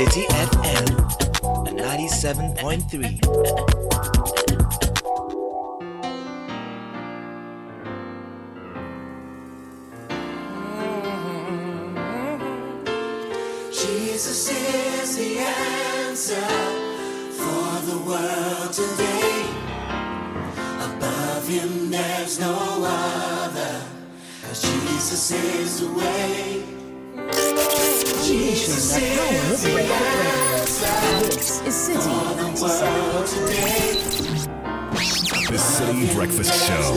Citi FM, 97.3. Mm-hmm. Jesus is the answer for the world today. Above him there's no other, cause Jesus is the way. Jesus is the answer This is Citi for the world today. The Citi Breakfast Show.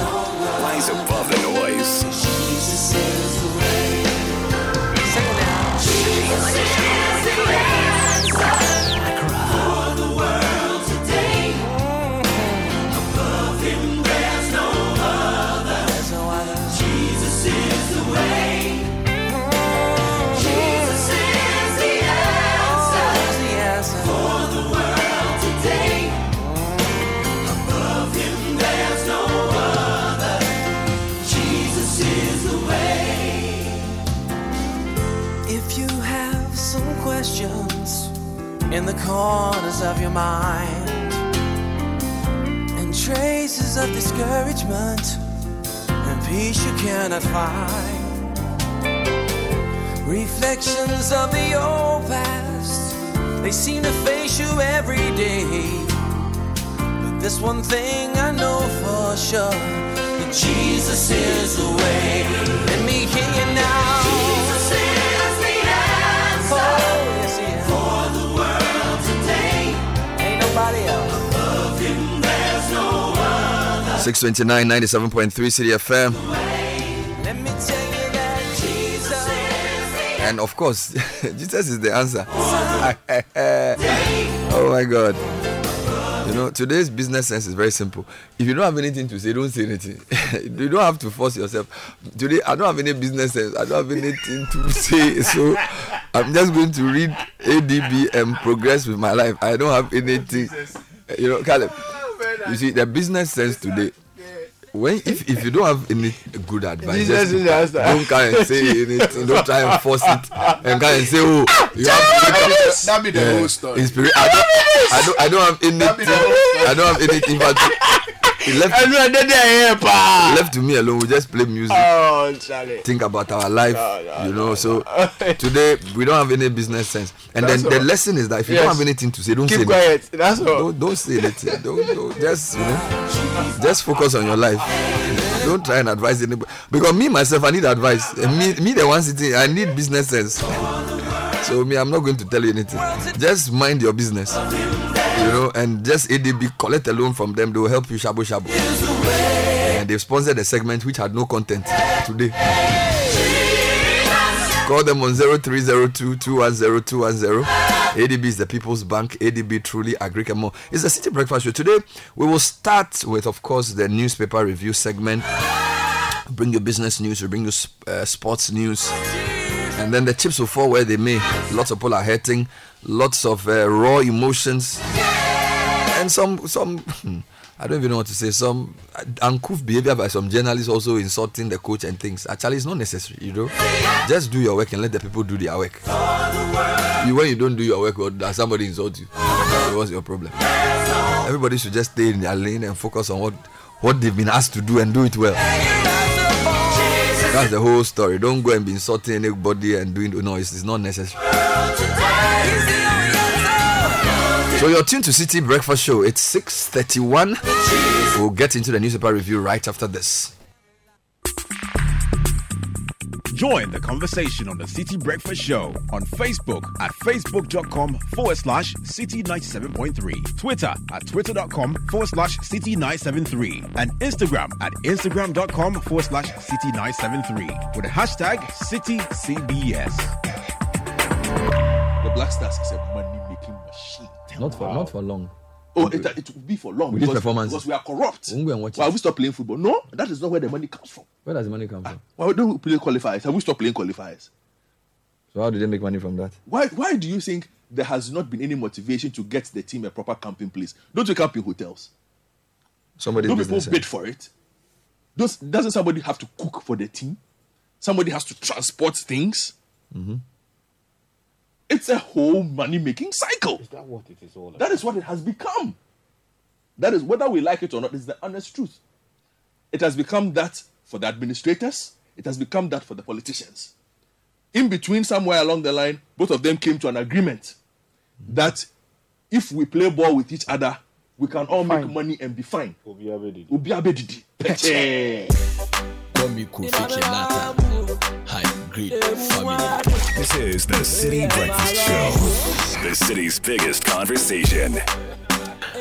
Rise above the noise. Jesus is the way. Jesus is the answer in the corners of your mind and traces of discouragement and peace you cannot find, reflections of the old past, they seem to face you every day. But this one thing I know for sure that Jesus is the way. Let me hear you now. Nobody else. Above him there's no other. 629 97.3 Citi FM. Let me tell you that Jesus And of course, Jesus is the answer. oh my God. You know, today's business sense is very simple. If you don't have anything to say, don't say anything. you don't have to force yourself. Today, I don't have any business sense. I don't have anything to say. So I'm just going to read ADB and progress with my life. I don't have anything. You know, Caleb, you see, the business sense today when if, if you don't have any good advice, just is the answer. don't come and say anything. Don't try and force it and come and say, oh, you have to. That be the whole story. Inspira- I don't, I don't, I don't have anything. I don't have anything. But he left, ẹnu ẹ̀ dédé ẹ̀yẹ pa. left to me alone. We just play music, Oh, Charlie. think about our life. No, no, you know. no, so today we don't have any business sense. And That's then the lesson is that if you Yes. don't have anything to say, don't say Keep anything. quiet. That's all. Don't, don't say anything. Don't, don't just you know, just focus on your life. Don't try and advise anybody because me myself I need advice. And me, me the one sitting, I need business sense. So me, I'm not going to tell you anything. Just mind your business, you know, and just ADB collect a loan from them. They will help you shabu shabu. And they've sponsored a segment which had no content today. Call them on 0302 210 210. ADB is the People's Bank. ADB truly agri more. It's a Citi Breakfast Show. Today, we will start with, of course, the newspaper review segment. Bring your business news, we bring you uh, sports news. And then the chips will fall where they may. Lots of people are hurting, lots of uh, raw emotions, and some, some I don't even know what to say, some uh, uncouth behavior by some journalists also insulting the coach and things. Actually, it's not necessary, you know. Just do your work and let the people do their work. When you don't do your work, or somebody insult you, what's your problem? Everybody should just stay in their lane and focus on what what they've been asked to do and do it well. That's the whole story. Don't go and be insulting anybody and doing no, it's, it's not necessary. So you're tuned to Citi Breakfast Show. It's 6:31. We'll get into the newspaper review right after this. Join the conversation on the Citi Breakfast Show on Facebook at facebook.com forward slash city97.3, Twitter at twitter.com forward slash city973, and Instagram at instagram.com forward slash city973 with the hashtag CitiCBS. The Black Stars is a money making machine. Not for not for long. Oh, it, it will be for long because, because we are corrupt. And watch Why we stop playing football? No, that is not where the money comes from. Where does the money come from? Why don't we play qualifiers? Have we stopped playing qualifiers? So how do they make money from that? Why why do you think there has not been any motivation to get the team a proper camping place? Don't we camp in hotels? Somebody Don't people bid for it? Does, doesn't somebody have to cook for the team? Somebody has to transport things. Mm-hmm. It's a whole money making cycle. Is that what it is all about? That is what it has become. That is whether we like it or not, is the honest truth. It has become that for the administrators, it has become that for the politicians. In between, somewhere along the line, both of them came to an agreement that if we play ball with each other, we can all make money and be fine. Obi Abedi. Obi abedidi. Pete. Call me Kofi Kinata. High grade family. This is the Citi Breakfast Show, the city's biggest conversation.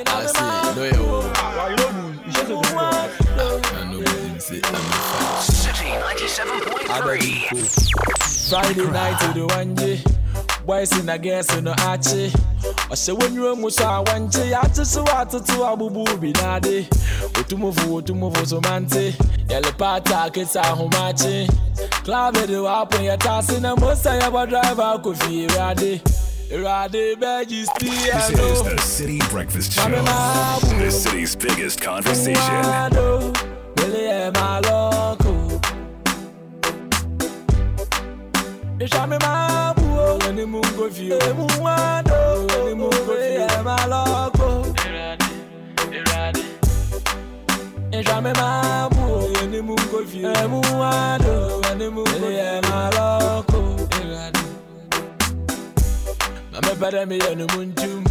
I say, no, yo. I know what you say. I'm a Citi 97.3. Friday night to the one day. Boys in a guess in the archie. I say when you almost saw one day, I just saw to to a boo be nade. Utumofu, utumofu, so mante. Yellow pata, kids are home matching. Club it up when you're tossing a most I ever drive out could rade. Rade, This is the Citi Breakfast Show, the city's biggest conversation. Mado, Billy and my loco. Ishami mabu, when the moon go view. Muado, when the moon go view. my loco. Ishami mabu, when the moon go view. Muado, when the moon go view. my loco. Mame pada me ye no muntum.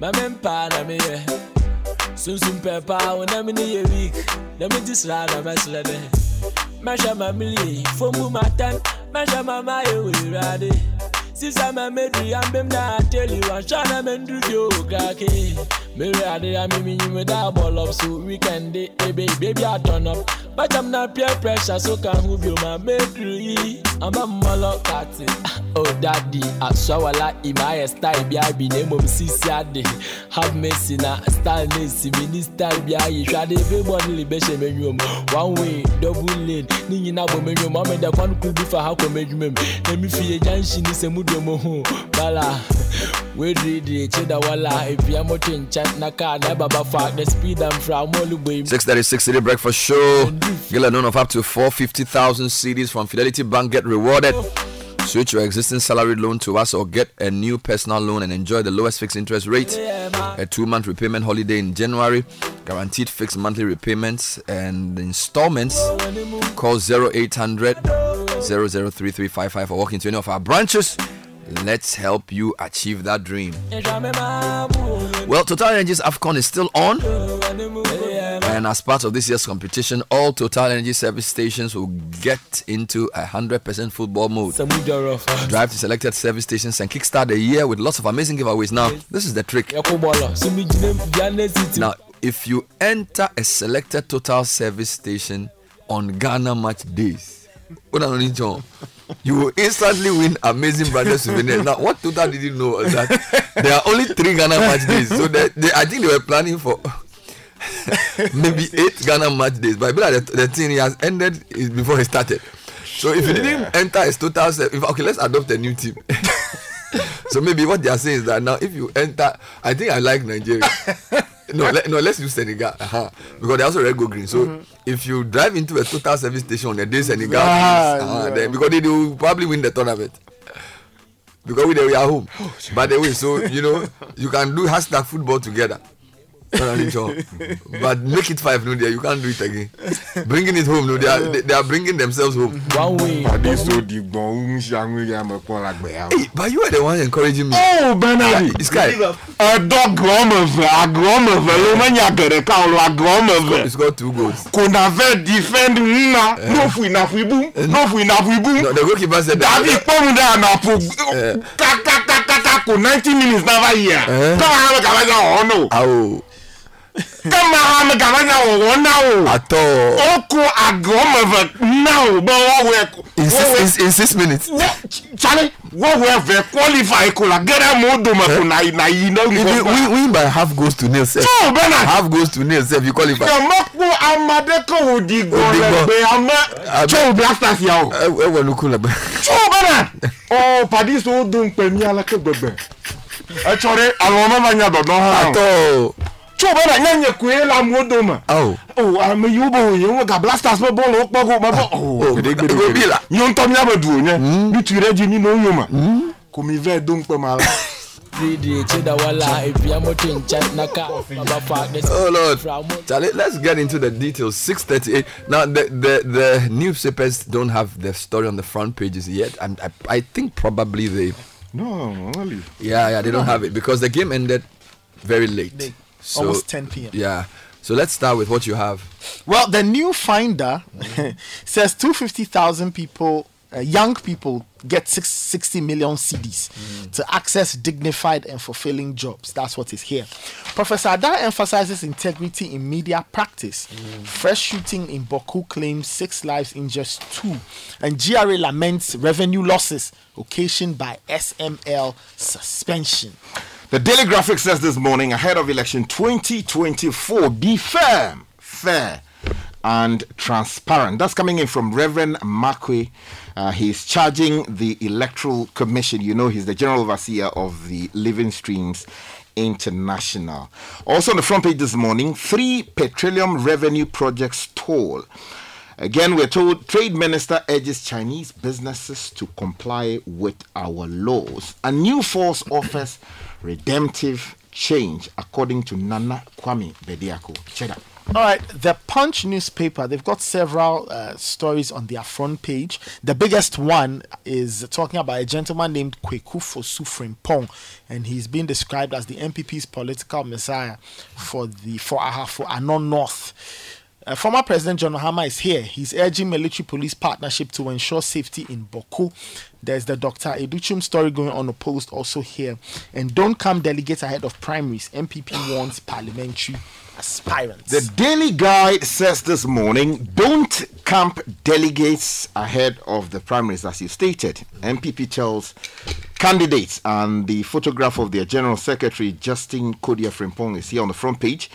Mame mpa na me ye. Sunsum pepa wo na me ne ye weak. Na me disra na me sre de. Masha mamili fomu matan. Masha mama ye we rade. Sisa ma medri ambem na tell you and shana mendru yo kake. Me rade ya me me me da ball up so weekend day baby baby I turn up. But I'm not peer pressure so can who be my medri. I'm a molo kati. Oh daddy, I saw a lot in my style be I be name of sisi ade. Have mercy na style nesi mini style be I shade everybody libeshe menum. One way, double lane. Ni nyina bo menum. Mama da kwan could be for how come menum. Let me feel junction is a mudo mo ho. Bala. We read it, cheda wala. Are motin chat na car, never baba the speed and from way. 636 Citi Breakfast Show. Get a loan of up to 450,000 cedis from Fidelity Bank. Get rewarded. Switch your existing salary loan to us or get a new personal loan and enjoy the lowest fixed interest rate. A two month repayment holiday in January. Guaranteed fixed monthly repayments and installments. Call 0800 003355 or walk into any of our branches. Let's help you achieve that dream. Well, Total Energies AFCON is still on. And as part of this year's competition, all Total Energy service stations will get into a 100% football mode. Drive to selected service stations and kickstart the year with lots of amazing giveaways. Now, this is the trick. Now, if you enter a selected Total service station on Ghana match days, what I need to- you will instantly win amazing branded souvenirs. Now, what Total didn't know is that there are only three Ghana match days. So they, they, I think they were planning for maybe eight Ghana match days. But I feel like the, the thing has ended before he started. So if you didn't enter his total, if, okay, let's adopt a new team. so maybe what they are saying is that now if you enter, I think I like Nigeria. no, let, no, let's use Senegal uh-huh. because they also red go green. So if you drive into a total service station on the day Senegal, Ah, wins, uh-huh, yeah. then because they, they will probably win the tournament. Because we, they, we are home, but they win. So you know you can do hashtag football together. But make it five no there you can't do it again. Bringing it home no they are they, they are bringing themselves home. One way. Ade so di gbọ̀n ṣe àwọn èèyàn yà. hey, but you are the one encouraging me. Oh, Bernardi. this guy. Ẹ̀dọ́ gọ́ọ̀mọ̀fẹ̀ agọ́ọ̀mọ̀fẹ̀ ló mẹ́yìn àgẹ̀rẹ̀ káwọn lọ agọ́ọ̀mọ̀fẹ̀. he scored two goals Kò nà fẹ́ defend nna. N'ofu ìnàfù ibú n'ofu ìnàfù ibú. no, the goalkeeper said Dàbí that pọ́nmu dà nàfù Eh. kàkàkàkàkà kò ninety minutes náà bá yẹ. Náà bẹ̀ kàwé sọ ọ̀hún nù. Oh kama ha me gava nya wɔwɔ na o At all. ɔko agorɔ mɛfɛ na o bɛ wɔwɛ In six, in, in six minutes. Charlie, wɔwɛ fɛ qualify ko la gɛrɛ mo do ma ko na na yi na If you win, win by half goes to nil, sef. Tó o bɛ na. Half goes to nil, sef. You qualify. Kẹ̀mọ́ kó amadé kò wò di Odi gbọ́n gbọ́. lẹ́gbẹ̀ẹ́ amẹ́ Abẹ́- tó o blasters yà o. ẹ ẹ wọ lukú lẹgbẹ. Tó o bẹ nà. Ọ pàdé sọ ó dùn pẹ̀ ní alákẹ́ gbẹgbẹ. Ẹ tsọ̀rọ̀ àwọn ọmọ máa nya dọ̀dọ̀ hàn. Atọ. Tó o bẹ nà nyẹ́ nyẹ́ kúé la mú o dùn mà. Awo. O àmì yóò bò wòye wọn ka blasters bẹ bọ́ọ̀lù ó pọ́kú ma bọ́. O, ego bi la. Yóò tọ́ mi àbẹ̀ dùn yẹn. Hmm. Bí tu rẹ̀ jí nínú oyún mà. Hmm. Kò mi fẹ́ dùn pẹ̀ mà la. Didi chida wala ipia moto nkyɛn naka baba fa this Oh Lord, Charlie, let's get into the details. Six thirty-eight. Now, the, the the newspapers don't have the story on the front pages yet. And I, I think probably they, No, only. yeah, yeah, they don't have it because the game ended very late. So, Almost 10 p.m.. Yeah. So let's start with what you have. Well, the new finder says 250,000 people, uh, young people, get six, 60 million cedis to access dignified and fulfilling jobs. That's what is here. Professor Adar emphasizes integrity in media practice. Fresh shooting in Bawku claims six lives in just two. And GRA laments revenue losses occasioned by SML suspension. The Daily Graphic says this morning, ahead of election 2024, be firm, fair, and transparent. That's coming in from Reverend Markwei. Uh, he's charging the Electoral Commission. You know, he's the general overseer of the Living Streams International. Also on the front page this morning, three petroleum revenue projects stall. Again, we're told Trade Minister urges Chinese businesses to comply with our laws. A new force offers redemptive change, according to Nana Kwame Bediako. All right, the Punch newspaper, they've got several uh, stories on their front page. The biggest one is talking about a gentleman named Kweku Fosu Frimpong, and he's been described as the NPP's political messiah for the for Ahafo Ano North. Uh, former President John Mahama is here. He's urging military police partnership to ensure safety in Bawku. There's the Dr. Educhum story going on opposed also here. And don't come delegates ahead of primaries. NPP wants parliamentary aspirants. The Daily Guide says this morning don't camp delegates ahead of the primaries, as you stated. NPP tells candidates, and the photograph of their General Secretary, Justin Kodua Frimpong, is here on the front page.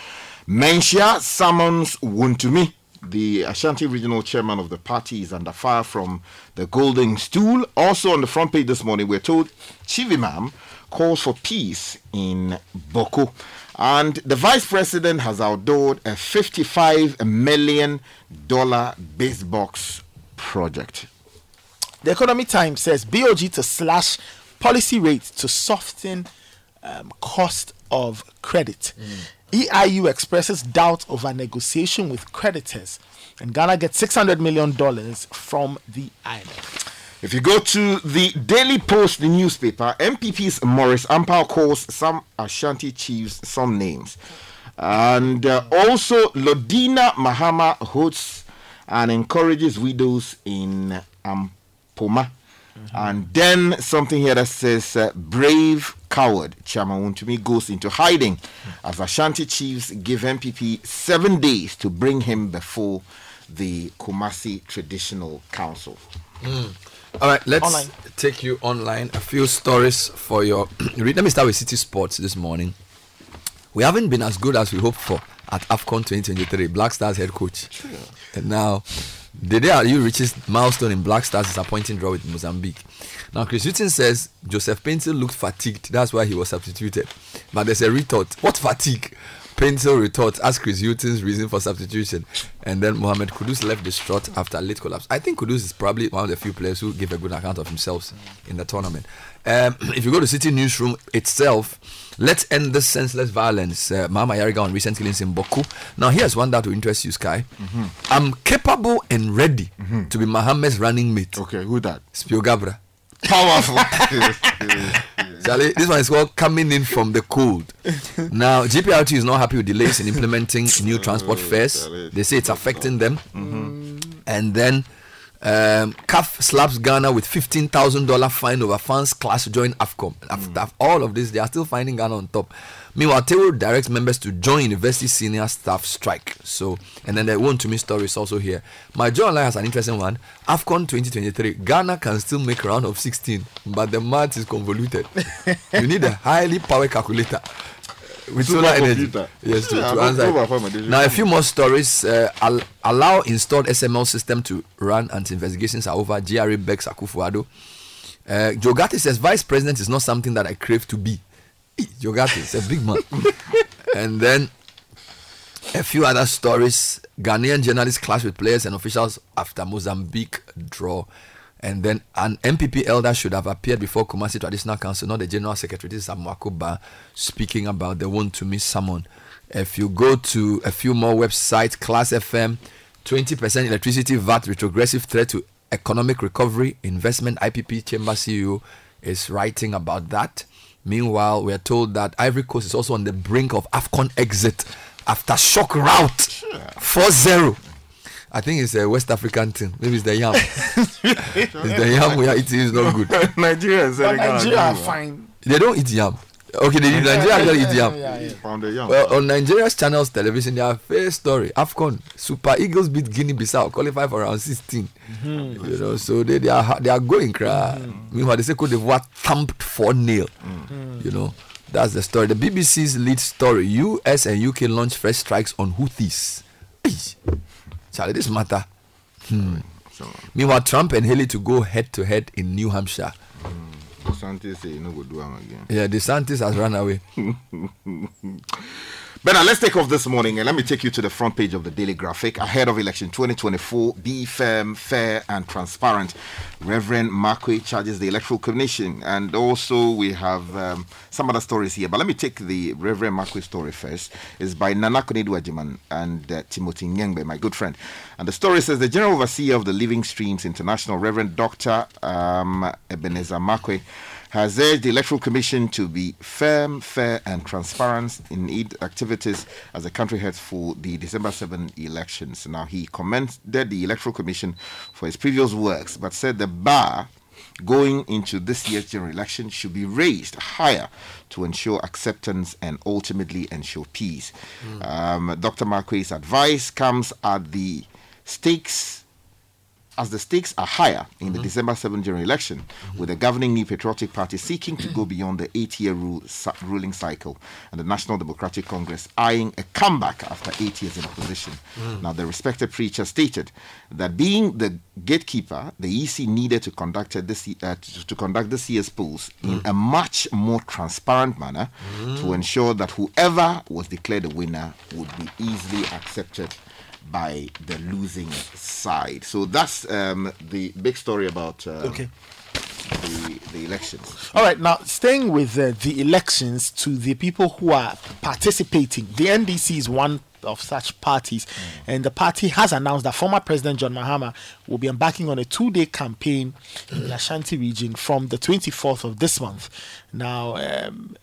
Manhyia summons Wontumi. The Ashanti regional chairman of the party is under fire from the Golden Stool. Also on the front page this morning, we're told Chief Imam calls for peace in Bawku. And the vice president has outdoored a $55 million base box project. The Economy Times says BOG to slash policy rates to soften um, cost of credit. EIU expresses doubt over negotiation with creditors, and Ghana gets $600 million from the IMF. If you go to the Daily Post the newspaper, NPP's Maurice Ampaw calls some Ashanti chiefs some names. And uh, also, Lordina Mahama hosts and encourages widows in Ampoma. And then something here that says, uh, Brave coward Chairman Wontumi goes into hiding as Ashanti chiefs give NPP seven days to bring him before the Kumasi Traditional Council. All right, let's Online. take you online. A few stories for your read. Let me start with Citi Sports this morning. We haven't been as good as we hoped for at AFCON 2023. Black Stars head coach. And now, Dede Ayew reaches milestone in Black Stars' disappointing draw with Mozambique. Now, Chris Hughton says Joseph Paintsil looked fatigued. That's why he was substituted. But there's a retort. What fatigue? Paintsil retorts, ask Chris Hughton's reason for substitution. And then Mohamed Kudus left distraught after a late collapse. I think Kudus is probably one of the few players who give a good account of himself in the tournament. Um, if you go to Citi Newsroom itself, let's end this senseless violence. Uh, Mahama Ayariga on recent killings in Bawku. Now, here's one that will interest you, Sky. I'm capable and ready to be Mohammed's running mate. Okay, who that? Spio-Garbrah. Powerful. Charlie, this one is called coming in from the cold. Now, GPRTU is not happy with delays in implementing new transport fares. They say it's affecting them. And then Um, CAF slaps Ghana with $15,000 fine over fans class to join AFCON. After all of this, they are still finding Ghana on top. Meanwhile, TEWU directs members to join university senior staff strike. So, and then the one to me story is also here. MyJoyOnline has an interesting one. AFCON 2023, Ghana can still make round of 16, but the math is convoluted. you need a highly power calculator with solar energy. Yes, to, Yeah, to answer. no it. performance, they should Now, a few more stories. Uh, al- allow installed SML system to run anti investigations are over. GRA Bex Akufo-Addo. Uh, Joe Ghartey says vice president is not something that I crave to be. Joe Ghartey is a big man. and then a few other stories. Ghanaian journalists clash with players and officials after Mozambique draw. And then an NPP elder should have appeared before Kumasi Traditional Council, not the General Secretary. This is Amwako speaking about the one to miss someone. If you go to a few more websites, Class FM, 20% electricity VAT retrogressive threat to economic recovery, investment IPP Chamber CEO is writing about that. Meanwhile, we are told that Ivory Coast is also on the brink of AFCON exit after shock rout 4 0. I think it's a West African thing. Maybe it's the yam. it's the yam we are eating is not good. Nigeria and Senegal. Nigeria are fine. They don't eat yam. Okay, they Nigeria actually eat yam. Yeah, yeah. Pound the. Well, on Nigeria's channels television, their first story, AFCON, Super Eagles beat Guinea Bissau, qualify for round 16. Mm-hmm. You know, so they, they are they are going cry. Mm-hmm. Meanwhile, they say Cote d'Ivoire thumped 4 0. Mm-hmm. You know, that's the story. The BBC's lead story US and UK launch fresh strikes on Houthis. Hey, Charlie, this matter. Hmm. Meanwhile, Trump and Haley to go head to head in New Hampshire. Mm. Santi say you no go do am again. Yeah, DeSantis has run away. Bernard, let's take off this morning and let me take you to the front page of the Daily Graphic. Ahead of election 2024, be firm, fair, and transparent. Reverend Markwei charges the Electoral Commission. And also, we have um, some other stories here. But let me take the Reverend Markwei story first. It's by Nana Konedu Ajiman and uh, Timothy Nyengbe, my good friend. And the story says the General Overseer of the Living Streams International, Reverend Dr. Um, Ebenezer Markwei, has urged the Electoral Commission to be firm, fair, and transparent in its activities as the country heads for the December 7 elections. Now, he commended the Electoral Commission for its previous works, but said the bar going into this year's general election should be raised higher to ensure acceptance and ultimately ensure peace. Um, Dr. Markwei' advice comes at the stakes as the stakes are higher in the mm-hmm. December 7 general election, with the governing New Patriotic Party seeking to go beyond the eight year rule, su- ruling cycle, and the National Democratic Congress eyeing a comeback after eight years in opposition. Mm. Now, the respected preacher stated that being the gatekeeper, the EC needed to conduct this, uh, to, to conduct this year's polls in mm. a much more transparent manner mm. to ensure that whoever was declared the winner would be easily accepted by the losing side. So that's um, the big story about um, Okay. the, the elections. All right, now staying with uh, the elections to the people who are participating, the NDC is one of such parties, and the party has announced that former President John Mahama will be embarking on a two day campaign in the Ashanti region from the 24th of this month. Now, um,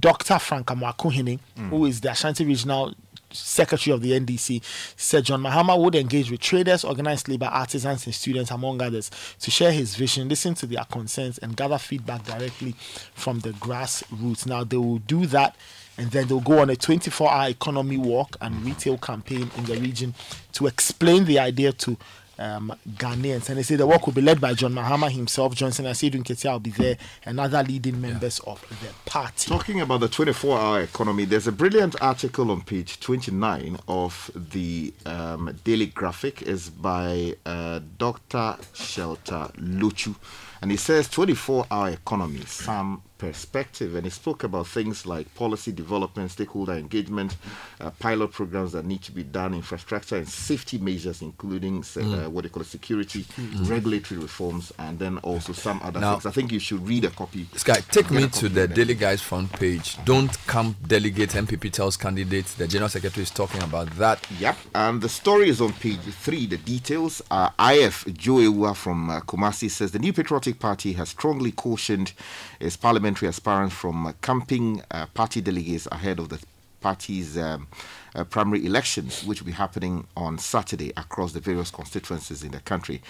Dr. Frank Amoakohene, who is the Ashanti Regional Secretary of the NDC, said John Mahama would engage with traders, organized labor, artisans, and students, among others, to share his vision, listen to their concerns, and gather feedback directly from the grassroots. Now, they will do that, and then they'll go on a 24 hour economy walk and retail campaign in the region to explain the idea to um, Ghanaians. And they say the work will be led by John Mahama himself, Johnson Asiedu Nketia will be there, and other leading members of the party. Talking about the 24 hour economy, there's a brilliant article on page 29 of the um, Daily Graphic. is by uh, Dr. Shelter Luchu. And he says 24 hour economy, some perspective. And he spoke about things like policy development, stakeholder engagement, uh, pilot programs that need to be done, infrastructure and safety measures, including se- Mm. uh, what they call security, Mm. regulatory reforms, and then also some other Now- things. I think you should read a copy. Sky, take me to the. Daily Guide front page. Don't camp delegate MPP tells candidates. The General Secretary is talking about that. Yep, and the story is on page three. The details are IF Joe Ewa from uh, Kumasi says the New Patriotic Party has strongly cautioned its parliamentary aspirants from camping uh, party delegates ahead of the party's um, uh, primary elections, which will be happening on Saturday across the various constituencies in the country.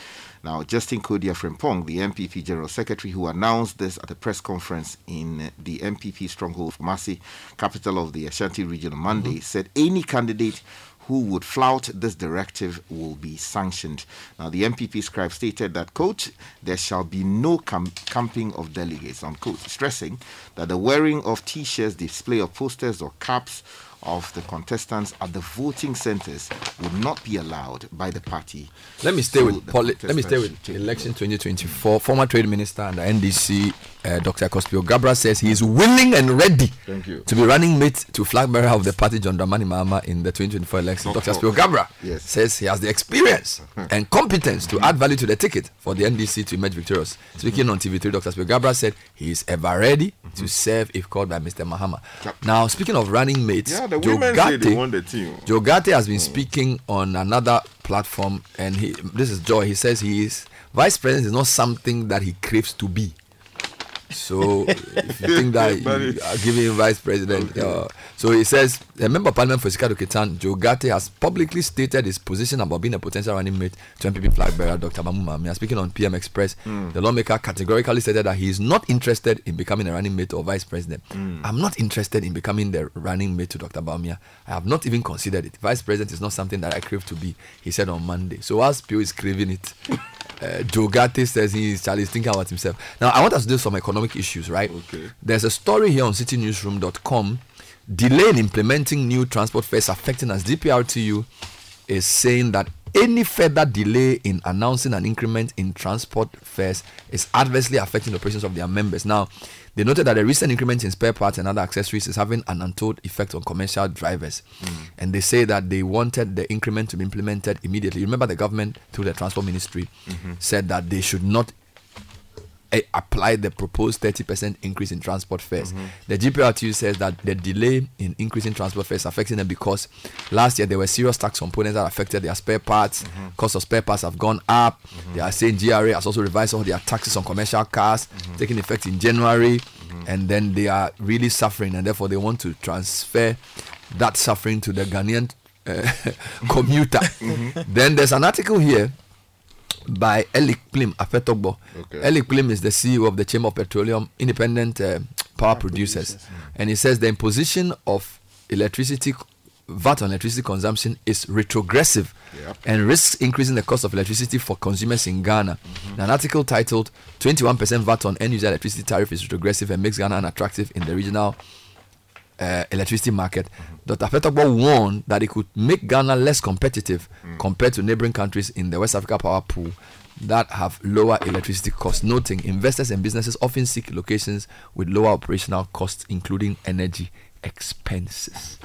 Now, Justin Kodua Frimpong, the NPP General Secretary, who announced this at a press conference in the NPP stronghold, Masi, capital of the Ashanti region on Monday, said any candidate who would flout this directive will be sanctioned. Now, the NPP scribe stated that, quote, there shall be no cam- camping of delegates, unquote, stressing that the wearing of t shirts, display of posters or caps of the contestants at the voting centers would not be allowed by the party. Let me stay with poli- let me stay with election 2024. Former trade minister and the NDC, uh, Dr. Kospio Gabra says he is willing and ready to be running mate to flag bearer of the party John Dramani Mahama in the 2024 election. Not Dr. for- Spio Gabra Yes. says he has the experience uh-huh. and competence to add value to the ticket for the NDC to emerge victorious. Mm-hmm. Speaking on TV3, Dr. Spio-Garbrah said he is ever ready mm-hmm. to serve if called by Mr. Mahama. Now, speaking of running mates, Yeah, the Joe women say they Gatti- won the team. Joe Ghartey has been mm. speaking on another platform, and he this is Joy. He says he is vice president is not something that he craves to be. So if you think that you are giving him vice president, uh, so he says a member of parliament for Essikado-Ketan, Joe Ghartey, has publicly stated his position about being a potential running mate to NPP flag bearer Dr. Mahamudu Bawumia. Speaking on PM Express, the lawmaker categorically stated that he is not interested in becoming a running mate or vice president. I'm not interested in becoming the running mate to Dr. Bawumia. I have not even considered it. Vice president is not something that I crave to be, he said on Monday. So whilst Pio is craving it, uh, Joe Ghartey says he is Charlie thinking about himself. Now I want us to do some economic issues, right? Okay. There's a story here on citinewsroom.com. Delay in implementing new transport fares affecting us. GPRTU is saying that any further delay in announcing an increment in transport fares is adversely affecting the operations of their members. Now, they noted that the recent increment in spare parts and other accessories is having an untold effect on commercial drivers. Mm. And they say that they wanted the increment to be implemented immediately. Remember, the government, through the transport ministry, mm-hmm. said that they should not Eh, apply the proposed 30% increase in transport fares. Mm-hmm. The GPRTU says that the delay in increasing transport fares affecting them because last year there were serious tax components that affected their spare parts. Mm-hmm. Cost of spare parts have gone up. Mm-hmm. They are saying GRA has also revised all their taxes on commercial cars, taking effect in January. And then they are really suffering, and therefore they want to transfer that suffering to the Ghanaian uh, commuter. Then there's an article here by Elik Plim Afetogbo. Okay. Elikplim is the CEO of the Chamber of Petroleum Independent uh, Power, Producers, and he says the imposition of electricity VAT on electricity consumption is retrogressive Yep. and risks increasing the cost of electricity for consumers in Ghana. An article titled 21% VAT on end user electricity tariff is retrogressive and makes Ghana unattractive in the regional uh, electricity market. Dr. Petogbo warned that it could make Ghana less competitive compared to neighboring countries in the West Africa power pool that have lower electricity costs. Noting investors and businesses often seek locations with lower operational costs, including energy expenses.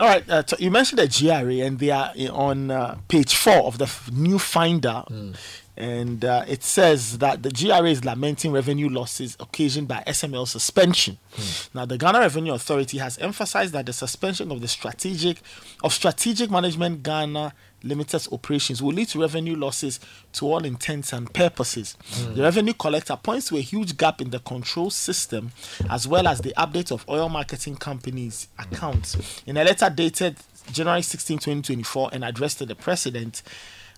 All right, uh, t- you mentioned the GRA, and they are on uh, page four of the f- new finder. And uh, it says that the GRA is lamenting revenue losses occasioned by SML suspension. Now, the Ghana Revenue Authority has emphasized that the suspension of the strategic of strategic management Ghana Limited's operations will lead to revenue losses to all intents and purposes. The revenue collector points to a huge gap in the control system as well as the update of oil marketing companies' accounts. In a letter dated January 16, 2024, and addressed to the president,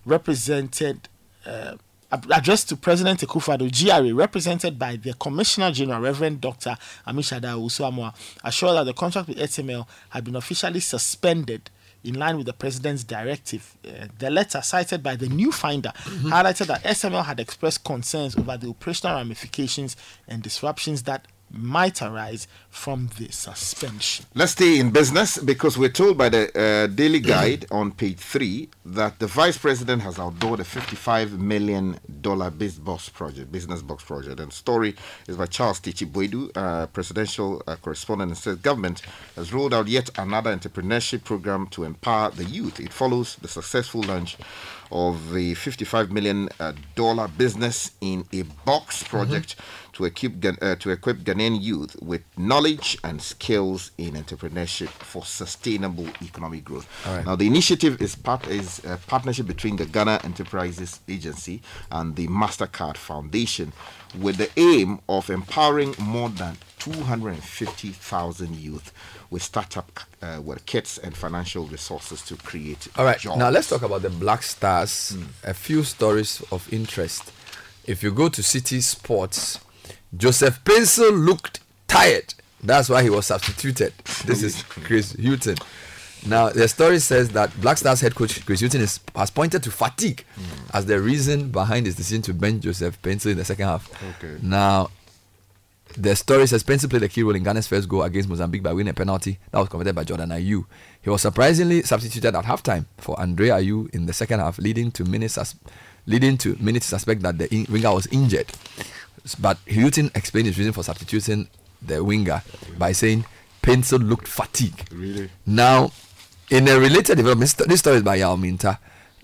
represented. Uh, addressed to President Akufo-Addo, GRA, represented by the Commissioner General, Reverend Dr. Ammishaddai Owusu-Amoah, assured that the contract with SML had been officially suspended in line with the president's directive. Uh, the letter, cited by the new finder, highlighted that SML had expressed concerns over the operational ramifications and disruptions that might arise from the suspension. Let's stay in business because we're told by the uh, Daily Guide on page three that the vice president has outdoed a $55 million business box project, business box project. And story is by Charles Tichi Boidu, uh, presidential uh, correspondent, and says government has rolled out yet another entrepreneurship program to empower the youth. It follows the successful launch of the $55 million uh, business in a box project to equip uh, to equip Ghanaian youth with knowledge and skills in entrepreneurship for sustainable economic growth. Right. Now, the initiative is part is a partnership between the Ghana Enterprises Agency and the Mastercard Foundation, with the aim of empowering more than 250,000 youth with startup uh, well, kits and financial resources to create All right, jobs. now let's talk about the Black Stars. A few stories of interest. If you go to Citi Sports, Joseph Paintsil looked tired. That's why he was substituted. This is Chris Hughton. Now, the story says that Black Stars head coach Chris Hughton is, has pointed to fatigue hmm. as the reason behind his decision to bench Joseph Paintsil in the second half. Okay. Now, the story says Paintsil played a key role in Ghana's first goal against Mozambique by winning a penalty that was converted by Jordan Ayew. He was surprisingly substituted at halftime for Andre Ayew in the second half, leading to minutes sus- leading to minutes suspect that the in- winger was injured. But Hughton explained his reason for substituting the winger by saying Paintsil looked fatigued. Really? Now, in a related development, this story is by Yao Minta.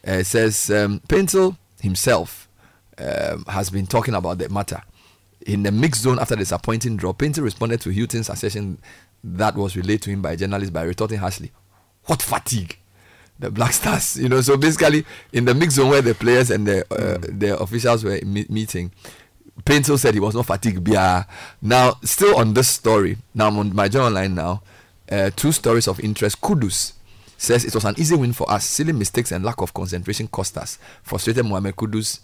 Uh, it says um, Paintsil himself um, has been talking about the matter. In the mixed zone after the disappointing draw, Paintsil responded to Hughton's assertion that was relayed to him by journalists by retorting harshly, What fatigue? The Black Stars, you know. So basically, in the mixed zone where the players and the uh, the officials were me- meeting, Paintsil said he was not fatigued. Bia. Now, still on this story, now I'm on my journal line now. Uh, two stories of interest. Kudus says it was an easy win for us. Silly mistakes and lack of concentration cost us. Frustrated Mohamed Kudus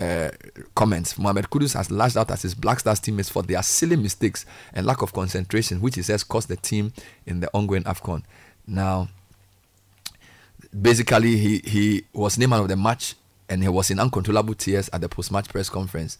uh, comments. Mohamed Kudus has lashed out at his Black Stars teammates for their silly mistakes and lack of concentration, which he says cost the team in the ongoing AFCON. Now, basically, he, he was named man of the match and he was in uncontrollable tears at the post match press conference.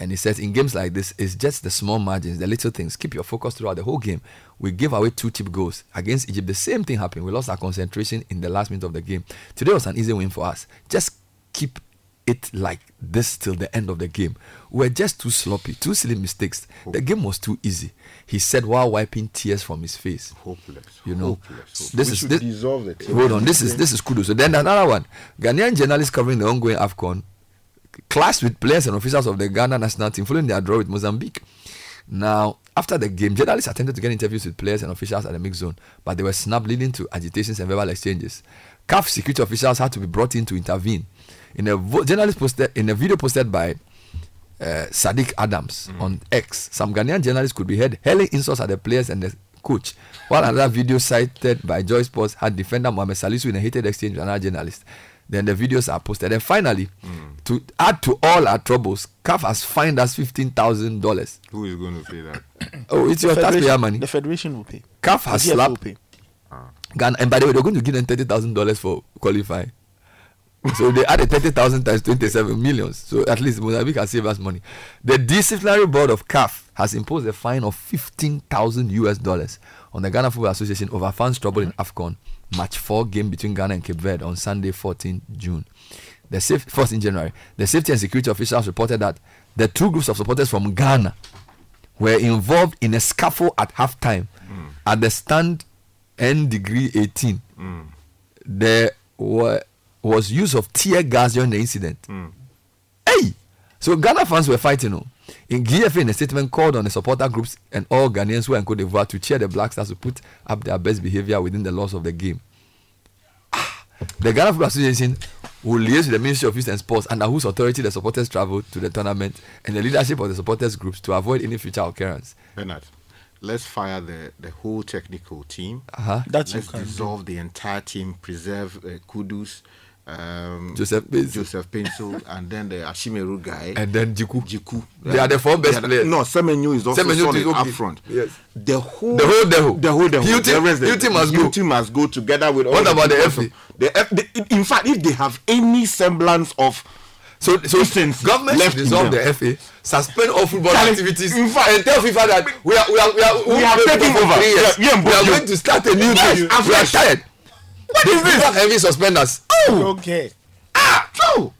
And he says, in games like this, it's just the small margins, the little things. Keep your focus throughout the whole game. We gave away two cheap goals against Egypt. The same thing happened. We lost our concentration in the last minute of the game. Today was an easy win for us. Just keep it like this till the end of the game. We're just too sloppy, too silly mistakes. The game was too easy. He said while wiping tears from his face. Hopeless. You know, Hopeless. this is this. dissolve the team. Hold on, this is this is Kudus. So then another one. Ghanaian journalists covering the ongoing Afcon clashed with players and officials of the Ghana national team following their draw with Mozambique. Now, after the game, journalists attempted to get interviews with players and officials at the mix zone, but they were snubbed, leading to agitations and verbal exchanges. CAF security officials had to be brought in to intervene. In a vo- journalist posted in a video posted by uh, Sadiq Adams on X, some Ghanaian journalists could be heard hurling insults at the players and the coach, while another video cited by Joy Sports had defender Mohamed Salisu in a heated exchange with another journalist. Then the videos are posted. And finally, to add to all our troubles, CAF has fined us fifteen thousand dollars. Who is going to pay that? Oh, it's The your federation- taxpayer money. The federation will pay. CAF has The GF will slapped pay. Ah. Ghana, and by the way, they're going to give them thirty thousand dollars for qualifying. so they added thirty thousand times twenty-seven millions. So at least Mozambique can save us money. The disciplinary board of CAF has imposed a fine of fifteen thousand US dollars on the Ghana Football Association over fans trouble in mm. Afcon match four game between Ghana and Cape Verde on Sunday, 14 June. The safe, 14 January. The safety and security officials reported that the two groups of supporters from Ghana were involved in a scuffle at halftime hmm. at the stand N degree 18. Hmm. There were, was use of tear gas during the incident. Hmm. Hey! So Ghana fans were fighting. Oh. In GFA, in a statement, called on the supporter groups and all Ghanaians who are in Cote d'Ivoire to cheer the Black Stars to put up their best behavior within the laws of the game. Ah, The Ghana Football Association will liaise with the Ministry of Youth and Sports under whose authority the supporters travel to the tournament and the leadership of the supporters groups to avoid any future occurrence. Bernard, let's fire the, the whole technical team. Uh-huh. That's let's you can do. dissolve the entire team, preserve uh, Kudus, um, Joseph Paintsil. Joseph Paintsil, and then the Ashimeru guy. And then Djiku. Djiku. They are the four best players. No, Semenyo is also Semenyo solid is okay. up front. Yes. The whole, The whole the whole, the whole. The rest, the- Hilton must go. Must go together with all. What the about the FA? The F, the, in fact, if they have any semblance of So, so Decency government left dissolve the FA, suspend all football Charlie, activities, in fact- and tell FIFA that we are we are we are We are played taking over. Yeah, yeah, we are going to start a new Yes, thing. We are tired. What is this? Heavy suspenders. Oh, Okay. ah, no.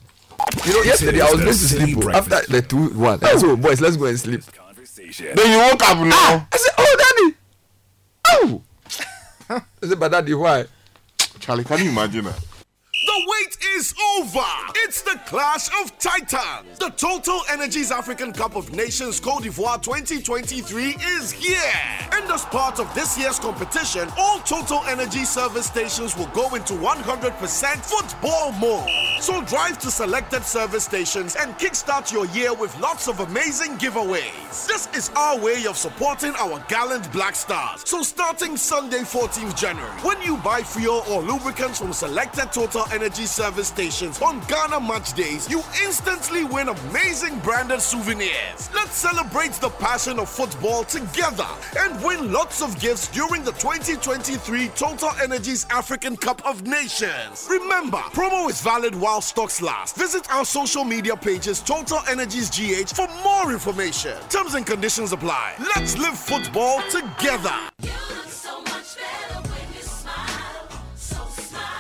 You know, yesterday I was going to sleep oh, after the two one. I said, "Oh boys, let's go and sleep." Then you woke up now. I said, "Oh, daddy." Oh. I said, "But daddy, why?" Charlie, can you imagine that? The wait is over. It's the Clash of Titans. The Total Energies African Cup of Nations Cote d'Ivoire 2023 is here. And as part of this year's competition, all Total Energy service stations will go into 100% football mode. So drive to selected service stations and kickstart your year with lots of amazing giveaways. This is our way of supporting our gallant Black Stars. So starting Sunday, 14th January, when you buy fuel or lubricants from selected Total Energy service stations on Ghana match days, you instantly win amazing branded souvenirs. Let's celebrate the passion of football together and win lots of gifts during the 2023 Total Energies African Cup of Nations. Remember, promo is valid while stocks last. Visit our social media pages Total Energies GH for more information. Terms and conditions apply. Let's live football together.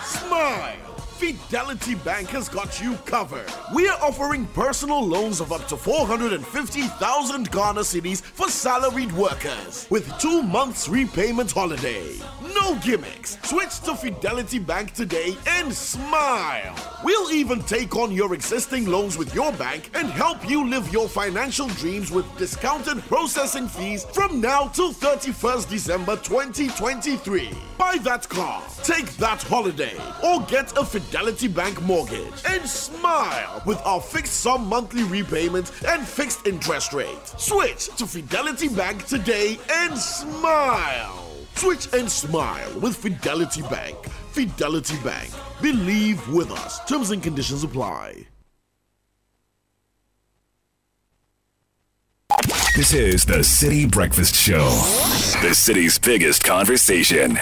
Smile. Fidelity Bank has got you covered. We are offering personal loans of up to 450,000 Ghana cedis for salaried workers with two months repayment holiday. No gimmicks. Switch to Fidelity Bank today and smile. We'll even take on your existing loans with your bank and help you live your financial dreams with discounted processing fees from now till 31st December 2023. Buy that car, take that holiday, or get a Fidelity Bank mortgage and smile with our fixed sum monthly repayment and fixed interest rate. Switch to Fidelity Bank today and smile. Switch and smile with Fidelity Bank. Fidelity Bank. Believe with us. Terms and conditions apply. This is the Citi Breakfast Show, the city's biggest conversation.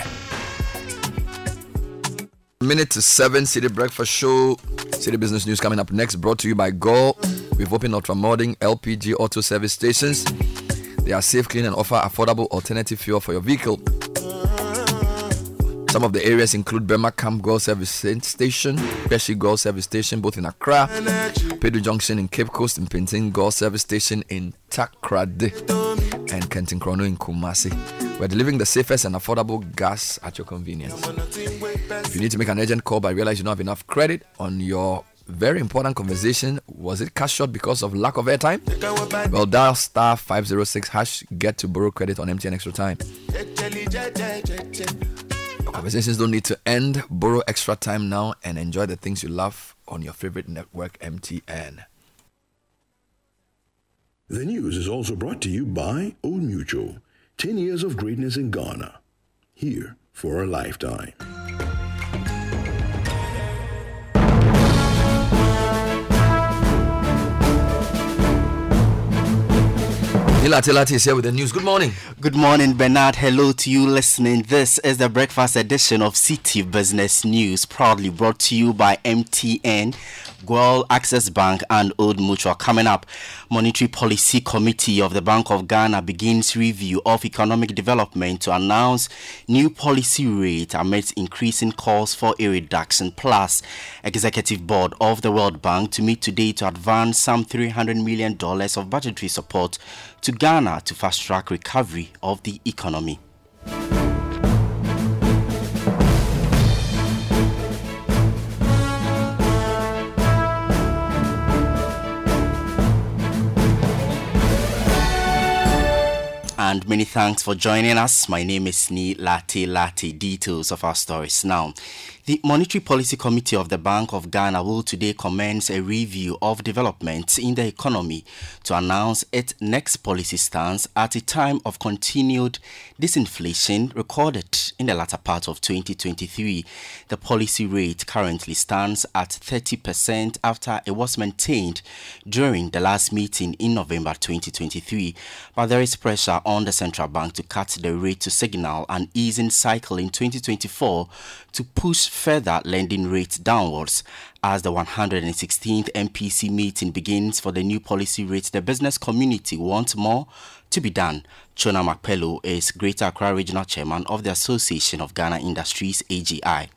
Minute to seven, Citi Breakfast Show. Citi Business News coming up next, brought to you by Go. We've opened ultra-modern LPG auto service stations. They are safe, clean, and offer affordable alternative fuel for your vehicle. Some of the areas include Burma Camp GOIL Service Station, Peshi GOIL Service Station, both in Accra, Pedu Junction in Cape Coast, and Pintin GOIL Service Station in Takoradi, and Kentinkrono in Kumasi. We're delivering the safest and affordable gas at your convenience. If you need to make an urgent call but realize you don't have enough credit on your very important conversation, was it cut short because of lack of airtime? Well, dial star 506 hash get to borrow credit on MTN Extra Time. Conversations don't need to end. Borrow extra time now and enjoy the things you love on your favorite network, MTN. The news is also brought to you by Old Mutual. 10 years of greatness in Ghana. Here for a lifetime. Nii Larte Lartey is here with the news. Good morning. Good morning, Bernard. Hello to you listening. This is the breakfast edition of Citi Business News, proudly brought to you by MTN, GOIL Access Bank, and Old Mutual. Coming up, Monetary Policy Committee of the Bank of Ghana begins review of economic development to announce new policy rate amidst increasing calls for a reduction. Plus, Executive Board of the World Bank to meet today to advance some $300 million of budgetary support to Ghana to fast track recovery of the economy. and many thanks for joining us. My name is Nii Larte Lartey. Details of our stories now. The Monetary Policy Committee of the Bank of Ghana will today commence a review of developments in the economy to announce its next policy stance at a time of continued disinflation recorded in the latter part of 2023. The policy rate currently stands at 30% after it was maintained during the last meeting in November 2023. But there is pressure on the central bank to cut the rate to signal an easing cycle in 2024 to push further lending rates downwards. As the 116th MPC meeting begins for the new policy rates, the business community wants more to be done. Tsonam Akpeloo is Greater Accra Regional Chairman of the Association of Ghana Industries, AGI.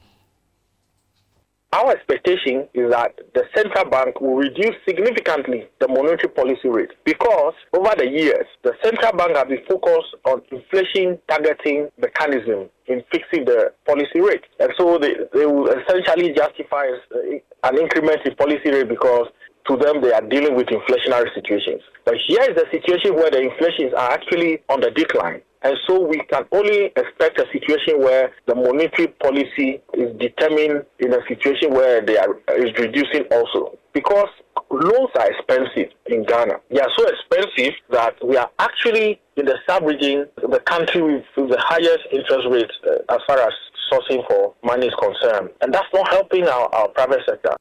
Our expectation is that the central bank will reduce significantly the monetary policy rate because over the years, the central bank has been focused on inflation targeting mechanism in fixing the policy rate. And so they, they will essentially justify uh, an increment in policy rate because to them they are dealing with inflationary situations. But here is the situation where the inflations are actually on the decline. And so we can only expect a situation where the monetary policy is determined in a situation where they are is reducing also. Because loans are expensive in Ghana. They are so expensive that we are actually in the sub-region, the country with, the highest interest rates uh, as far as sourcing for money is concerned. And that's not helping our, our private sector.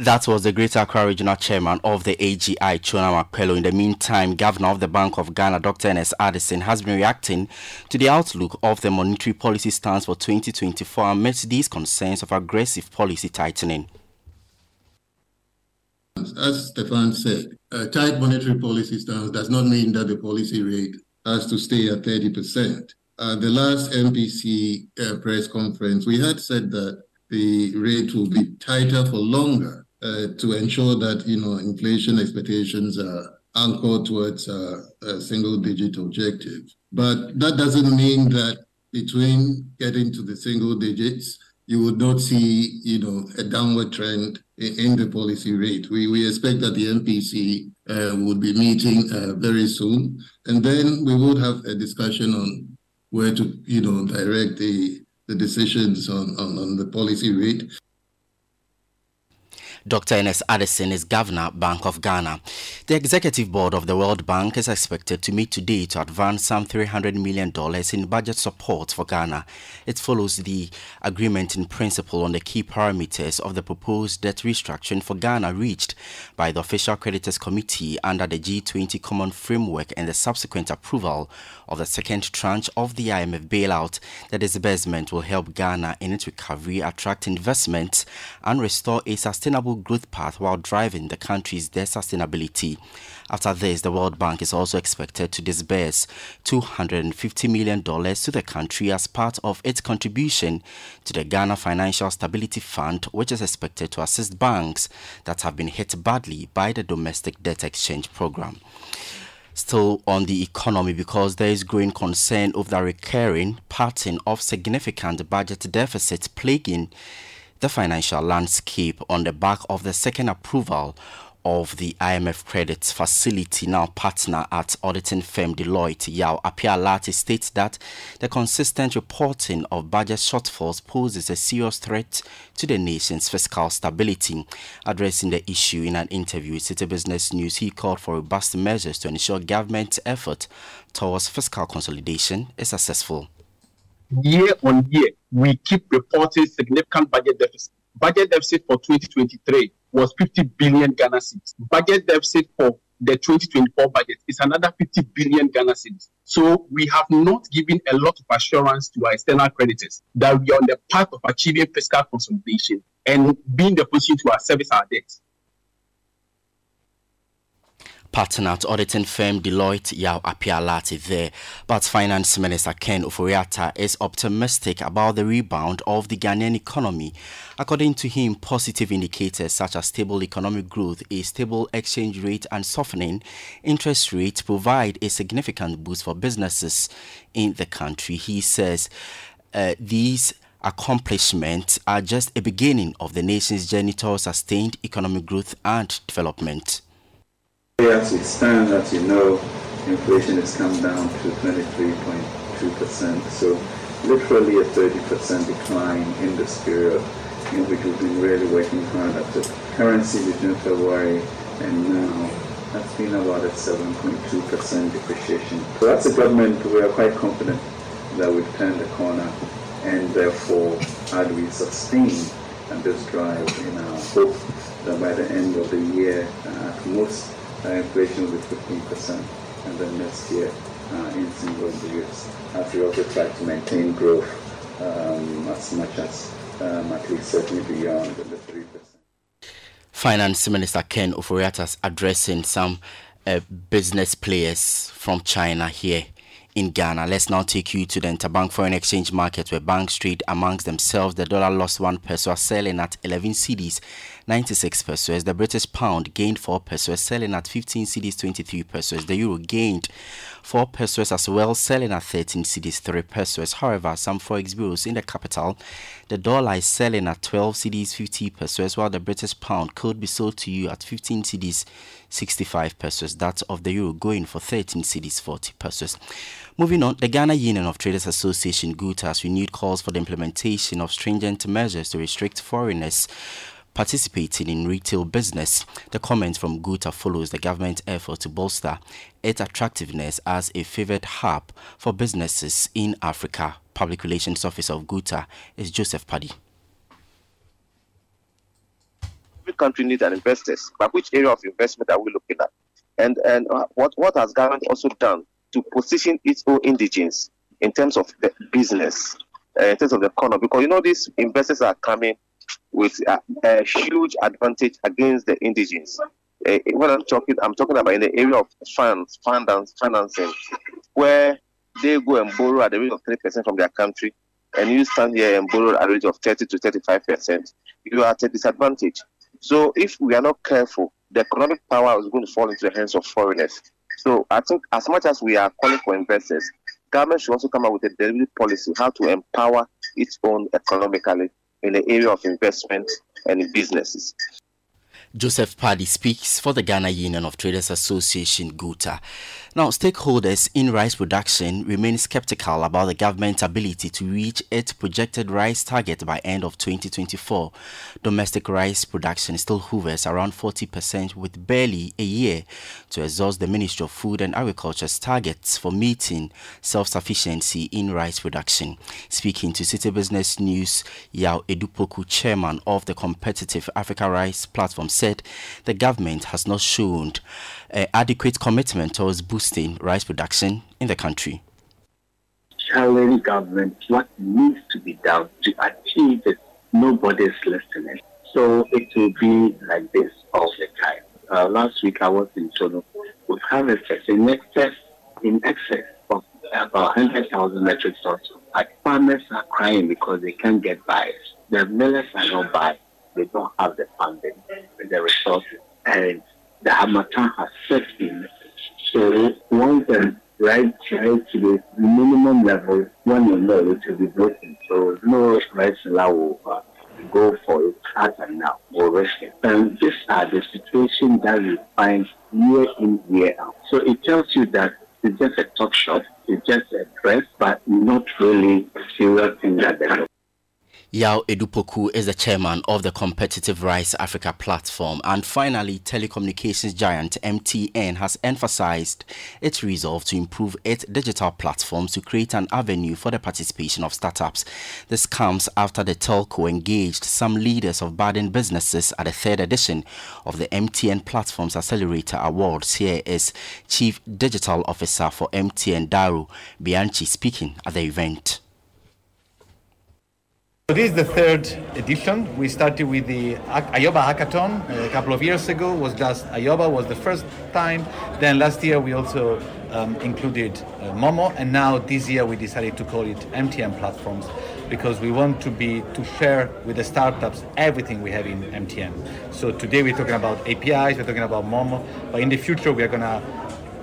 That was the Greater Accra Regional Chairman of the AGI, Tsonam Akpeloo. In the meantime, Governor of the Bank of Ghana, Dr. Ernest Addison, has been reacting to the outlook of the monetary policy stance for 2024 amidst these concerns of aggressive policy tightening. As Stefan said, a tight monetary policy stance does not mean that the policy rate has to stay at 30%. At the last MPC uh, press conference, we had said that the rate will be tighter for longer to ensure that you know inflation expectations are anchored towards uh, a single digit objective. But that doesn't mean that between getting to the single digits, you would not see you know a downward trend in, in the policy rate. We we expect that the MPC uh, would be meeting uh, very soon, and then we would have a discussion on where to you know direct the the decisions on, on, on the policy rate. Dr. Ernest Addison is Governor, Bank of Ghana. The Executive Board of the World Bank is expected to meet today to advance some $300 million in budget support for Ghana. It follows the agreement in principle on the key parameters of the proposed debt restructuring for Ghana reached by the Official Creditors Committee under the G20 Common Framework and the subsequent approval of the second tranche of the IMF bailout. The disbursement will help Ghana in its recovery, attract investment, and restore a sustainable growth path while driving the country's debt sustainability. After this, the World Bank is also expected to disburse $250 million to the country as part of its contribution to the Ghana Financial Stability Fund, which is expected to assist banks that have been hit badly by the domestic debt exchange program still on the economy because there is growing concern over the recurring pattern of significant budget deficits plaguing the financial landscape on the back of the second approval of the IMF credit facility, now partner at auditing firm Deloitte, Yao Apialati, states that the consistent reporting of budget shortfalls poses a serious threat to the nation's fiscal stability. Addressing the issue in an interview with Citi Business News, he called for robust measures to ensure government effort towards fiscal consolidation is successful. Year on year, we keep reporting significant budget deficit. Budget deficit for 2023 was 50 billion Ghana cedis. Budget deficit for the 2024 budget is another 50 billion Ghana cedis. So we have not given a lot of assurance to our external creditors that we are on the path of achieving fiscal consolidation and being in the position to our service our debts. Partner at auditing firm Deloitte Yao Apialati there. But Finance Minister Ken Ofori-Atta is optimistic about the rebound of the Ghanaian economy. According to him, positive indicators such as stable economic growth, a stable exchange rate, and softening interest rates provide a significant boost for businesses in the country. He says uh, these accomplishments are just a beginning of the nation's journey towards sustained economic growth and development. As it stands, as you know, inflation has come down to 23.2%, so literally a 30% decline in this period, in which we've been really working hard at the currency between February and now. That's been about a 7.2% depreciation. So that's a government we are quite confident that we've turned the corner, and therefore, how do we sustain this drive in our hope that by the end of the year, uh, at most, inflation will be 15%, and then next year uh, in single digits, as we also try to maintain growth um, as much as um, at least certainly beyond the 3%. Finance Minister Ken Ofori-Atta's addressing some uh, business players from China here in Ghana. Let's now take you to the interbank foreign exchange market where banks trade amongst themselves. The dollar lost one peso, selling at 11 cedis, 96 pesos. The British pound gained 4 pesos, selling at 15 cedis, 23 pesos. The euro gained 4 pesos as well, selling at 13 cedis, 3 pesos. However, some forex bureaus in the capital, the dollar is selling at 12 cedis, 50 pesos, while the British pound could be sold to you at 15 cedis, 65 pesos. That of the euro going for 13 cedis, 40 pesos. Moving on, the Ghana Union of Traders Association GUTA has renewed calls for the implementation of stringent measures to restrict foreigners participating in retail business. The comment from GUTA follows the government effort to bolster its attractiveness as a favored hub for businesses in Africa. Public Relations Officer of GUTA is Joseph Paddy. every country needs an investors. But which area of investment are we looking at? And and uh, what what has government also done to position its own indigenes in terms of the business, uh, in terms of the economy? Because you know these investors are coming with a, a huge advantage against the indigenes. Uh, when I'm talking, I'm talking about in the area of funds, finance, financing, where they go and borrow at the rate of three percent from their country, and you stand here and borrow at a rate of 30 to 35 percent, you are at a disadvantage. So if we are not careful, the economic power is going to fall into the hands of foreigners. So I think as much as we are calling for investors, government should also come up with a deliberate policy how to empower its own economically in the area of investment and in businesses. Joseph Paddy speaks for the Ghana Union of Traders Association GUTA. Now, stakeholders in rice production remain skeptical about the government's ability to reach its projected rice target by end of 2024. Domestic rice production still hovers around 40% with barely a year to exhaust the Ministry of Food and Agriculture's targets for meeting self-sufficiency in rice production. Speaking to Citi Business News, Yao Edupoku, chairman of the Competitive Africa Rice Platform, said the government has not shown uh, adequate commitment towards boosting rice production in the country. telling government what needs to be done to achieve it. Nobody's listening. So it will be like this all the time. Uh, last week I was in Tono. We've harvested in excess, in excess of about 100,000 metric tons. Farmers are crying because they can't get buyers. The millers are not buying. They don't have the funding, the resources. And the harmattan has set in. So once the right tries to the minimum level, when you know it will be broken. So no allow will uh, go for it as and now or risk it. And these are the situations that we find year in, year out. So it tells you that it's just a talk shop, it's just a dress, but not really a serious thing that they Yao Edupoku is the chairman of the Competitive Rice Africa platform. And finally, telecommunications giant MTN has emphasized its resolve to improve its digital platforms to create an avenue for the participation of startups. This comes after the telco engaged some leaders of budding businesses at the third edition of the MTN Platforms Accelerator Awards. Here is Chief Digital Officer for MTN Dario Bianchi speaking at the event. So this is the third edition. We started with the Ayoba Hackathon uh, a couple of years ago. Was just Ayoba was the first time. Then last year we also um, included uh, Momo, and now this year we decided to call it MTN Platforms because we want to be to share with the startups everything we have in MTN. So today we're talking about APIs, we're talking about Momo, but in the future we are gonna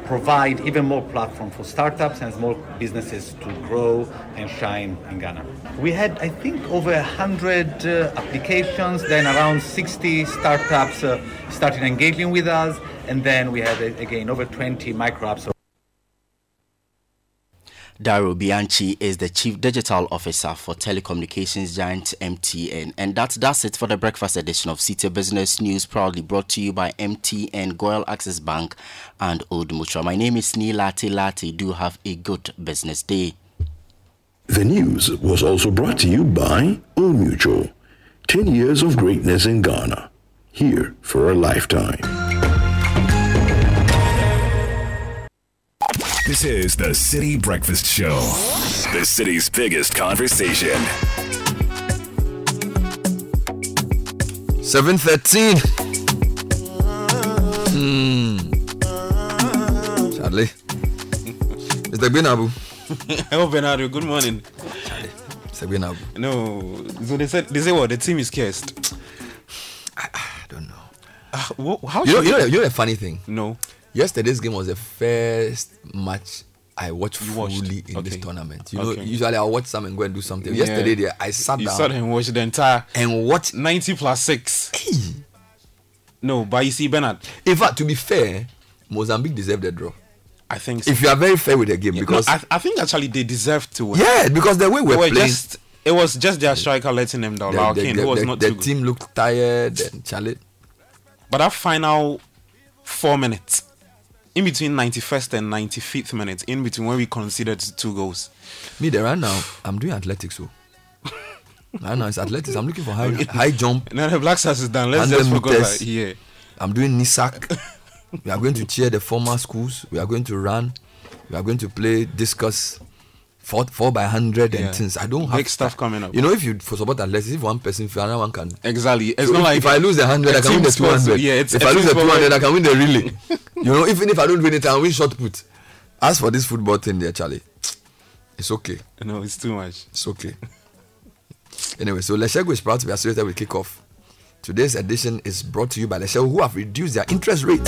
provide even more platform for startups and small businesses to grow and shine in Ghana. We had, I think, over 100 uh, applications, then around 60 startups uh, started engaging with us, and then we had, uh, again, over 20 micro apps. Dario Bianchi is the Chief Digital Officer for telecommunications giant MTN. And that does it for the breakfast edition of Citi Business News, proudly brought to you by MTN, GOIL Access Bank, and Old Mutual. My name is Nii Larte Lartey. Do have a good business day. The news was also brought to you by Old Mutual. 10 years of greatness in Ghana. Here for a lifetime. This is the Citi Breakfast Show, the city's biggest conversation. 713. Hmm. Charlie. Mr. Benabu. Hello, Bernardo. Good morning. Charlie. Mr. Benabu. No, so they said they say what the team is cursed. I don't know. Uh, wha- how You know, you, know, we- you know the funny thing? No. Yesterday's game was the first match I watched You watched? fully in this tournament. You know, usually I'll watch some and go and do something. Yeah. Yesterday, there, I sat you down. sat and watched the entire and watch 90 plus six. No, but you see, Bernard. In fact, to be fair, Mozambique deserved a draw. I think so. If you are very fair with the game, Yeah, no, because I, I think actually they deserve to win. Yeah, because the way we're were playing- just it was just their striker letting them down. the, Lau the- the- was the- not the too good. team looked tired and Charlie. But that final four minutes, in between 91st and 95th minutes, in between when we conceded two goals. Me there right now, I'm doing athletics. Oh. So right now it's athletics. I'm looking for high high jump. No, the Black Stars is done. Let's 100 just focus yeah. I'm doing NISAC. we are going to cheer the former schools. We are going to run. We are going to play discus. Four, four by hundred and things. I don't have Big stuff coming up. You know, if you for support athletics, if one person, fail, another one can. Exactly. It's So not if, like if I lose the hundred, I can win the two hundred. sport, hundred. yeah, it's if I lose the sport two hundred, I can win the relay. you know, even if I don't win it, I can win shot put. As for this football thing, there, Charlie, it's okay. No, it's too much. It's okay. Anyway, so Letshego is proud to be associated with Kickoff. Today's edition is brought to you by Letshego, who have reduced their interest rate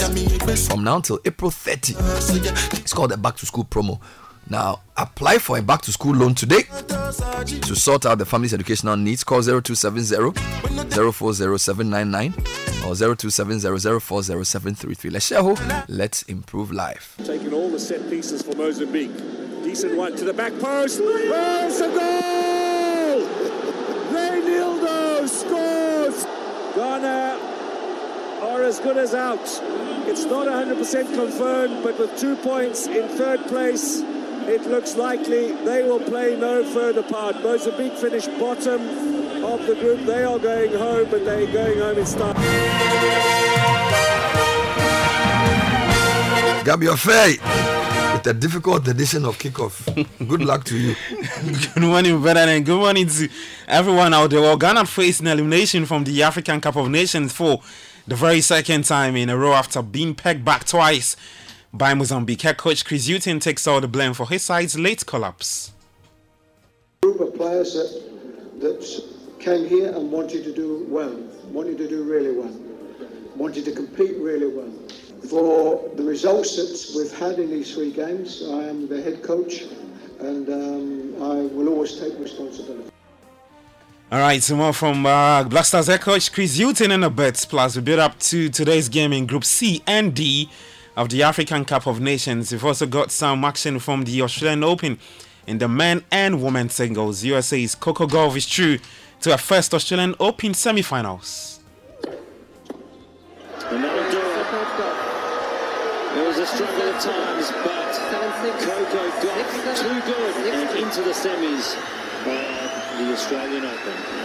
from now till April 30. It's called the Back to School promo. Now, apply for a back to school loan today to sort out the family's educational needs. Call 0270 040799 or 0270 040733. Letshego, let's improve life. Taking all the set pieces for Mozambique. Decent one to the back post. It's a goal! Reinildo scores! Ghana are as good as out. It's not 100% confirmed, but with two points in third place, it looks likely they will play no further part. Mozambique finished bottom of the group. They are going home, but they're going home in style. Gabi Ofei, with a difficult edition of Kickoff. Good luck to you. good morning, better and good morning to everyone out there. Well, Ghana faced an elimination from the African Cup of Nations for the very second time in a row after being pegged back twice by Mozambique. Head coach Chris Hughton takes all the blame for his side's late collapse. group of players that, that came here and wanted to do well, wanted to do really well, wanted to compete really well. For the results that we've had in these three games, I am the head coach and um, I will always take responsibility. All right, some more from uh, Black Stars head coach Chris Hughton in the bets. Plus, we build up to today's game in Group C and D of the African Cup of Nations. We've also got some action from the Australian Open in the men and women singles. USA's Coco Gauff is true to her first Australian Open semi-finals. And that'll do it. Was a struggle at times, but Coco got too good and into the semis of the Australian Open.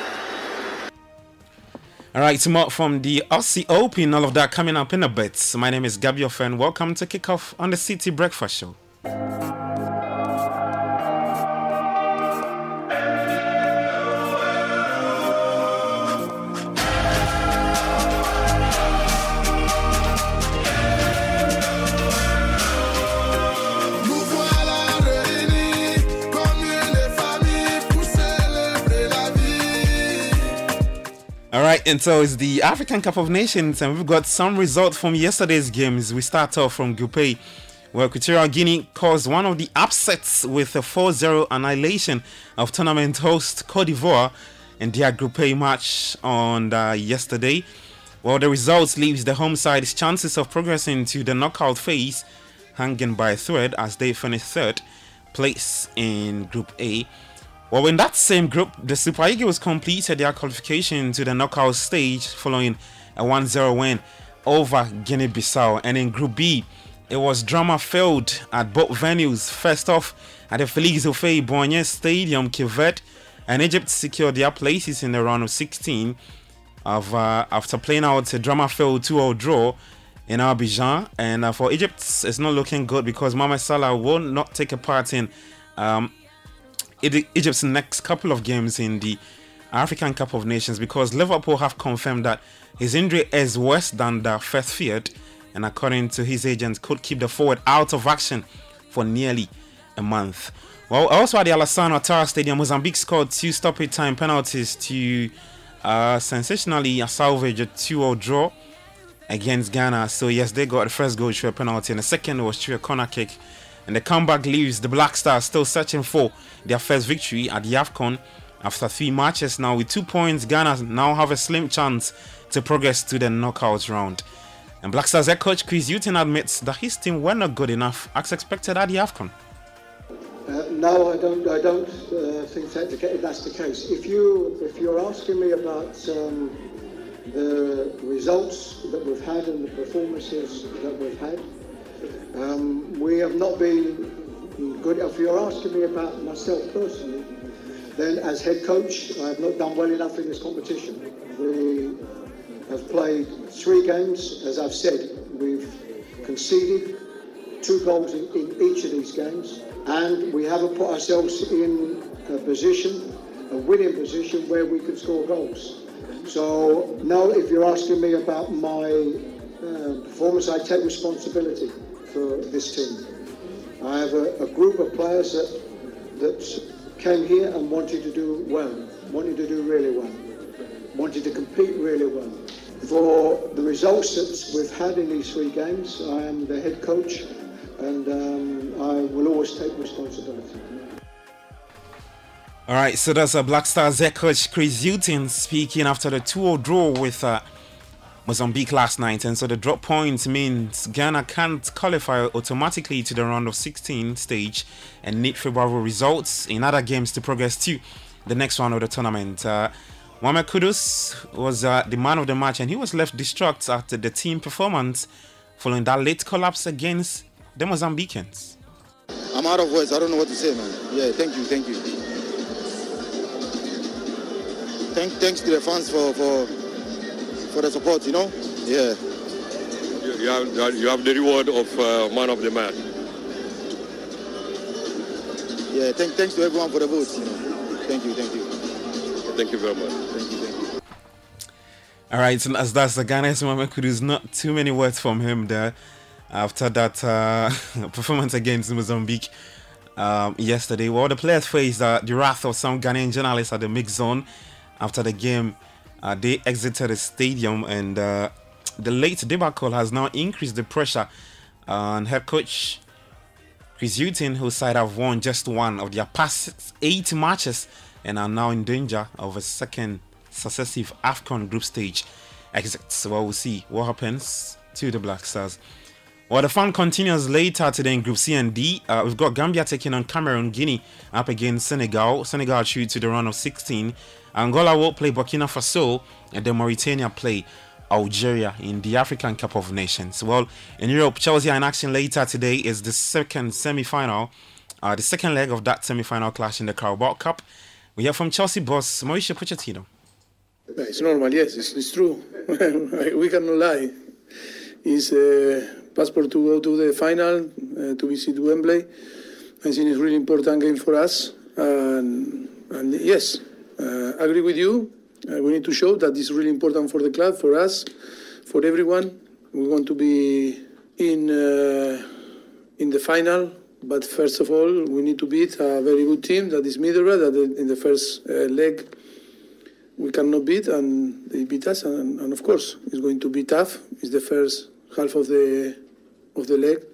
All right, some more from the Aussie Open. All of that coming up in a bit. My name is Gabby and welcome to kick off on the Citi Breakfast Show. All right, and so it's the African Cup of Nations, and we've got some results from yesterday's games. We start off from Group A, where Equatorial Guinea caused one of the upsets with a 4 0 annihilation of tournament host Cote d'Ivoire in their Group A match on uh, yesterday. Well, the results leaves the home side's chances of progressing to the knockout phase hanging by a thread as they finish third place in Group A. Well, in that same group, the Super Eagles completed their qualification to the knockout stage following a 1 0 win over Guinea Bissau. And in Group B, it was drama filled at both venues. First off, at the Felix Houphouët-Boigny Stadium, Kivet, and Egypt secured their places in the round of 16 of uh, after playing out a drama filled 2 0 draw in Abidjan. And uh, for Egypt, it's not looking good because Mohamed Salah will not take a part in um, Egypt's next couple of games in the African Cup of Nations because Liverpool have confirmed that his injury is worse than the first feared, and according to his agent, could keep the forward out of action for nearly a month. Well, also at the Alassane Ouattara Stadium, Mozambique scored two stoppage time penalties to uh, sensationally salvage a 2-0 draw against Ghana. So yes, they got the first goal through a penalty, and the second was through a corner kick. And the comeback leaves the Black Stars still searching for their first victory at the AFCON after three matches. Now with two points, Ghana now have a slim chance to progress to the knockout round. And Black Stars head coach Chris Hughton admits that his team were not good enough as expected at the AFCON. Uh, no, I don't. I don't uh, think that the, that's the case. If you if you're asking me about um, the results that we've had and the performances that we've had, um, we have not been good. If you're asking me about myself personally, then as head coach, I have not done well enough in this competition. We have played three games, as I've said. We've conceded two goals in, in each of these games, and we haven't put ourselves in a position, a winning position, where we could score goals. So, no, if you're asking me about my uh, performance, I take responsibility for this team. I have a, a group of players that, that came here and wanted to do well, wanted to do really well, wanted to compete really well. For the results that we've had in these three games, I am the head coach and um, I will always take responsibility. All right, so that's a Black Stars head coach Chris Hughton speaking after the 2-0 draw with uh, Mozambique last night. And so the drop points means Ghana can't qualify automatically to the round of 16 stage and need favorable results in other games to progress to the next round of the tournament. Uh, Mohamed Kudus was uh, the man of the match and he was left distraught after the team performance following that late collapse against the Mozambicans. I'm out of words. I don't know what to say, man. Yeah, thank you, thank you. Thank, thanks to the fans for, for for the support, you know? Yeah. You, you have, you have the reward of uh, man of the match. Yeah, thank, thanks to everyone for the votes, you know. Thank you, thank you. Thank you very much. Thank you, thank you. All right, so as that's the Ghana's Mohamed Kudus, not too many words from him there after that uh, performance against Mozambique um, yesterday. Well, the players faced uh, the wrath of some Ghanaian journalists at the mix zone after the game. Uh, they exited the stadium, and uh, the late debacle has now increased the pressure on head coach Chris Hughton, whose side have won just one of their past eight matches and are now in danger of a second successive AFCON group stage exit. So we'll see what happens to the Black Stars. Well, the fun continues later today in Group C and D. Uh, we've got Gambia taking on Cameroon, Guinea up against Senegal. Senegal through to the round of 16. Angola will play Burkina Faso, and then Mauritania play Algeria in the African Cup of Nations. Well, in Europe, Chelsea in action later today is the second semi-final, uh, the second leg of that semi-final clash in the Carabao Cup. We hear from Chelsea boss Mauricio Pochettino. It's normal, yes, it's, it's true. we cannot lie. It's a passport to go to the final, uh, to visit Wembley. I think it's a really important game for us. And, and yes, uh, agree with you. Uh, we need to show that this is really important for the club, for us, for everyone. We want to be in uh, in the final, but first of all, we need to beat a very good team that is Middlesbrough. That in the first leg we cannot beat, and they beat us. And, of course, it's going to be tough. It's the first half of the of the leg,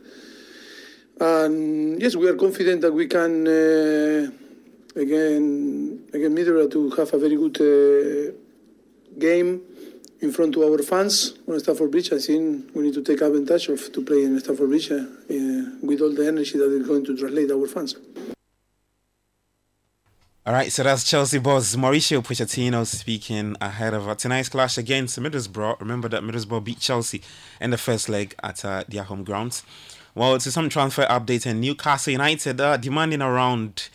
and yes, we are confident that we can again, again Middlesbrough to have a very good uh, game in front of our fans on Stamford Bridge. I think we need to take advantage of to play in Stamford Bridge uh, with all the energy that is going to translate our fans. All right, so that's Chelsea boss Mauricio Pochettino speaking ahead of tonight's clash against Middlesbrough. Remember that Middlesbrough beat Chelsea in the first leg at uh, their home grounds. Well, to some transfer updates, and Newcastle United are demanding around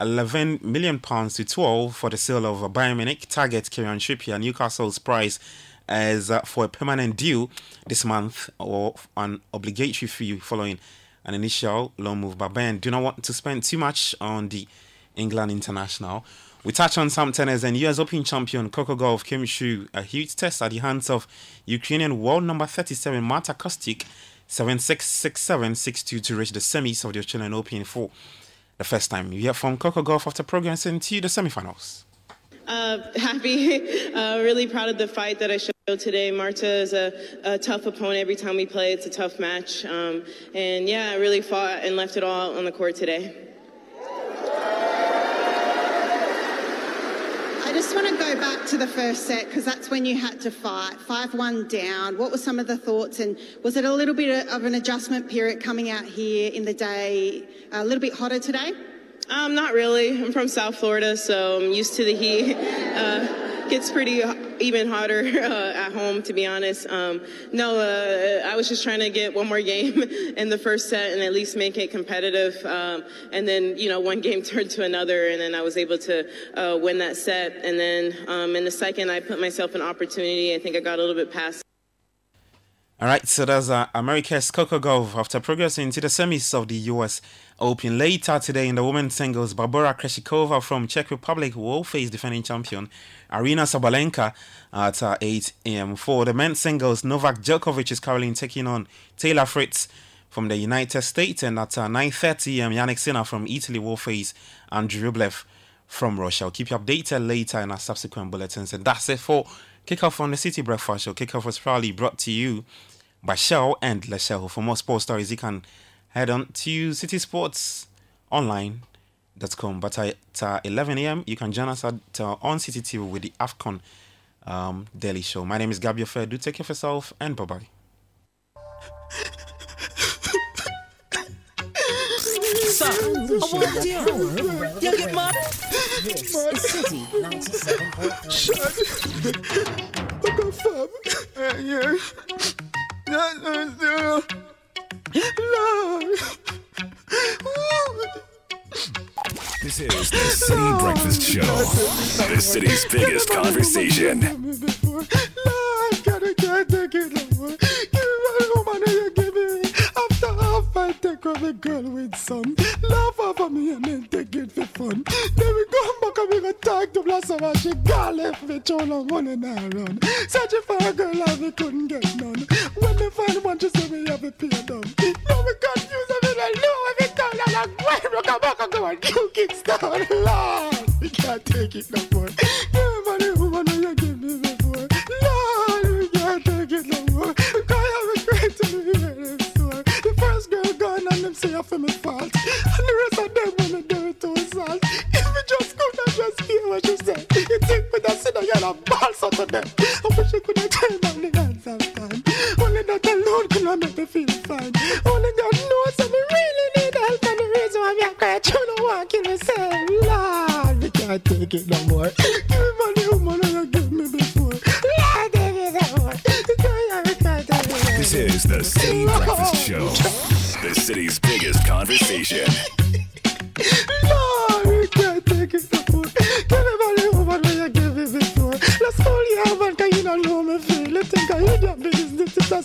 11 million pounds to 12 for the sale of Bayern Munich target Kieran Trippier. Newcastle's price is uh, for a permanent deal this month or an obligatory fee following an initial loan move. But Bayern do not want to spend too much on the England international. We touch on some tennis and US Open champion Coco Gauff came through a huge test at the hands of Ukrainian world number 37 Marta Kostyuk 7-6, 6 to reach the semis of the Australian Open for the first time. You hear from Coco Gauff after progressing to the semifinals. Uh, happy, uh, really proud of the fight that I showed today. Marta is a, a, tough opponent every time we play. It's a tough match. Um, and yeah, I really fought and left it all on the court today. I just want to go back to the first set because that's when you had to fight. 5 1 down. What were some of the thoughts? And was it a little bit of an adjustment period coming out here in the day, a little bit hotter today? Um, not really. I'm from South Florida, so I'm used to the heat. Uh, gets pretty even hotter uh, at home, to be honest. Um, no, uh, I was just trying to get one more game in the first set and at least make it competitive. Um, and then, you know, one game turned to another, and then I was able to uh, win that set. And then um, in the second, I put myself an opportunity. I think I got a little bit past. All right, so that's uh, America's Coco Gauff after progressing to the semis of the US Open. Later today in the women's singles, Barbara Krejcikova from Czech Republic will face defending champion Aryna Sabalenka at uh, 8 a.m. For the men's singles, Novak Djokovic is currently taking on Taylor Fritz from the United States, and at uh, 9:30 a.m., Jannik Sinner from Italy will face Andrew Rublev from Russia. I'll keep you updated later in our subsequent bulletins, and that's it for Kickoff on the Citi Breakfast Show. Kickoff was proudly brought to you by Shell and Lachelle. For more sports stories, you can head on to Citi Sports Online.com. But at uh, 11 a.m., you can join us at, uh, on Citi TV with the AFCON um, Daily Show. My name is Gabi Ofei. Do take care of yourself and bye bye. Sir, I want you. You get mad? This is Citi 97.3. What the fuck? This is the Citi Breakfast Show, the city's biggest conversation. Get I take off the girl with some. Laugh over me and then take it for fun. Then we come back and we go talk to Blossom and she got left me too long I a girl and we couldn't get none. When find one, she say we have a. Now we don't know time. And I'm going to come back and go and you kickstart. Lord, we can't take it no more. Give me money, woman, and you give me before. Lord, we can't take it no more. Cause I regret to be very sore. The first girl gone and them say I for me fault. And the rest of them they do it to assault. If we just could not just hear what you say. You think we just sit down and balls out of them. I wish I could have turned on the dance of time. Only that alone could not make me feel why me a cry. You know what kill myself. Lord, we can't take it no more. Give me money, woman, and you give me before. Lord, give me that more. This is the Citi Breakfast Show, the city's biggest conversation. We can't take it no more. Give me money, woman, and you give me before. Let's call you man, cause you don't know me feel. You think I that business, it's a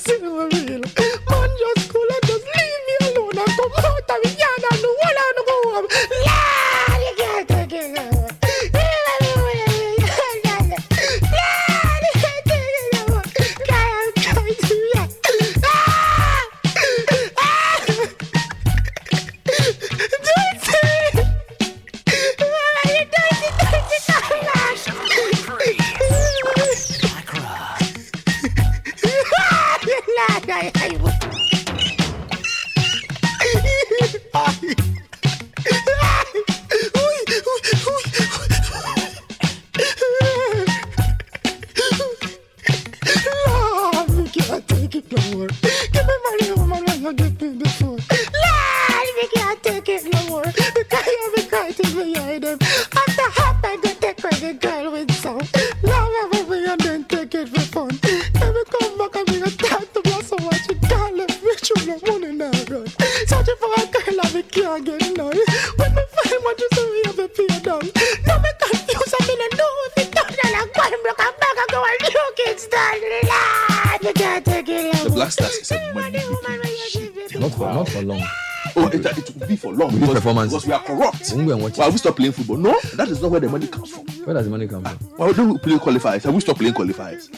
it will be long Good because, performances. because we are corrupt. Why we stop playing football? No, that is not where the money comes from. Where does the money come from? Why don't we play qualifiers? Have we stopped playing qualifiers?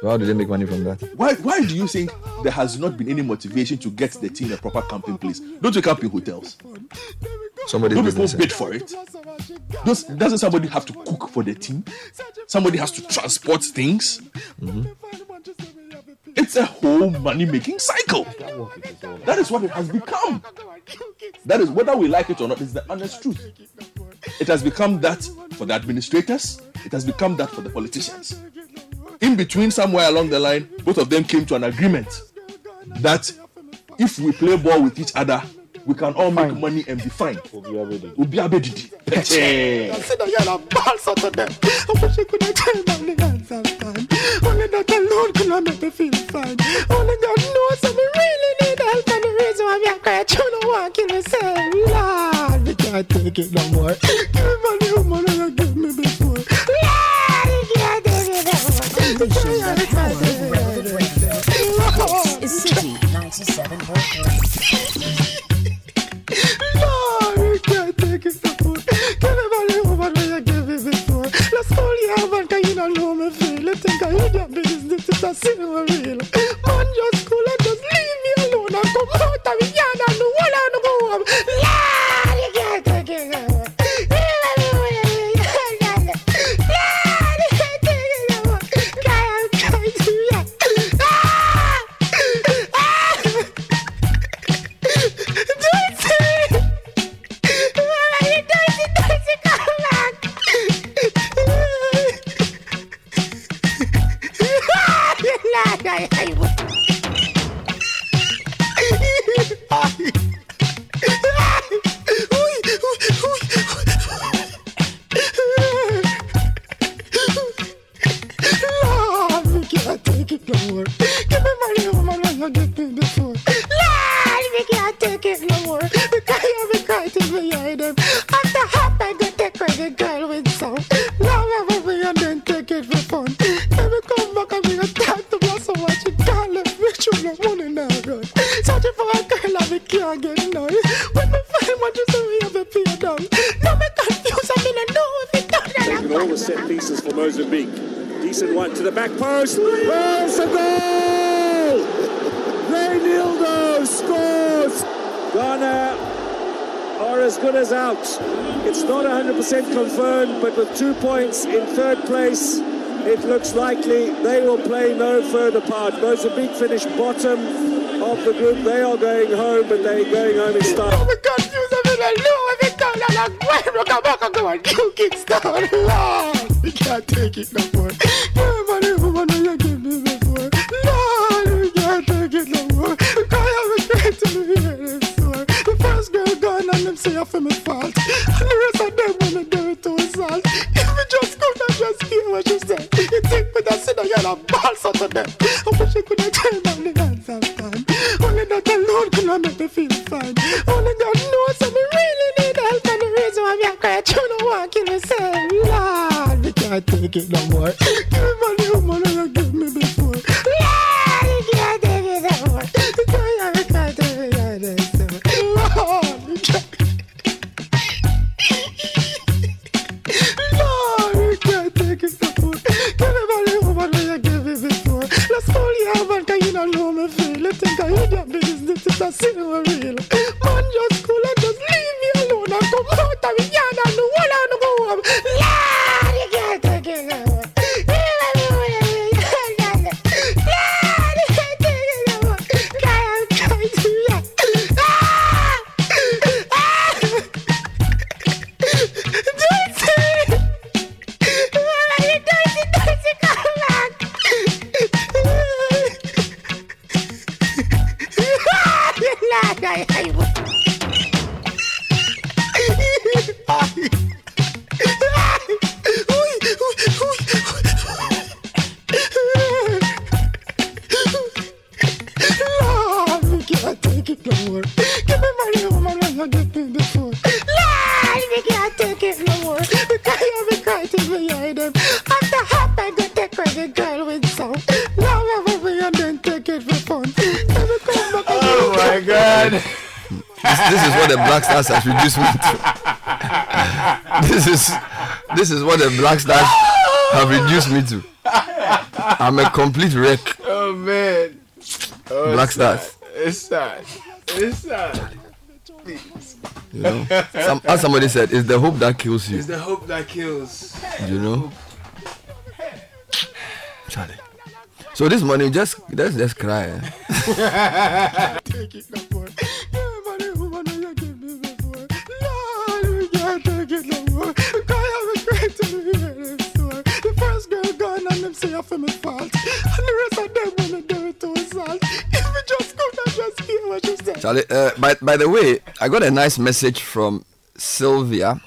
So how do they make money from that? Why why do you think there has not been any motivation to get the team a proper camping place? Don't you camp in hotels? Somebody's Don't people bid eh? for it? Does, doesn't somebody have to cook for the team? Somebody has to transport things. Mm-hmm. It's a whole money making cycle. That is what it has become. That is whether we like it or not, is the honest truth. It has become that for the administrators, it has become that for the politicians. In between, somewhere along the line, both of them came to an agreement that if we play ball with each other, we can all make money and be fine. Obi Abedidi. Peche. I said I got a balls out of them. I wish I could have turned hands of. Only that alone could have made me feel fine. Only God knows that me really need help and the reason why me a cry. You know what? Kill myself. Lord, we can't take it no more. Give me money, woman, and you give me before. Lord, we can't take it no more. Station that power relevant radio. This is Citi 97.3. know me feel. You think I hear your business, it's a silver real. Man, just 100% confirmed, but with two points in third place, it looks likely they will play no further part. Mozambique finished bottom of the group. They are going home, but they're going home in style. me confused, I mean, I know out of them. I wish I could have turned down the dance time. Only that alone could have made me feel fine. Only God knows that me really need help and the reason why me a cry. You know what? Kill myself. Lord, we can't take it no more. Give Reduced me to. This is this is what the Black Stars have reduced me to. I'm a complete wreck. Oh man. Oh, Black it's sad. Stars. It's sad. It's sad. Please. You know, Some, as somebody said, it's the hope that kills you. It's the hope that kills. You know, Charlie. So this morning, just let's just cry. eh? Charlie, uh, by, by the way, I got a nice message from Sylvia,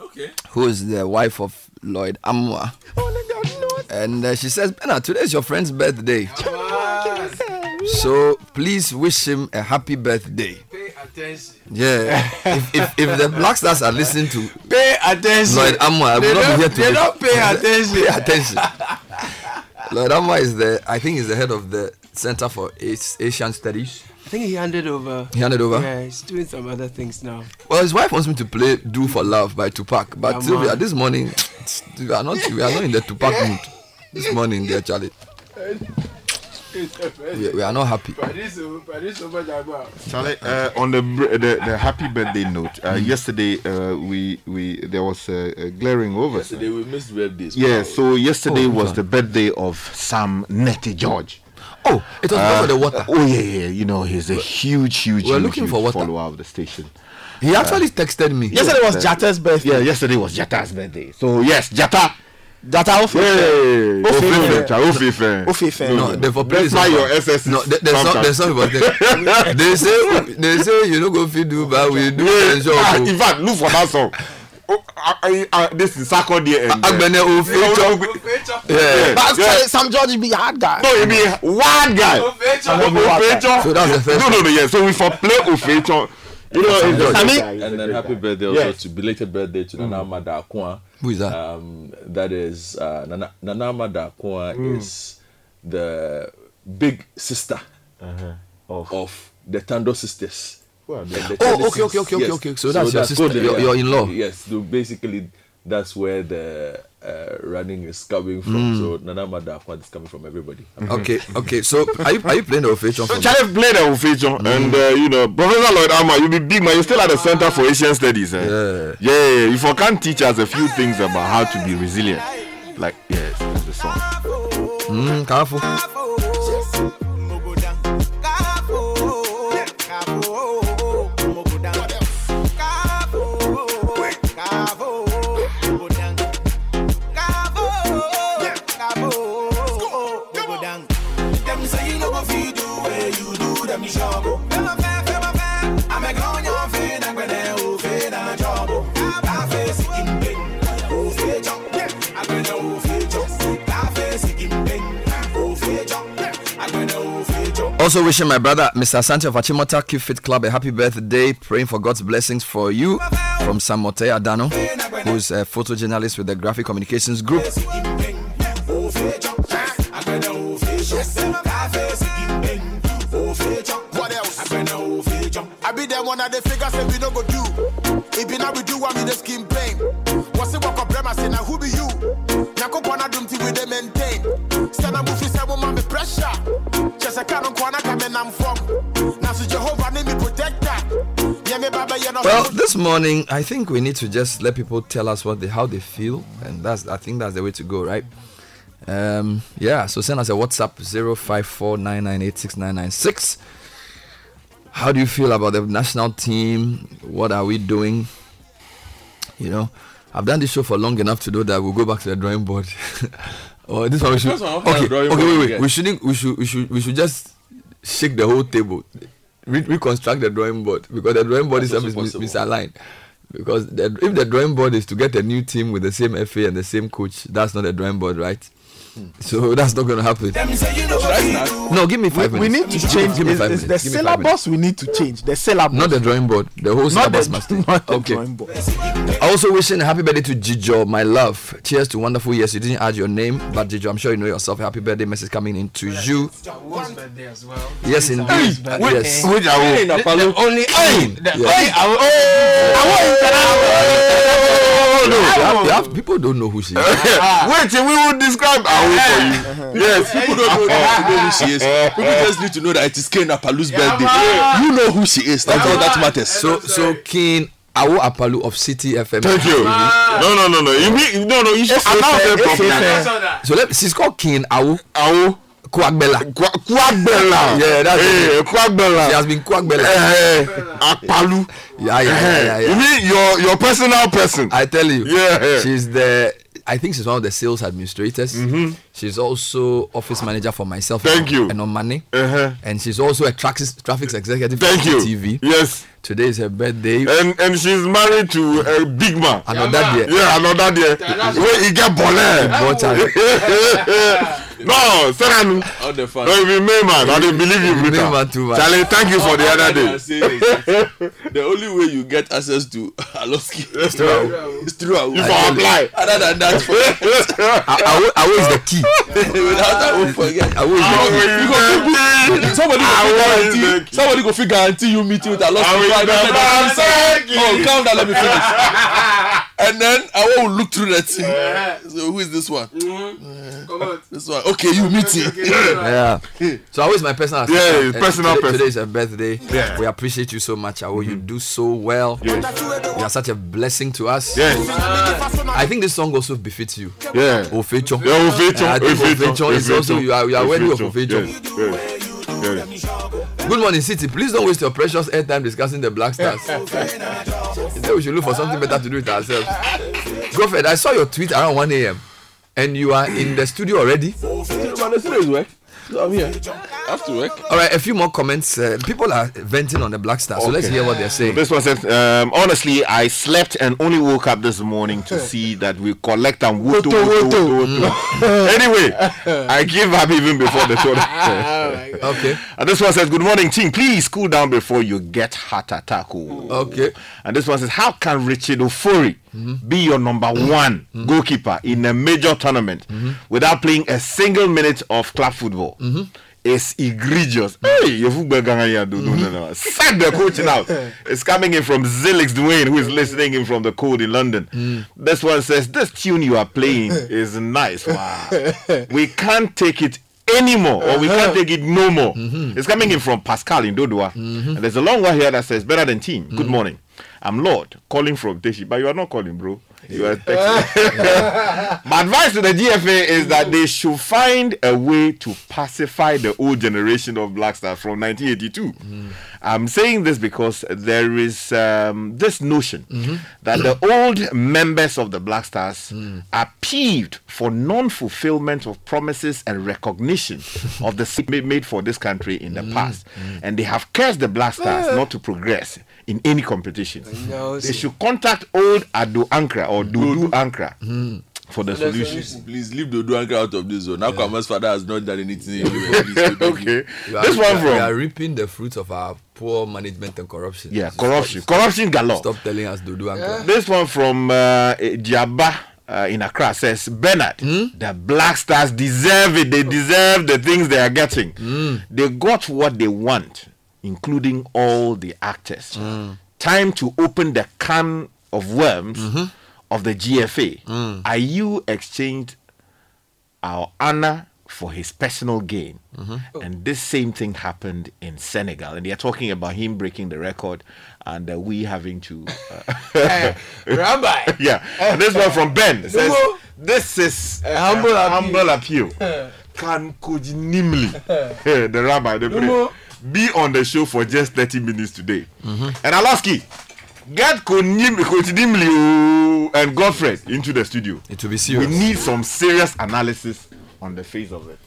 Okay. who is the wife of Lloyd Amoah. And uh, she says, Bernard, today is your friend's birthday. So please wish him a happy birthday. Attention. Yeah. if, if, if the Black Stars are listening to Pay attention. Lloyd Amoah, I They will not don't- be here today. They don't pay attention. Pay attention. Lloyd Amoah is the, I think, he's the head of the Center for As- Asian Studies. I think he handed over. He handed over? Yeah, he's doing some other things now. Well, his wife wants me to play "Do for Love" by Tupac, but Yeah, Sylvia, man. this morning we are not we are not in the Tupac mood. This morning, dear Charlie, we, we are not happy. Charlie, uh, on the, the the happy birthday note, uh, yesterday uh, we we there was a, a glaring oversight. Yesterday we missed birthdays. Yeah, so yesterday Oh, was okay. the birthday of Sam Nartey George. Oh, it was because of the water. Oh yeah, yeah. You know, he's a huge, huge, We're huge, looking for water. follower of the station. He actually texted me. Yesterday was Jata's birthday. Yeah, yesterday was Jata's birthday. So yes, Jata. Jata Hey, Ofife. Ofife. Ofife. No, they for Let's play fly song. your SS. No, there's not there's not about. They say they say you know go fit do, but we do Yeah, ensure. ah, in fact, look for that song. Oh, I, I, I, this is Saturday and. uh, Agbene Ofecho. Yeah. But Yeah. Sam- Sam George be a hard guy. No, you mean one guy. Ofecho. So that's the first No, no, no. Yeah. So we for play Ofecho. You know, it's just- I mean- And then happy birthday also Yes. to belated birthday to Nana Amada Akua. Who is that? Um, that is uh, Nana, Nana Amada Akua Mm. is the big sister of, of the Tando sisters. Who are The- the Oh, Tando okay, okay, sisters, okay, okay, yes. okay. So that's your sister, what they your- are. in-law. Yes, so basically that's where the uh, running is coming from. Mm. So Nana Amada Akua is coming from everybody. Okay, okay. So are you are you playing the Ofecho? So for me? Charlie played the Ofecho, and uh, you know, Professor Lloyd Amoah, you be big man. You're still at the Center for Asian Studies. Eh? Yeah. Yeah, yeah. If you can teach us a few things about how to be resilient, like yes, it's the song. Mm, careful. Also wishing my brother Mr. Asante of Achimota Fit Club a happy birthday. Praying for God's blessings for you from Samote Adano, who's a photojournalist with the Graphic Communications Group. Who who who who one of the figures say we no go do. Be now we do the skin pain. What's brema say now who be you? Maintain. Stand up if you woman pressure. Well, this morning I think we need to just let people tell us what they how they feel, and that's I think that's the way to go, right? Um, yeah. So send us a WhatsApp zero five four nine nine eight six nine nine six. How do you feel about the national team? What are we doing? You know, I've done this show for long enough to know that we'll go back to the drawing board. or this one we should. That's what I'm on Okay, okay, wait, wait. again. We shouldn't. We should. We should. We should just shake the whole table. Re- reconstruct the drawing board because the drawing board That's is mis- misaligned. Because the, if the drawing board is to get a new team with the same FA and the same coach, that's not a drawing board, right? So that's not going to happen. Them say you no go fit do. No, give me five we, we need to Give change Give me it's- five it's minutes. the Give me five minutes. syllabus we need to change the syllabus Not the drawing board. The whole Not the- syllabus must change. Okay. drawing board. Also wishing a happy birthday to Jijo, my love. Cheers to wonderful years. You didn't add your name, but Jijo, I'm sure you know yourself. Happy birthday message coming into you. birthday as well. Yes, indeed. Hey, yes. which I will- Hey, the only- hey, the Yes. only- oh! oh, no. You have- you have- people don't know who she is. Wait till we will describe Awo for you. Yes, People don't know, that, know who she is. People just need to know that it is Ken Apalu's birthday. You know who she is. That's all that matters. So, so King Awo Apalu of Citi FM. Thank you. No, no, no, no. You mean no, no? You should announce it properly. So let, she's called King Awo. Awo. Kwagbela. Kwagbela. Yeah, that's hey, it. Eh, Kwagbela. She has been Kwagbela. Eh, eh, Apalu. Yeah, yeah, yeah, yeah, eh, yeah. You mean your your personal person? I tell you. Yeah, yeah. She's the I think she's one of the sales administrators. Mhm. She's also office manager for myself. Thank you. And on money. Uh-huh. And she's also a traffic traffic executive Thank you. TV. Yes. Today is her birthday. And and she's married to a big man. Another yeah, there. Yeah, another there. Where he get bole. Bought her. No, Seranu. All the fun. No, you be main man. I dey believe you, Main Peter. man too much. Charlie, thank you for the other day. can say is the only way you get access to Aloski is through is through our You for apply. Other than that, for I is the key. without that, we forget. I will Awo is is You go the fit key. somebody go Awo fit is the guarantee key. somebody go fit guarantee you meeting with Aloski. Awo is before I the don't let that answer. Oh, calm down, let me finish. and then I will look through that thing. So who is this one? Mm-hmm. Come on, this one. Okay, you meet the key. Yeah. So Awo is my personal Yeah, assistant. it's personal today, person. Today is her birthday. Yeah. We appreciate you so much, Awo. You mm-hmm. do so well. Yes. You are such a blessing to us. Yes. Ah. I think this song also befits you. Yeah. Ofecho. Yeah, Ofecho, I think Ofecho, Ofecho is Ofecho, also you are you are worthy of Ofecho. Ofecho. Yes, yes, yes. Good morning, Citi. Please don't waste your precious airtime discussing the Black Stars. Then we should look for something better to do with ourselves. Godfred, I saw your tweet around 1 a.m. and you are in the studio already. Man, the studio is work. So I'm here. I have to work. All right, a few more comments. Uh, people are venting on the Black Stars, so let's hear what they're saying. This one says, um, honestly, I slept and only woke up this morning to see that we collect and woto, woto, woto, woto. Anyway, I give up even before the tournament. Okay. And this one says, Good morning, team. Please cool down before you get heart attack. oh." Okay. And this one says, How can Richard Ofori Mm-hmm. be your number mm-hmm. one mm-hmm. goalkeeper in a major tournament without playing a single minute of club football? It's egregious. Hey, do. Sack the coach now. It's coming in from Zilix Dwayne, who is listening in from the cold in London. Mm. This one says, This tune you are playing is nice. Wow. we can't take it anymore, or we can't uh-huh. take it no more. It's coming in from Pascal in Dodua. And there's a long one here that says, Better than team. Good morning. I'm Lord, calling from Teshie, but you are not calling, bro. You are texting. My advice to the GFA is that they should find a way to pacify the old generation of Black Stars from 1982. Mm. I'm saying this because there is um, this notion mm-hmm. that the old members of the Black Stars mm. are peeved for non-fulfillment of promises and recognition of the made made for this country in the mm. past, and they have cursed the Black Stars uh. not to progress in any competition. They should contact old Ado Ankra or Dudu Ankra for the solution. Please leave the Duanka out of this zone. Now, Kwama's father has not done anything. okay. Are- This one we are- We are from reaping the fruits of our poor management and corruption. yeah, So corruption, stop- corruption galore. Stop telling us to do and This one from uh, Diaba uh, in Accra says Bernard, the Black Stars deserve it. They deserve the things they are getting. They got what they want, including all the actors. Time to open the can of worms of the GFA. Are you exchanged our honor for his personal gain. And this same thing happened in Senegal. And they're talking about him breaking the record and uh, we having to. Uh, Rabbi. yeah. This one from Ben says, This is A humble a humble appeal. Can Coach Nimli, the rabbi, the priest, be on the show for just 30 minutes today? And Alaski, get Coach Nim- Coach Nimli oh, and Godfred into the studio. It will be serious. We need some serious analysis on the face of it.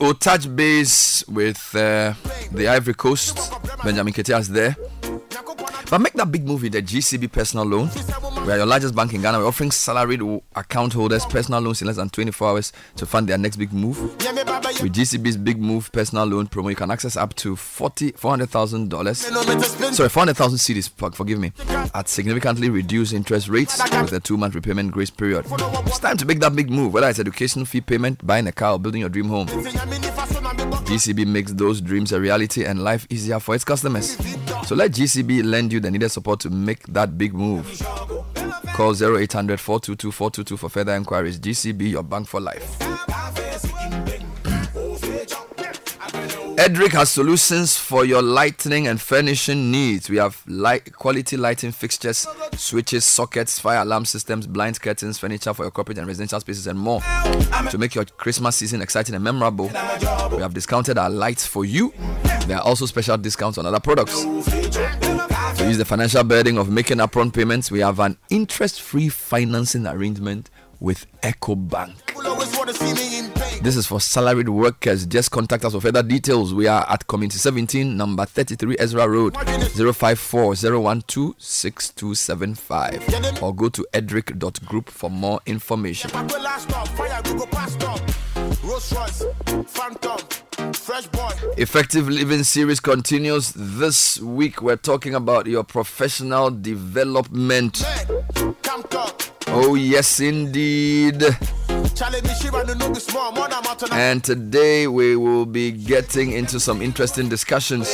We'll touch base with uh, the Ivory Coast. Benjamin Ketias there. But make that big move with the GCB personal loan. We are your largest bank in Ghana. We're offering salaried account holders personal loans in less than 24 hours to fund their next big move. With GCB's big move personal loan promo, you can access up to 40 $400,000. Sorry, 400,000 cedis, for- forgive me, at significantly reduced interest rates with a two month repayment grace period. It's time to make that big move, whether it's education fee payment, buying a car, or building your dream home. GCB makes those dreams a reality and life easier for its customers. So let GCB lend you the needed support to make that big move. Call 0800 422 422 for further inquiries. GCB, your bank for life. Edric has solutions for your lighting and furnishing needs. We have light quality lighting fixtures, switches, sockets, fire alarm systems, blinds, curtains, furniture for your corporate and residential spaces, and more. To make your Christmas season exciting and memorable, we have discounted our lights for you. There are also special discounts on other products. To use the financial burden of making upfront payments, we have an interest-free financing arrangement with EcoBank. This is for salaried workers. Just contact us for further details. We are at Community 17, number 33 Ezra Road, 054 012 Or go to edric.group for more information. Effective Living series continues this week. We're talking about your professional development. Oh, yes, indeed. And today we will be getting into some interesting discussions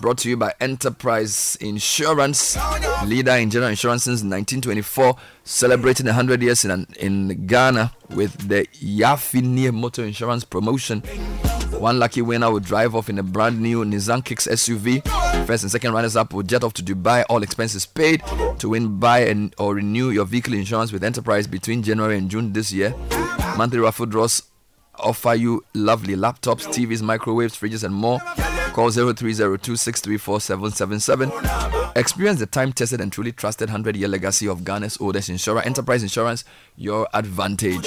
brought to you by Enterprise Insurance, leader in general insurance since 1924, celebrating 100 years in, in Ghana with the Yafini Motor Insurance promotion. One lucky winner will drive off in a brand new Nissan Kicks SUV. First and second runners up will jet off to Dubai, all expenses paid. To win, buy and or renew your vehicle insurance with Enterprise between January and June this year. Monthly raffle draws offer you lovely laptops, TVs, microwaves, fridges, and more. Call 0302 Experience the time tested and truly trusted 100 year legacy of Ghana's oldest insurer, Enterprise Insurance, your advantage.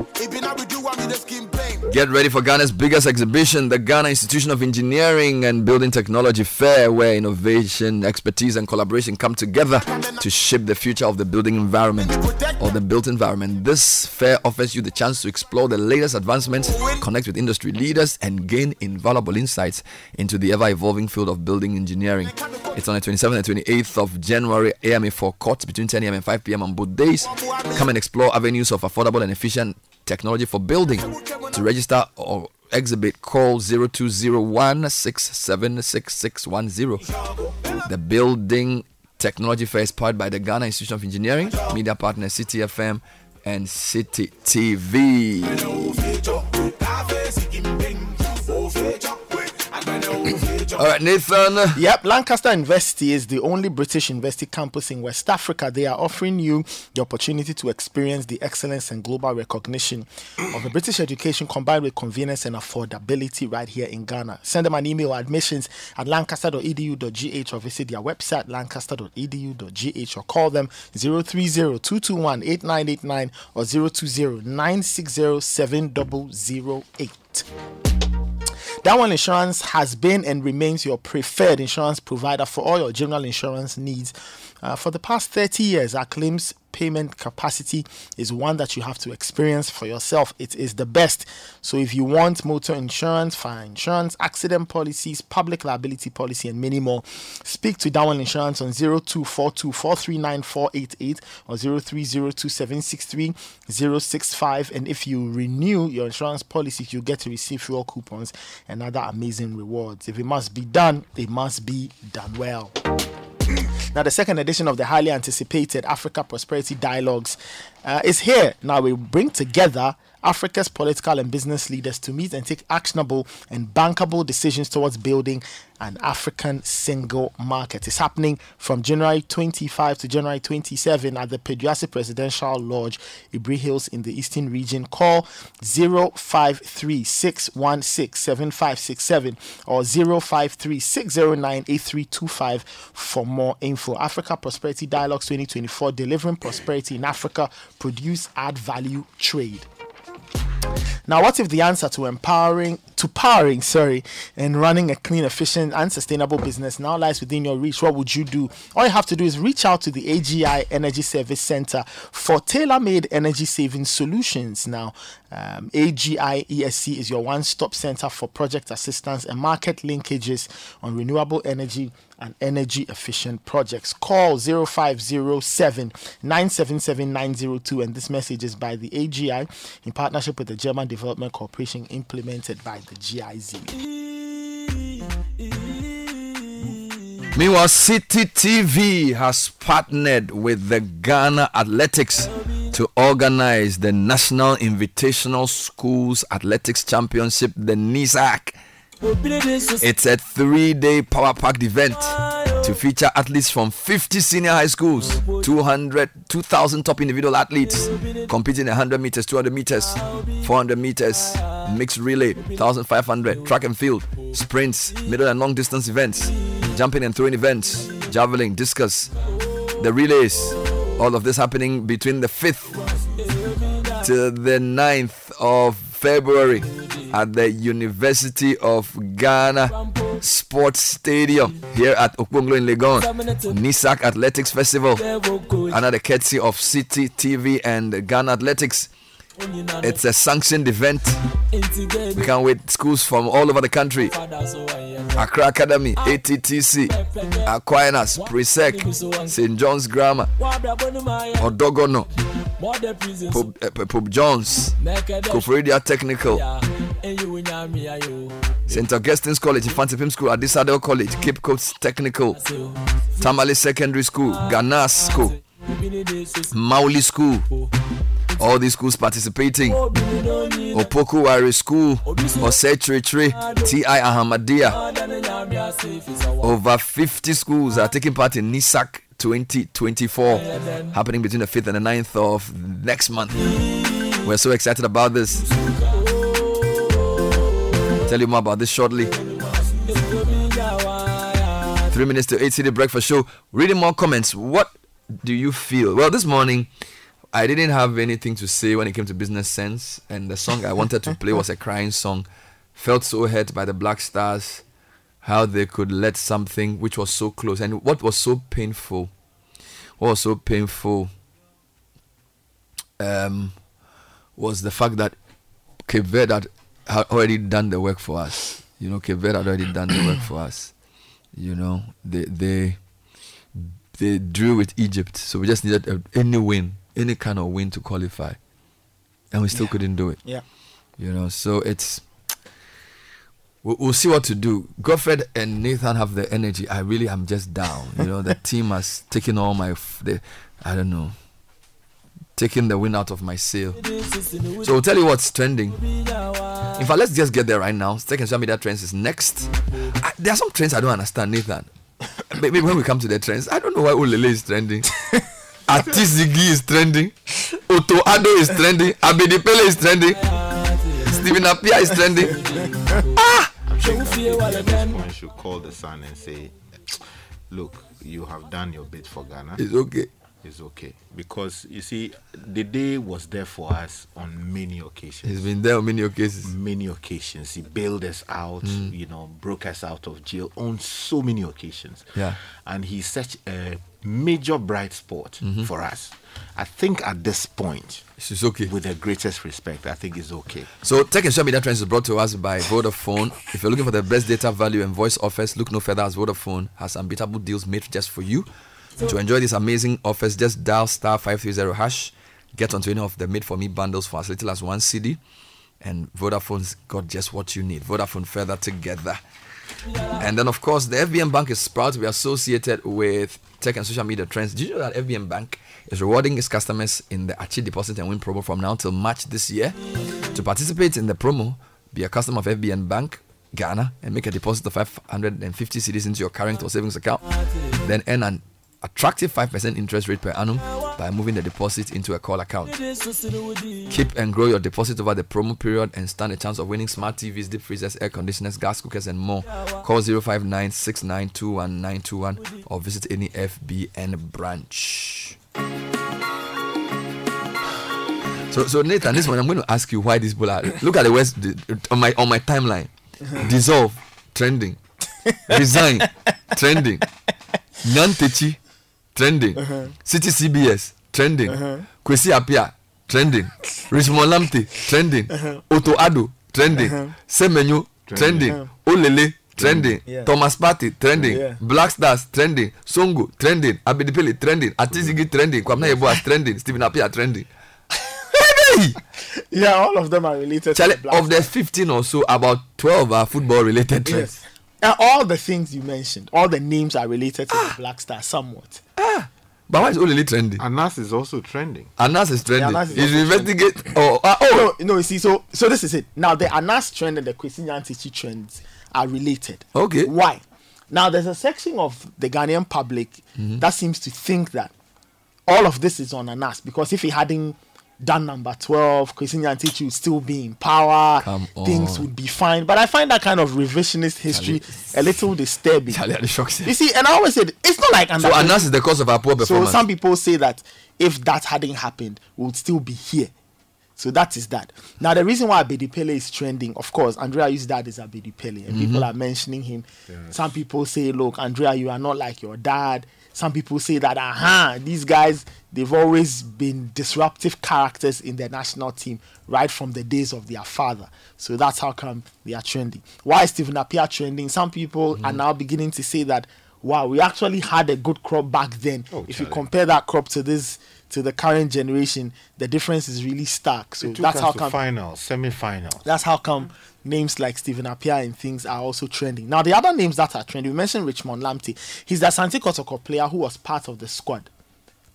Get ready for Ghana's biggest exhibition, the Ghana Institution of Engineering and Building Technology Fair, where innovation, expertise, and collaboration come together to shape the future of the building environment or the built environment. This fair offers you the chance to explore the latest advancements, connect with industry leaders, and gain invaluable insights into the ever evolving field of building engineering. It's on the 27th and 28th of January, AMA for courts between 10 a.m. and 5 p.m. on both days. Come and explore avenues of affordable and efficient technology for building. To register or exhibit, call 0201 The Building Technology Fair is powered by the Ghana Institution of Engineering, media partner Citi FM and Citi TV. All right, Nathan. Yep, Lancaster University is the only British university campus in West Africa. They are offering you the opportunity to experience the excellence and global recognition of a British education combined with convenience and affordability right here in Ghana. Send them an email admissions at lancaster.edu.gh or visit their website lancaster.edu.gh or call them 030-221-8989 or 020-960-7008. Donewell insurance has been and remains your preferred insurance provider for all your general insurance needs. Uh, for the past 30 years, our claims payment capacity is one that you have to experience for yourself. It is the best. So if you want motor insurance, fire insurance, accident policies, public liability policy, and many more, speak to Down Insurance on 0242439488 or 0302763065. And if you renew your insurance policy, you get to receive fuel coupons and other amazing rewards. If it must be done, it must be done well. Now, the second edition of the highly anticipated Africa Prosperity Dialogues uh, is here. Now, we bring together Africa's political and business leaders to meet and take actionable and bankable decisions towards building an African single market. It's happening from January 25 to January 27 at the Peduase Presidential Lodge, Aburi Hills in the Eastern Region. Call 0536167567 or 0536098325 for more info. Africa Prosperity Dialogues 2024 Delivering Prosperity in Africa, Produce, Add Value, Trade. Now, what if the answer to empowering, to powering, sorry, and running a clean, efficient, and sustainable business now lies within your reach? What would you do? All you have to do is reach out to the AGI Energy Service Center for tailor-made energy saving solutions. Now, um, AGI ESC is your one-stop center for project assistance and market linkages on renewable energy and energy efficient projects. Call 0507 977 902. And this message is by the AGI in partnership with the German Development Corporation implemented by the GIZ. Meanwhile, Citi TV has partnered with the Ghana Athletics to organize the National Invitational Schools Athletics Championship, the NISAC. It's a three day power packed event to feature athletes from 50 senior high schools, 200, 2,000 top individual athletes competing in 100 meters, 200 meters, 400 meters, mixed relay, 1,500, track and field, sprints, middle and long distance events, jumping and throwing events, javelin, discus, the relays. All of this happening between the 5th to the 9th of February at the University of Ghana Sports Stadium here at Okponglo in Legon. NISAC Athletics Festival under the courtesy of Citi TV and Ghana Athletics. It's a sanctioned event. We can't wait schools from all over the country. Accra Academy, ATTC, Aquinas, Presec, St. John's Grammar, Odorgonno, Pope, uh, Pope John's, Koforidua Technical, St. Augustine's College, Mfantsipim School, Adisadel College, Cape Coast Technical, Tamale Secondary School, Ganas School, Mawuli School. All these schools participating. Opoku Ware School, Osetritre, TI Ahmadiyya. Over 50 schools are taking part in NISAC 2024, happening between the 5th and the 9th of next month. We're so excited about this. Tell you more about this shortly. Three minutes to 8 Citi Breakfast Show. Reading more comments. What do you feel? Well, this morning, I didn't have anything to say when it came to business sense, and the song I wanted to play was a crying song. Felt so hurt by the Black Stars, how they could let something which was so close, and what was so painful, what was so painful, um, was the fact that Cape Verde had already done the work for us. You know, Cape Verde had already done the work for us. You know, they they they drew with Egypt, so we just needed a, any win any kind of win to qualify, and we still Yeah. couldn't do it. Yeah. You know, so it's we'll, we'll see what to do. Godfred and Nathan have the energy. I really am just down. You know, the team has taken all my f- the I don't know, taking the wind out of my sail. So we'll tell you what's trending. In fact, let's just get there right now. Second social media trends is next. I, there are some trends I don't understand, Nathan. Maybe when we come to the trends, I don't know why Olele is trending. Ati-Zigi is trending. Otto Addo is trending. Abedi Pele is trending. Stephen Appiah is trending. Ah! One should call the son and say, "Look, you have done your bit for Ghana. It's okay. It's okay because you see, the day was there for us on many occasions. He's been there on many occasions. Many occasions. He bailed us out. Mm. You know, broke us out of jail on so many occasions. Yeah. and he's such a major bright spot Mhm. for us. I think at this point, it's okay. With the greatest respect, I think it's okay. So Tech and Social Media Trends is brought to us by Vodafone. If you're looking for the best data value and voice offers, look no further as Vodafone has unbeatable deals made just for you. To enjoy these amazing offers, just dial star 530 hash, get onto any of the made for me bundles for as little as one cedi, and Vodafone's got just what you need. Vodafone further together. And then, of course, the FBN Bank is proud to be associated with Tech and Social Media Trends. Did you know that FBN Bank is rewarding its customers in the Achieve Deposit and Win promo from now till March this year? To participate in the promo, be a customer of FBN Bank Ghana and make a deposit of 550 cedis into your current or savings account. Then earn an attractive 5% interest rate per annum by moving the deposit into a call account. Keep and grow your deposit over the promo period and stand a chance of winning smart TVs, deep freezers, air conditioners, gas cookers, and more. Call 059 or visit any FBN branch. So, so Nathan, this one I'm going to ask you why this are. Look at the West on my on my timeline. Dissolve, trending. Resign, trending. Nyantakyi, trending. Uh-huh. City CBS, trending. Uh-huh. Kwesi Apia, trending. Richmond Lamte, trending. Otto Ado, trending. Uh-huh. Semenyo, trending. Uh-huh. Olele, trending. Yeah. Thomas Party, trending. Yeah. Black Stars, trending. Songo, trending. Abedipele, trending. Atizigi, trending. Kwamna yeboa trending. Stephen Apia, trending. Yeah, all of them are related Chale, to the Black of the 15 or so, about 12 are football related trends. Yes. And all the things you mentioned, all the names are related to the Black Star somewhat. Ah. But why is only trending? Anas is also trending. Anas is trending. Anas is He's also investigate. Oh, uh, oh. No, no, you see, so so this is it. Now the Anas trend and the Kwesi Nyantakyi trends are related. Okay. Why? Now there's a section of the Ghanaian public Mm-hmm. that seems to think that all of this is on Anas because if he hadn't done number 12, Kwesi Nyantakyi would still be in power, things would be fine. But I find that kind of revisionist history a little disturbing. Charlie. You see, and I always said it's not like So Anas is the cause of our poor performance. so some people say that if that hadn't happened, we would still be here. So that is that. Now the reason why Abedi Pele is trending, of course, Andrea used that as Abedi Pele, and people Mhm. are mentioning him. Some people say, "Look, Andrea, you are not like your dad." Some people say that, "Aha, these guys, they've always been disruptive characters in the national team right from the days of their father." So that's how come they are trending. Why is Stephen Appiah trending? Some people are now beginning to say that, "Wow, we actually had a good crop back then." if you compare that crop to this to the current generation, the difference is really stark. So that's how come final, semi-final. that's how come names like Stephen Appiah and things are also trending. Now the other names that are trending, we mentioned Richmond Lamptey. He's the Asante Kotoko player who was part of the squad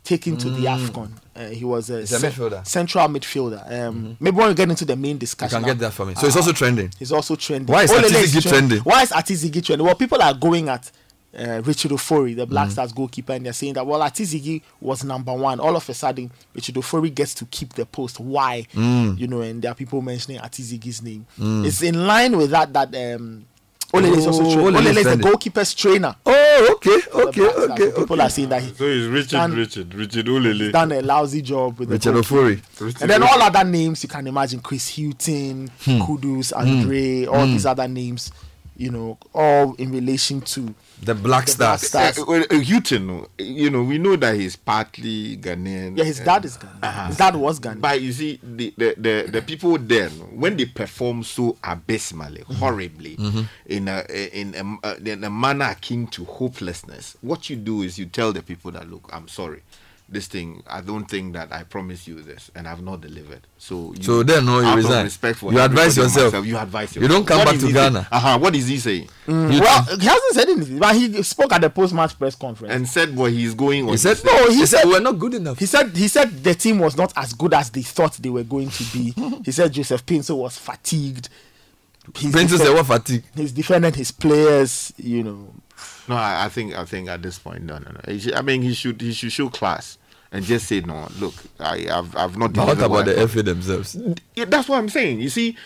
taken to the Mm. AFCON. Uh, he was a, He's a ce- midfielder. Mm-hmm. central midfielder. Um, Maybe when we get into the main discussion, You can get that for me. So it's also trending. He's also trending. Why is Ati-Zigi trending? Why is Ati-Zigi trending? Well, people are going at uh, Richard Ofori, the Black Mm. Stars goalkeeper, and they're saying that well, Ati-Zigi was number one. All of a sudden, Richard Ofori gets to keep the post. Why? Mm. You know, and there are people mentioning Ati-Zigi's name. Mm. It's in line with that. That um, Olele is also Oh. Olele Olele is the goalkeeper's trainer. Oh, okay, for the okay, Black okay, So People are saying that he, So it's Richard, Dan- Richard, Richard Olele. He's done a lousy job with Richard Ofori. And then all other names you can imagine Chris Hughton, Hmm. Kudus, Hmm. Andre, all Hmm. these other names, you know, all in relation to The Black The Stars. Black Stars. Uh, well, uh, Hughton, you know, we know that he's partly Ghanaian. Yeah, his dad is Ghanaian. Uh-huh. His dad was Ghanaian. But you see, the, the, the, the people there, when they perform so abysmally, Mm-hmm. horribly, in, a, in, a, uh, in a manner akin to hopelessness, what you do is you tell the people that, look, I'm sorry. This thing, I don't think that I promised you this, and I've not delivered. So, you, So then, no, you resign. Respect for You advise everybody yourself. myself, you advise You don't come What back to Ghana. Uh-huh. What is he saying? Mm. well, he hasn't said anything, but he spoke at the post-match press conference. and said what he's going on. He said, No, he he said said- we're not good enough. He said he said the team was not as good as they thought they were going to be. he said Joseph Pinto was fatigued. He's Pinto said what fatigue? He's defended his players, you know. No, I, I think I think at this point, no, no, no. Should, I mean, he should he should show class and just say, no, look, I, I've I've not. But what about the thought." FA themselves? Yeah, that's what I'm saying. You see,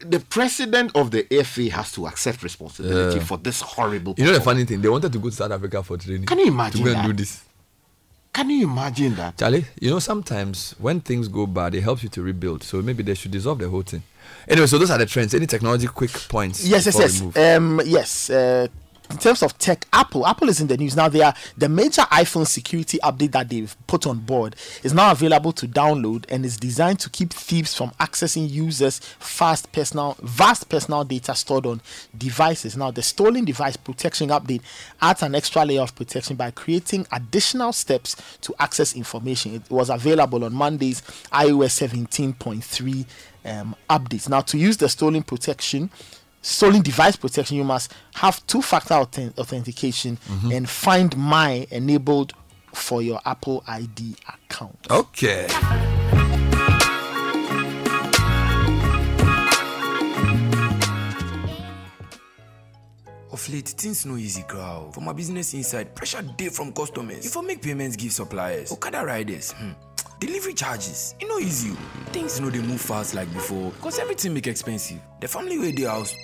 the president of the FA has to accept responsibility Yeah. for this horrible. You know the funny thing? They wanted to go to South Africa for training. Can you imagine To go and that? do this. Can you imagine that? Charlie, you know, sometimes when things go bad, it helps you to rebuild. So maybe they should dissolve the whole thing. Anyway, so those are the trends. Any technology quick points? Yes, yes, yes. Um, yes. Uh, in terms of tech, Apple, Apple is in the news now. They are the major iPhone security update that they've put on board is now available to download and is designed to keep thieves from accessing users' fast personal, vast personal data stored on devices. Now, the stolen device protection update adds an extra layer of protection by creating additional steps to access information. It was available on Monday's iOS 17.3 um, updates. Now, to use the stolen protection, stolen device protection, you must have two-factor authen- authentication Mhm. and Find My enabled for your Apple ID account. Okay. Of late, things no easy, crowd. For my business inside, pressure day from customers. If I make payments, give suppliers, Okada riders, hmm. delivery charges, it no easy. o. Things no they move fast like before, cause everything make expensive. The family where they house.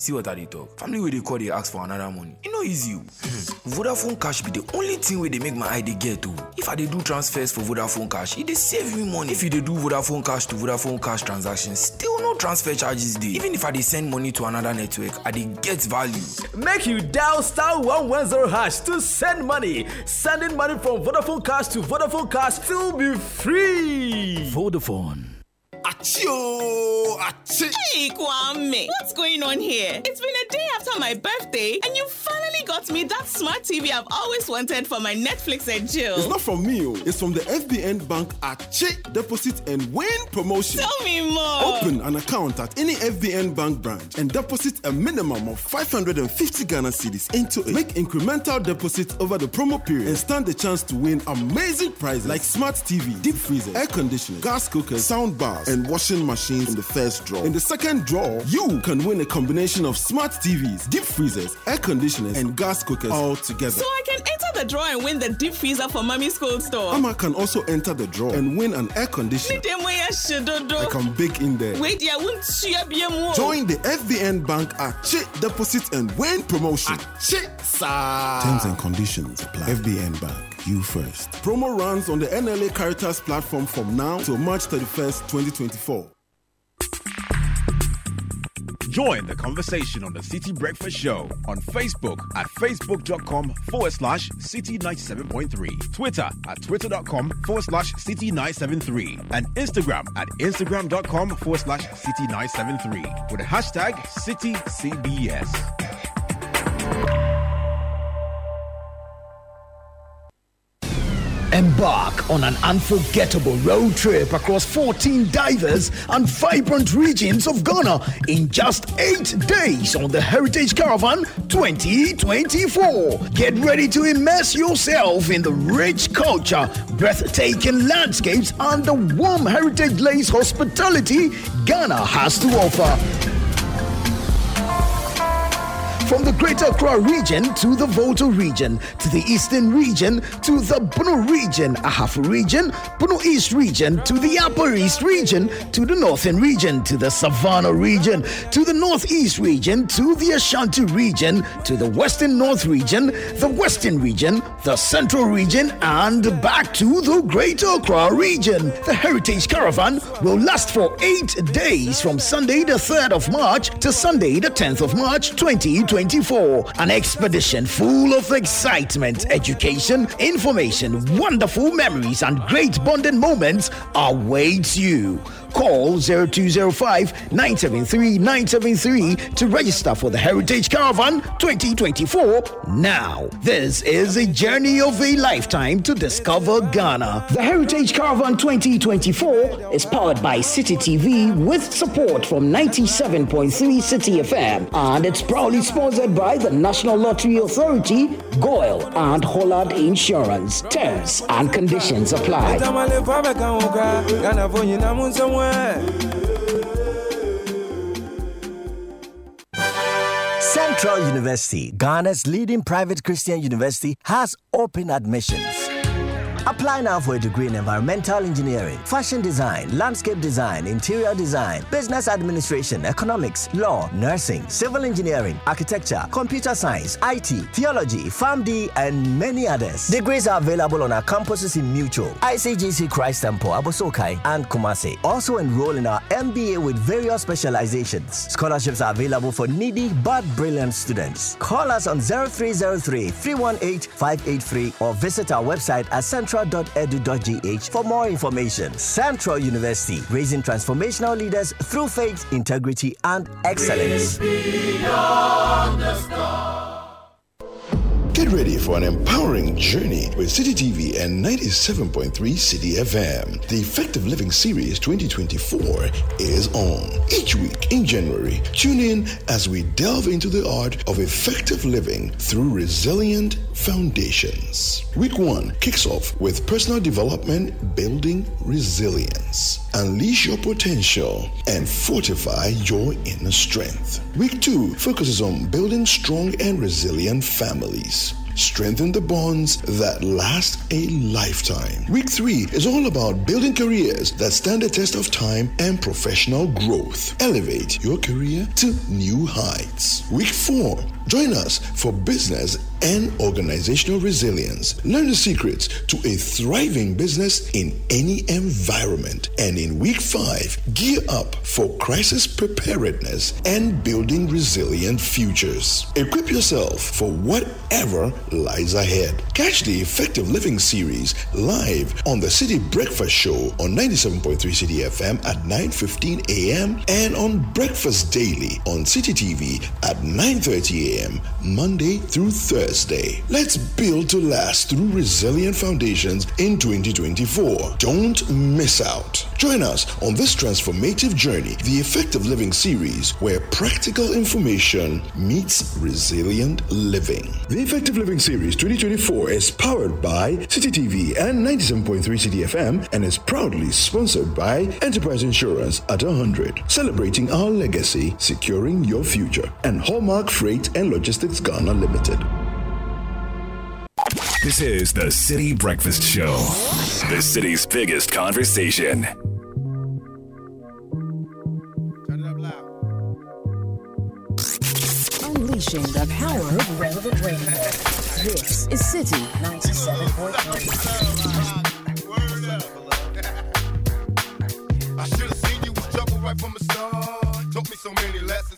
See what I dey talk. Family where they call they ask for another money. It no easy. o. Hmm. Vodafone cash be the only thing where they make my eye dey get to. If I dey do transfers for Vodafone cash, it dey save me money. If you dey do Vodafone cash to Vodafone cash transactions, still no transfer charges dey. Even if I dey send money to another network, I dey get value. Make you dial star 110 hash to send money. Sending money from Vodafone Cash to Vodafone Cash still be free. Vodafone. Achoo! Achoo! Hey, Kwame, what's going on here? It's been a day after my birthday, and you finally got me that smart TV I've always wanted for my Netflix and chill. It's not from me, oh. it's from the FBN Bank Achieve Deposit and Win promotion. Tell me more. Open an account at any FBN Bank branch and deposit a minimum of 550 Ghana cedis into it. Make incremental deposits over the promo period and stand a chance to win amazing prizes like smart TV, deep freezers, air conditioners, gas cookers, sound bars, and washing machines in the first draw. In the second draw, you can win a combination of smart TVs, deep freezers, air conditioners, and gas cookers all together. So I can enter the draw and win the deep freezer for mommy's cold store. Amma can also enter the draw and win an air conditioner. Need them way I can bake in there. Wait, yeah, won't share a more. Join the FBN Bank Achieve Deposit and Win promotion. Terms and conditions apply. FBN Bank, you first. Promo runs on the NLA Caritas platform from now till March 31st, 2024. Join the conversation on the Citi Breakfast Show on Facebook at facebook.com forward slash citi 97.3, Twitter at twitter.com forward slash citi 973, and Instagram at instagram.com forward slash citi 973 with the hashtag CitiCBS. Embark on an unforgettable road trip across 14 diverse and vibrant regions of Ghana in just eight days on the Heritage Caravan 2024. Get ready to immerse yourself in the rich culture, breathtaking landscapes, and the warm heritage lace hospitality Ghana has to offer. From the Greater Accra region to the Volta region, to the Eastern region, to the Bono region, Ahafo region, Bono East region, to the Upper East region, to the Northern region, to the Savannah region, to the Northeast region, to the Ashanti region, to the Western North region, the Western region, the Central region, and back to the Greater Accra region. The Heritage Caravan will last for eight days from Sunday the 3rd of March to Sunday the 10th of March 2024. An expedition full of excitement, education, information, wonderful memories, and great bonding moments awaits you. Call 0205 973 973 to register for the Heritage Caravan 2024 now. This is a journey of a lifetime to discover Ghana. The Heritage Caravan 2024 is powered by Citi TV with support from 97.3 Citi FM and it's proudly sponsored by the National Lottery Authority, GOIL, and Hollard Insurance. Terms and conditions apply. Central University, Ghana's leading private Christian university, has open admissions. Apply now for a degree in environmental engineering, fashion design, landscape design, interior design, business administration, economics, law, nursing, civil engineering, architecture, computer science, IT, theology, PharmD, and many others. Degrees are available on our campuses in Mutual, ICGC Christ Temple, Abossey Okai, and Kumasi. Also enroll in our MBA with various specializations. Scholarships are available for needy but brilliant students. Call us on 0303 318 583 or visit our website at central.edu.gh for more information. Central University, raising transformational leaders through faith, integrity, and excellence. Get ready for an empowering journey with Citi TV and 97.3 Citi FM. The Effective Living Series 2024 is on. Each week in January, tune in as we delve into the art of effective living through resilient foundations. Week 1 kicks off with personal development building resilience. Unleash your potential and fortify your inner strength. Week 2 focuses on building strong and resilient families. Strengthen the bonds that last a lifetime. Week 3 is all about building careers that stand the test of time and professional growth. Elevate your career to new heights. Week 4 Join us for business and organizational resilience. Learn the secrets to a thriving business in any environment. And in week five, gear up for crisis preparedness and building resilient futures. Equip yourself for whatever lies ahead. Catch the Effective Living series live on the Citi Breakfast Show on 97.3 Citi FM at 9:15 a.m. and on Breakfast Daily on Citi TV at 9:30 a.m a.m., Monday through Thursday. Let's build to last through resilient foundations in 2024. Don't miss out. Join us on this transformative journey, the Effective Living series, where practical information meets resilient living. The Effective Living Series 2024 is powered by Citi and 97.3 Citi FM and is proudly sponsored by Enterprise Insurance at 100, celebrating our legacy, securing your future, and Hallmark Freight and Logistics Ghana Limited. This is the Citi Breakfast Show, the city's biggest conversation. Unleashing the power of relevant radio. This is Citi 97.3. I should have seen you was trouble right from the start. Taught me so many lessons.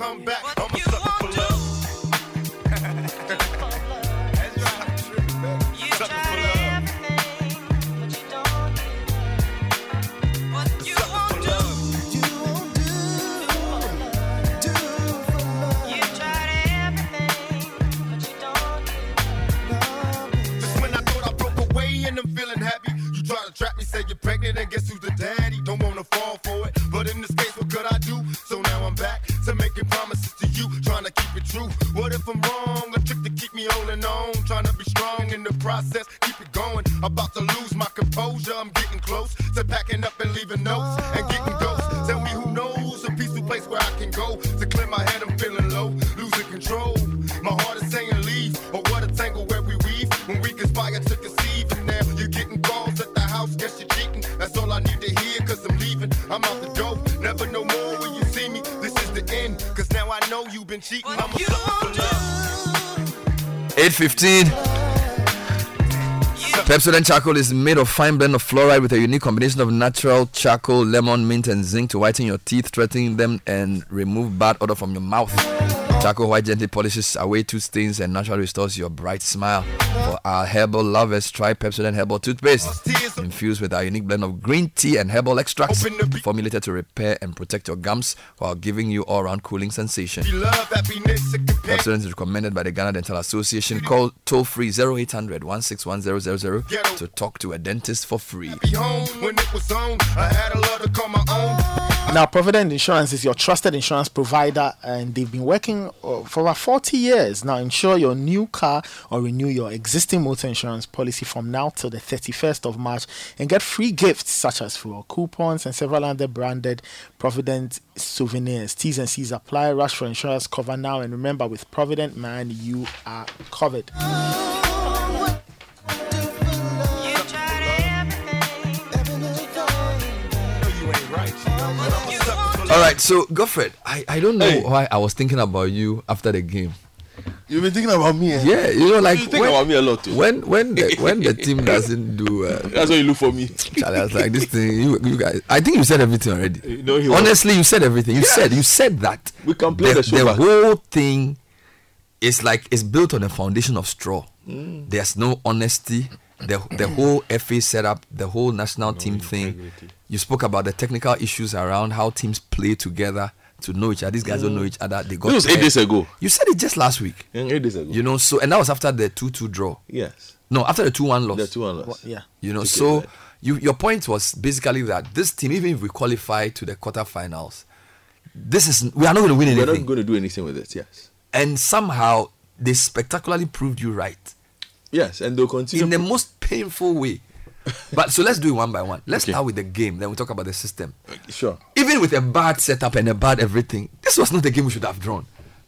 Come back. I'm a sucker for love. Sucker for love. Sucker for love. Just when I thought I broke away and I'm feeling happy, you try to trap me, say you're pregnant, and guess who's the daddy? Don't wanna fall for it, but in this process, keep it going. About to lose my composure, I'm getting close to packing up and leaving notes and getting ghosts. Tell me who knows a peaceful place where I can go to clear my head. I'm feeling low, losing control. My heart is saying leave, or what a tangle where we weave when we conspire to conceive. And now you're getting calls at the house, guess you're cheating. That's all I need to hear, cause I'm leaving. I'm out the door, never no more when you see me. This is the end, cause now I know you've been cheating. I'm a sucker for love. 815. Pepsodent charcoal is made of fine blend of fluoride with a unique combination of natural charcoal, lemon, mint, and zinc to whiten your teeth, strengthen them, and remove bad odor from your mouth. Charcoal white gently polishes away tooth stains and naturally restores your bright smile. For our herbal lovers, try Pepsodent herbal toothpaste, infused with our unique blend of green tea and herbal extracts, formulated to repair and protect your gums while giving you all-round cooling sensation. Pepsodent is recommended by the Ghana Dental Association. Call toll free 0800 161 to talk to a dentist for free. Now, Provident Insurance is your trusted insurance provider, and they've been working uh, for over 40 years. Now, insure your new car or renew your existing motor insurance policy from now till the 31st of March and get free gifts such as fuel coupons and several other branded Provident souvenirs. T's and C's apply. Rush for insurance cover now, and remember, with Provident Man, you are covered. All right, so Godfred, I, I don't know why I was thinking about you after the game. You've been thinking about me. eh? Yeah, you know, like you think when- about me a lot too. When when the when the team doesn't do, uh, That's why you look for me. Charlie, I was like this thing. You, you guys, I think you said everything already. No, won't. Honestly, you said everything. You said you said that. We can play the show the whole thing is like it's built on a foundation of straw. Mm. There's no honesty. The the whole FA setup, the whole national team thing. You spoke about the technical issues around how teams play together to know each other. These guys don't know mm. each other. They got This was eight days ago. You said it just last week. Yeah, eight days ago. You know, so and that was after the two two draw. Yes. No, after the two one loss. The two one loss. Yeah. You know, Okay, so right. you your point was basically that this team, even if we qualify to the quarterfinals, this is we are not going to win anything. We're not going to do anything with it. Yes. And somehow they spectacularly proved you right Yes, and they'll continue. in the most painful way. But so let's do it one by one. Let's Okay. start with the game, then we talk about the system. Sure. Even with a bad setup and a bad everything, this was not the game we should have drawn.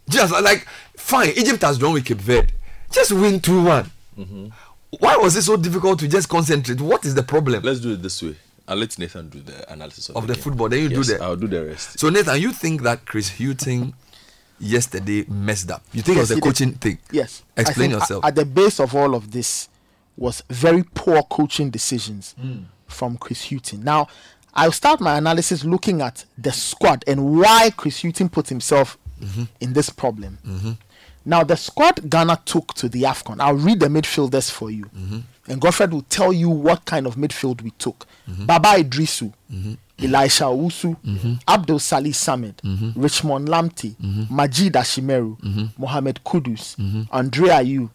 Just like fine, Egypt has drawn with Cape Verde. Just win two one. Mm-hmm. Why was it so difficult to just concentrate? What is the problem? Let's do it this way. I'll let Nathan do the analysis of, of the game. football. Then you Yes, do the. I'll do the rest. So Nathan, you think that Chris Hughton yesterday messed up? You think Yes, it was he a did. coaching thing? Yes. Explain yourself. At the base of all of this was very poor coaching decisions Mm. from Chris Hughton. Now, I'll start my analysis looking at the squad and why Chris Hughton put himself Mm-hmm. in this problem. Now, the squad Ghana took to the AFCON, I'll read the midfielders for you. Mm-hmm. And Godfred will tell you what kind of midfield we took. Mm-hmm. Baba Idrisu, Elisha Owusu, Abdul Salih Samed, Mm-hmm. Richmond Lamptey, Majid Ashimeru, Mohamed Kudus, Mm-hmm. Andre Ayew,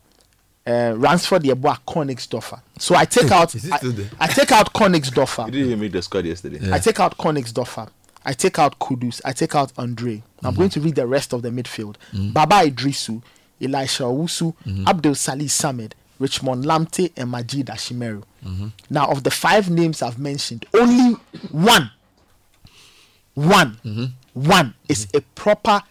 uh, Ransford Yeboah, Königsdörffer. So I take out I. I take out Königsdörffer. He didn't even make the squad yesterday. I take out Königsdörffer. I take out Kudus. I take out Andre. I'm mm-hmm. going to read the rest of the midfield. Mm-hmm. Baba Idrisu, Elisha Owusu, mm-hmm. Abdul Salih Samed, Richmond Lamptey, and Majid Ashimeru. Now, of the five names I've mentioned, only one, one, one is a proper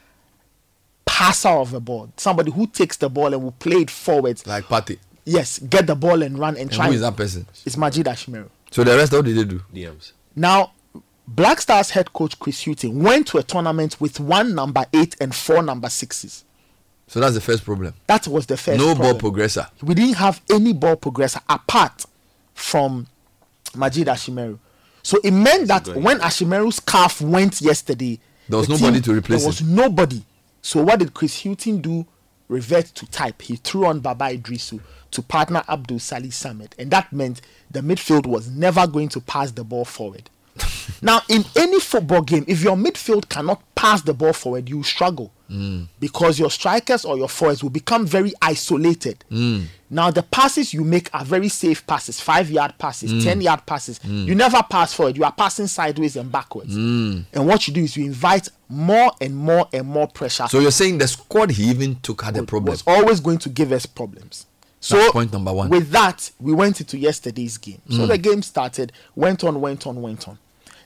passer of the ball. Somebody who takes the ball and will play it forwards. Like Party. Yes, get the ball and run and, And try. who is that person? It's Majid Ashimeru. So the rest, what did they do? DMs. Now, Black Stars head coach Chris Hughton went to a tournament with one number eight and four number sixes. So that's the first problem. That was the first. no ball problem. progressor. We didn't have any ball progressor apart from Majid Ashimeru. So it meant that when Ashimeru's calf went yesterday, There was the nobody to replace There was him. nobody. So what did Chris Hughton do? Revert to type. He threw on Baba Idrisu to partner Abdul Salih Samed, and that meant the midfield was never going to pass the ball forward. Now, in any football game, if your midfield cannot pass the ball forward, you struggle Mm. because your strikers or your forwards will become very isolated. Mm. Now the passes you make are very safe passes, five yard passes, Mm. ten yard passes. Mm. You never pass forward. You are passing sideways and backwards. Mm. And what you do is you invite more and more and more pressure. So you're saying the squad he even took had a problem. was always going to give us problems. So That's point number one. With that, we went into yesterday's game. So Mm. the game started, went on, went on, went on.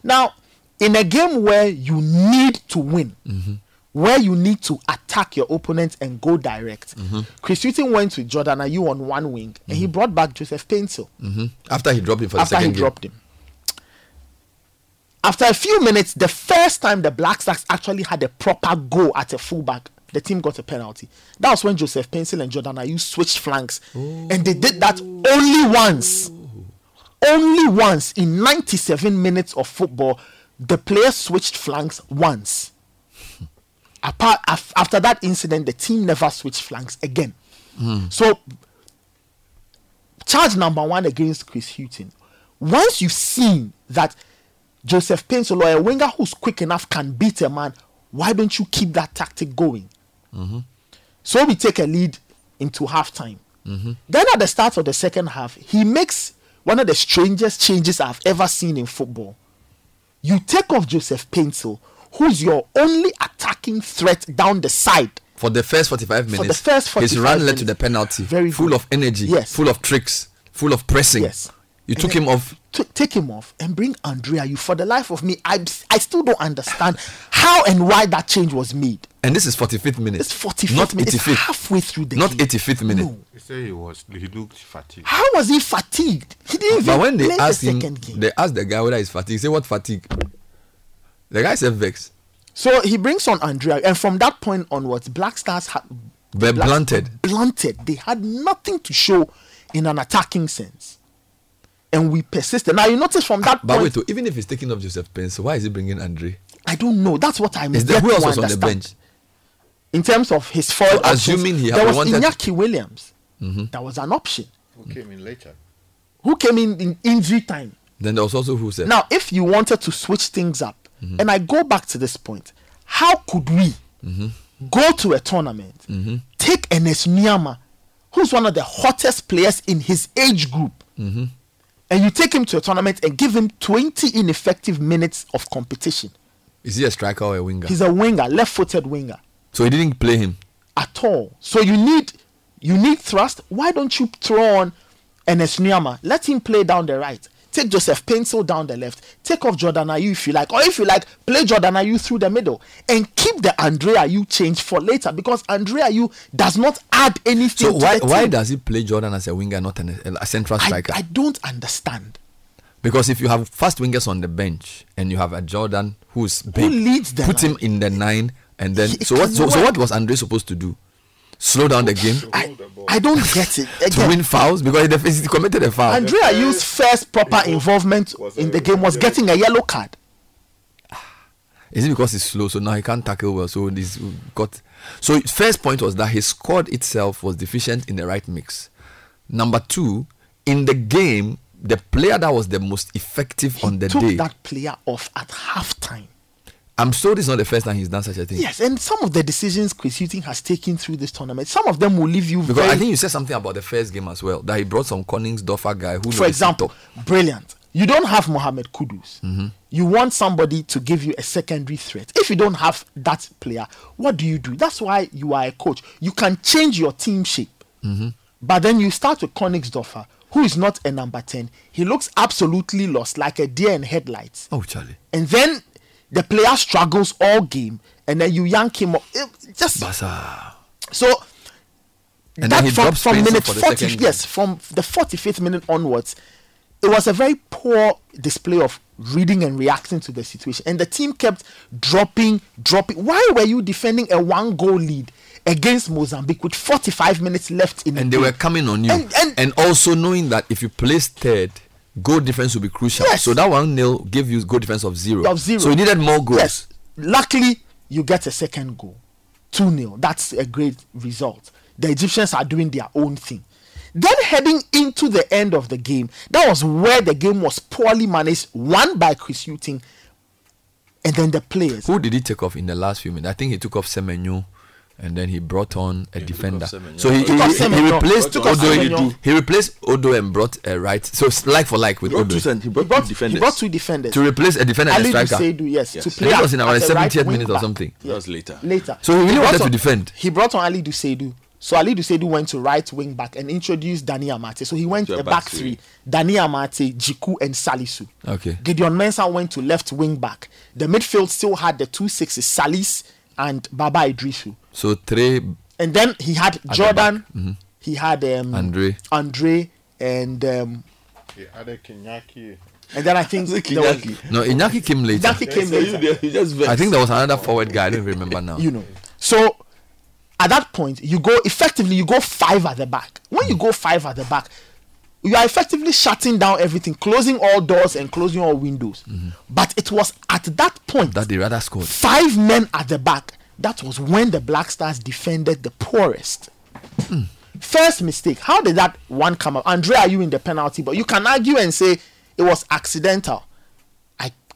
Now, in a game where you need to win, Mm-hmm. where you need to attack your opponent and go direct, Mhm. Chris Hughton went with Jordan Ayew on one wing, and he brought back Joseph Paintsil hmm After he dropped him for the second he game. dropped him. After a few minutes, the first time the Black Stars actually had a proper go at a fullback, the team got a penalty. That was when Joseph Paintsil and Jordan Ayew switched flanks, and they did that only once. Only once in 97 minutes of football, the players switched flanks once. Apart af- after that incident, the team never switched flanks again. So, charge number one against Chris Hughton. Once you've seen that Joseph Paintsil or a winger who's quick enough can beat a man, why don't you keep that tactic going? Mm-hmm. So we take a lead into halftime. Mm-hmm. Then at the start of the second half, he makes one of the strangest changes I've ever seen in football. You take off Joseph Paintsil, who's your only attacking threat down the side. For the first 45 minutes, For the minutes, first his 45 run led to the penalty. Very full good. of energy, Yes. full of tricks, full of pressing. Yes. You And took then him off. T- take him off and bring Andre. You for the life of me, I I still don't understand how and why that change was made. And this is 45th minute. It's 45th Not minute. It's 85th. halfway through the Not game. 85th minute. He said he was. He looked fatigued. How was he fatigued? He didn't even when they play the asked him, second game. they asked the guy whether he's fatigued. He said, What fatigue? The guy said, Vex. So he brings on Andre, and from that point onwards, Black Stars had They're Black- blunted. blunted. They had nothing to show in an attacking sense, and we persisted. Now you notice from that But point, wait, even if he's taking off Joseph Pence, why is he bringing Andre? I don't know. That's what I'm. Is there who else to was on the bench? In terms of his forward So options, assuming he there was wanted- Iñaki Williams. Mhm. That was an option. Who came in later? Who came in in injury time. Then there was also who said, Now, if you wanted to switch things up, Mm-hmm. and I go back to this point, how could we Mhm. go to a tournament, Mhm. take Ernest Nuamah, who's one of the hottest players in his age group, Mhm. And you take him to a tournament and give him 20 ineffective minutes of competition? Is he a striker or a winger? He's a winger, left-footed winger so he didn't play him. at all. So you need you need thrust. Why don't you throw on Ernest Nuamah? Let him play down the right. Take Joseph Paintsil down the left. Take off Jordan Ayew if you like, or if you like, play Jordan Ayew through the middle and keep the Andre Ayew change for later because Andre Ayew does not add anything. So why why does he play Jordan as a winger, not an, a central striker? I don't understand. Because if you have fast wingers on the bench and you have a Jordan who's big, leads the put him in the nine, and then so what? So, so what was Andre supposed to do? Slow down the game I, I don't get it. to win fouls because he committed a foul. Andre Ayew's first proper involvement in the game was getting a yellow card. Ah. Is it because he's slow? So now he can't tackle well. So this got. So first point was that his squad itself was deficient in the right mix. Number two, in the game, the player that was the most effective on the Took day. that player off at halftime. I'm sure this is not the first time he's done such a thing. Yes, and some of the decisions Chris Hughton has taken through this tournament, some of them will leave you Because very. I think you said something about the first game as well that he brought some Königsdörffer guy who. for example, brilliant. You don't have Mohamed Kudus. hmm You want somebody to give you a secondary threat. If you don't have that player, what do you do? That's why you are a coach. You can change your team shape. hmm But then you start with Königsdörffer, who is not a number 10. He looks absolutely lost, like a deer in headlights. Oh, Charlie. And then the player struggles all game, and then you yank him up. It- just Basa. so. And that then he from, drops from minute for the 40, second yes, from the 45th minute onwards, it was a very poor display of reading and reacting to the situation. And the team kept dropping, dropping. Why were you defending a one goal lead against Mozambique with 45 minutes left in the And they game? were coming on you. And- and- also knowing that if you place third, goal difference will be crucial. Yes. So that one nil gave you goal difference of zero. Of zero. So you needed more goals. Yes. Luckily, you get a second goal. 2 0. That's a great result. The Egyptians are doing their own thing. Then heading into the end of the game, that was where the game was poorly managed, one by Chris Hughton, and then the players. Who did he take off in the last few minutes? I think he took off Semenyo and then he brought on a defender. Semenyo. So he, he, he, he replaced Took Odo. He replaced Odo and brought a right. So it's like for like with Odo. two he brought two defenders. He brought two defenders. To replace a defender and a Ali striker. Duseidu, yes, Yes. to play that was in at- our at the right 70th wing minute or back. something. That was later. Later. So he really brought wanted to on- defend. He brought on Alidu Seidu. So Alidu Seidu went to right wing back and introduced Dani Amartey. So he went To a a back back three. Dani Amartey, Djiku, and Salisu. Okay. Gideon Mensah went to left wing back. The midfield still had the two sixes, Salis and Baba Idrisu. So three And then he had Jordan, back. Mhm. he had um, Andre. Andre, and um, He added Kenyaki. and then I think there was- Kinyaki. No, Iñaki came later. Iñaki came So later. you just I think there was another forward guy. I don't remember now. you know. So at that point, you go effectively, you go five at the back. When you go five at the back, you are effectively shutting down everything, closing all doors and closing all windows. Mm-hmm. But it was at that point that they rather scored. five men at the back. That was when the Black Stars defended the poorest. Hmm. First mistake. How did that one come up? Andre Ayew in the penalty? But you can argue and say it was accidental.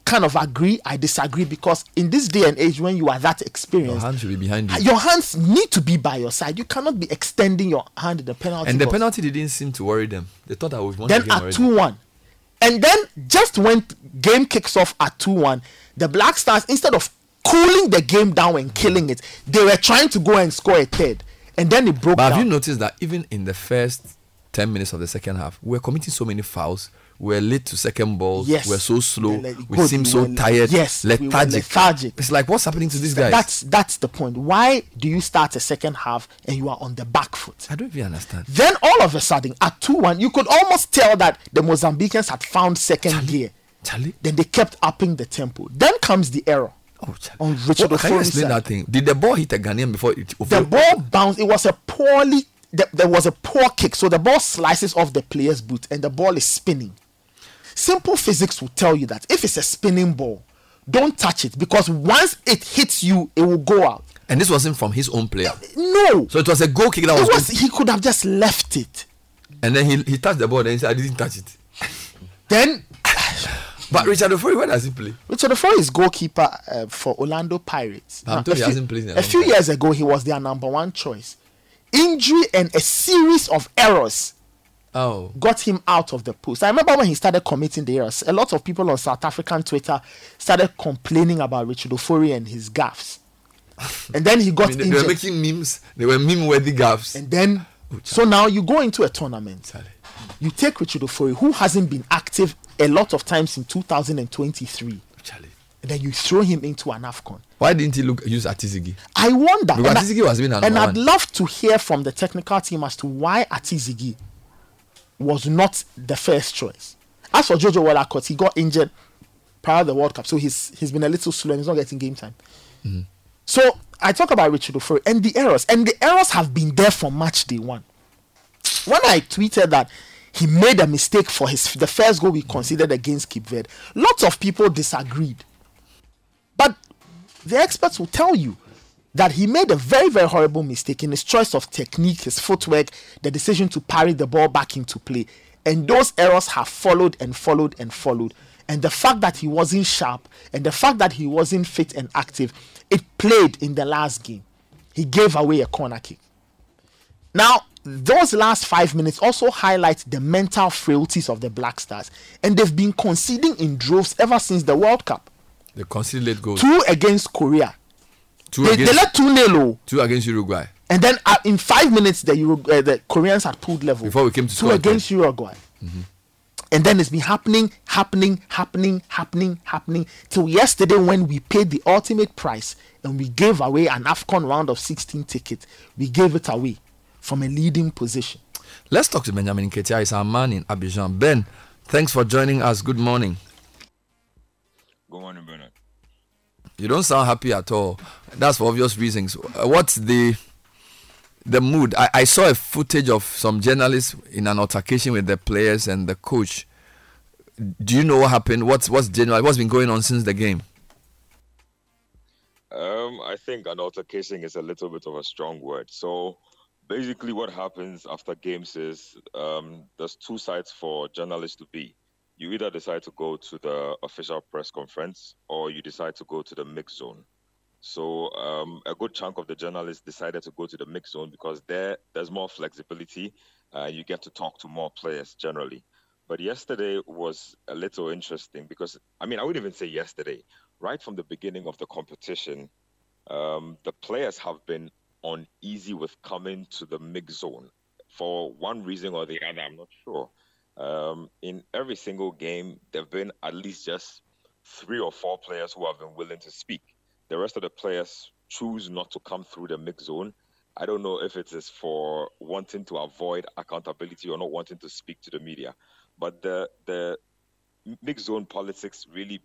Kind of agree. I disagree because in this day and age, when you are that experienced, Your experienced, hand should be behind you. your hands need to be by your side. You cannot be extending your hand in the penalty. and the box. penalty didn't seem to worry them. They thought I won the Then game at already. two one, and then just when game kicks off at two one, the Black Stars instead of cooling the game down and killing it, they were trying to go and score a third, and then it broke But have you noticed that even in the first 10 minutes of the second half, we were committing so many fouls. We were late to second balls. Yes. We're so slow. Le- we good, seem we so were tired. yes, we lethargic. lethargic. It's like, what's happening to these guys? That's that's the point. Why do you start a second half and you are on the back foot? I don't even understand. Then all of a sudden, at 2 1, you could almost tell that the Mozambicans had found second gear. Charlie. Then they kept upping the tempo. Then comes the error. Oh, Charlie. On Richard can you explain side. that thing? Did the ball hit a Ghanaian before it? The ball bounced. It was a poorly. The, there was a poor kick, so the ball slices off the player's boot, and the ball is spinning. Simple physics will tell you that if it's a spinning ball, don't touch it because once it hits you, it will go out. And this wasn't from his own player. No, So it was a goal kick that was, was. He could have just left it. And then he, he touched the ball and he said, I didn't touch it. Then But Richard Ofori, where does he play? Richard Ofori is goalkeeper uh, for Orlando Pirates. Now, a few- hasn't played in a few years ago, he was their number one choice. Injury and a series of errors Oh. got him out of the post. I remember when he started committing the errors, a lot of people on South African Twitter started complaining about Richard Ofori and his gaffes. And then he got I mean, they, they were making memes. They were meme worthy gaffes. and then, oh, so now you go into a tournament. You take Richard Ofori, who hasn't been active a lot of times in 2023. Charlie. And then you throw him into an AFCON. Why didn't he look use Atizigi? I wonder. Because and I- Atizigi was being an And number I'd love to hear from the technical team as to why Atizigi was not the first choice. As for Jojo Wollacott, he got injured prior to the World Cup, so he's he's been a little slow and he's not getting game time. Mm-hmm. So I talk about Richard Ofori and the errors, and the errors have been there from match day one. When I tweeted that he made a mistake for his the first goal we mm-hmm. considered against Cape Verde, lots of people disagreed. But the experts will tell you that he made a very very horrible mistake in his choice of technique, his footwork, the decision to parry the ball back into play, and those errors have followed and followed and followed. And the fact that he wasn't sharp and the fact that he wasn't fit and active, it played in the last game. He gave away a corner kick. Now, those last five minutes also highlight the mental frailties of the Black Stars, and they've been conceding in droves ever since the World Cup. They conceded late goals. Two against Korea, Two they, against, they let two nil, oh. two against Uruguay. and then uh, in five minutes the Euro, uh, the Koreans had pulled level Before we came to two score against Uruguay. And then it's been happening, happening, happening, happening, happening till yesterday when we paid the ultimate price and we gave away an AFCON round of 16 ticket. We gave it away from a leading position. Let's talk to Benjamin Ketia. He's our man in Abidjan. Ben, thanks for joining us. Good morning. Good morning, Bernard. You don't sound happy at all. That's for obvious reasons. Uh, What's the the mood? I, I saw a footage of some journalists in an altercation with the players and the coach. Do you know what happened? What's what's general? What's been going on since the game? Um, I think an altercation is a little bit of a strong word. So basically, what happens after games is um, there's two sides for journalists to be. You either decide to go to the official press conference or you decide to go to the mix zone. So um, a good chunk of the journalists decided to go to the mix zone because there there's more flexibility. Uh, you get to talk to more players generally. But yesterday was a little interesting because I mean I wouldn't even say yesterday, right from the beginning of the competition, um, the players have been uneasy with coming to the mix zone for one reason or the other. I'm not sure. Um, in every single game, there've been at least just three or four players who have been willing to speak. The rest of the players choose not to come through the mix zone. I don't know if it is for wanting to avoid accountability or not wanting to speak to the media, but the the mix zone politics really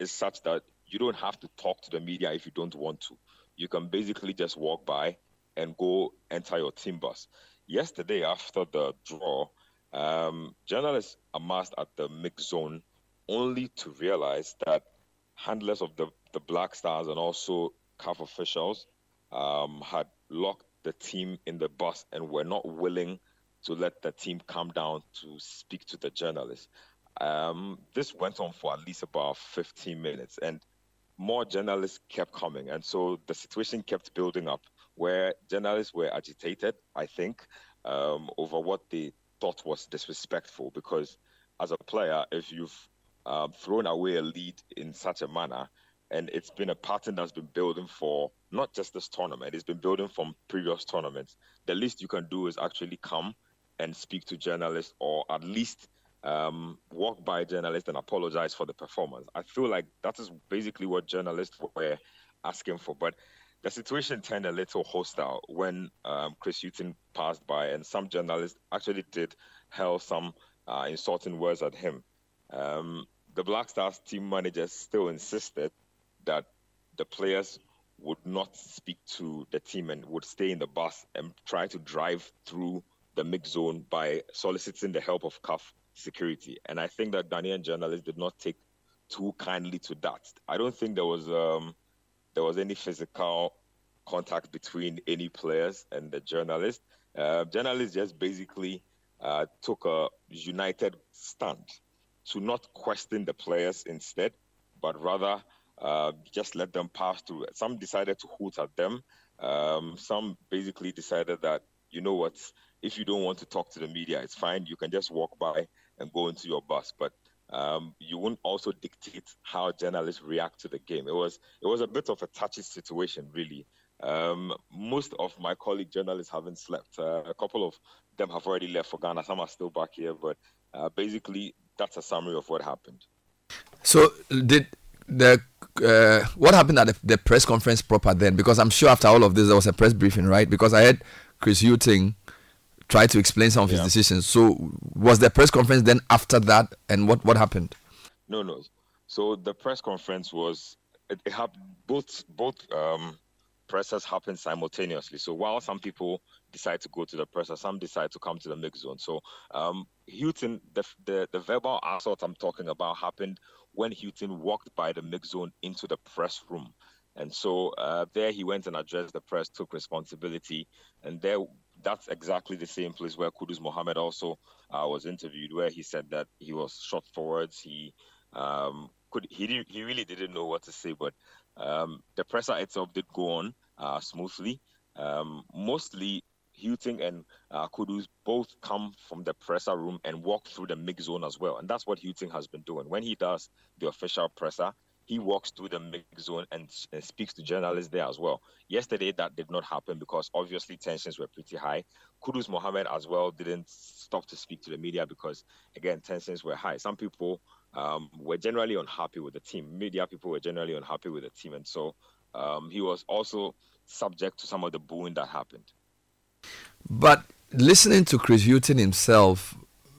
is such that you don't have to talk to the media if you don't want to. You can basically just walk by and go enter your team bus. Yesterday, after the draw, um, journalists amassed at the mix zone only to realize that handlers of the, the Black Stars and also CAF officials um, had locked the team in the bus and were not willing to let the team come down to speak to the journalists. Um, this went on for at least about 15 minutes, and more journalists kept coming. And so the situation kept building up where journalists were agitated, I think, um, over what they thought was disrespectful. Because as a player, if you've um, thrown away a lead in such a manner, and it's been a pattern that's been building for not just this tournament, it's been building from previous tournaments. The least you can do is actually come and speak to journalists or at least um, walk by journalists and apologize for the performance. I feel like that is basically what journalists were asking for. But the situation turned a little hostile when um, Chris Hughton passed by, and some journalists actually did hurl some uh, insulting words at him. Um, the Black Stars team manager still insisted that the players would not speak to the team and would stay in the bus and try to drive through the mix zone by soliciting the help of CAF security. And I think that Ghanaian journalists did not take too kindly to that. I don't think there was um, there was any physical contact between any players and the journalist. Uh, journalists just basically uh, took a united stand to not question the players instead, but rather uh, just let them pass through. Some decided to hoot at them. Um, some basically decided that, you know what, if you don't want to talk to the media, it's fine. You can just walk by and go into your bus. But um, you wouldn't also dictate how journalists react to the game. It was it was a bit of a touchy situation, really. Um, most of my colleague journalists haven't slept. Uh, a couple of them have already left for Ghana. Some are still back here, but uh, basically that's a summary of what happened. So did the uh, what happened at the, the press conference proper then? Because I'm sure after all of this there was a press briefing, right? Because I had Chris Hughton try to explain some of his decisions. So was the press conference then after that, and what what happened? No, no. So the press conference was it, it happened both both um, presses happened simultaneously. So while some people decide to go to the presser, some decide to come to the mix zone. So um, Hughton, the, the the verbal assault I'm talking about happened when Hughton walked by the mix zone into the press room. And so uh, there he went and addressed the press, took responsibility, and there that's exactly the same place where Kudus Mohammed also uh, was interviewed, where he said that he was shot forwards. He um, could he he really didn't know what to say, but um, the presser itself did go on uh, smoothly. Um, mostly, Hughton and uh, Kudus both come from the presser room and walk through the mix zone as well, and that's what Hughton has been doing. When he does the official presser, he walks through the mix zone and, and, speaks to journalists there as well. Yesterday, that did not happen because obviously tensions were pretty high. Kudus Mohammed as well didn't stop to speak to the media because, again, tensions were high. Some people um, were generally unhappy with the team. Media people were generally unhappy with the team. And so um, he was also subject to some of the booing that happened. But listening to Chris Hughton himself,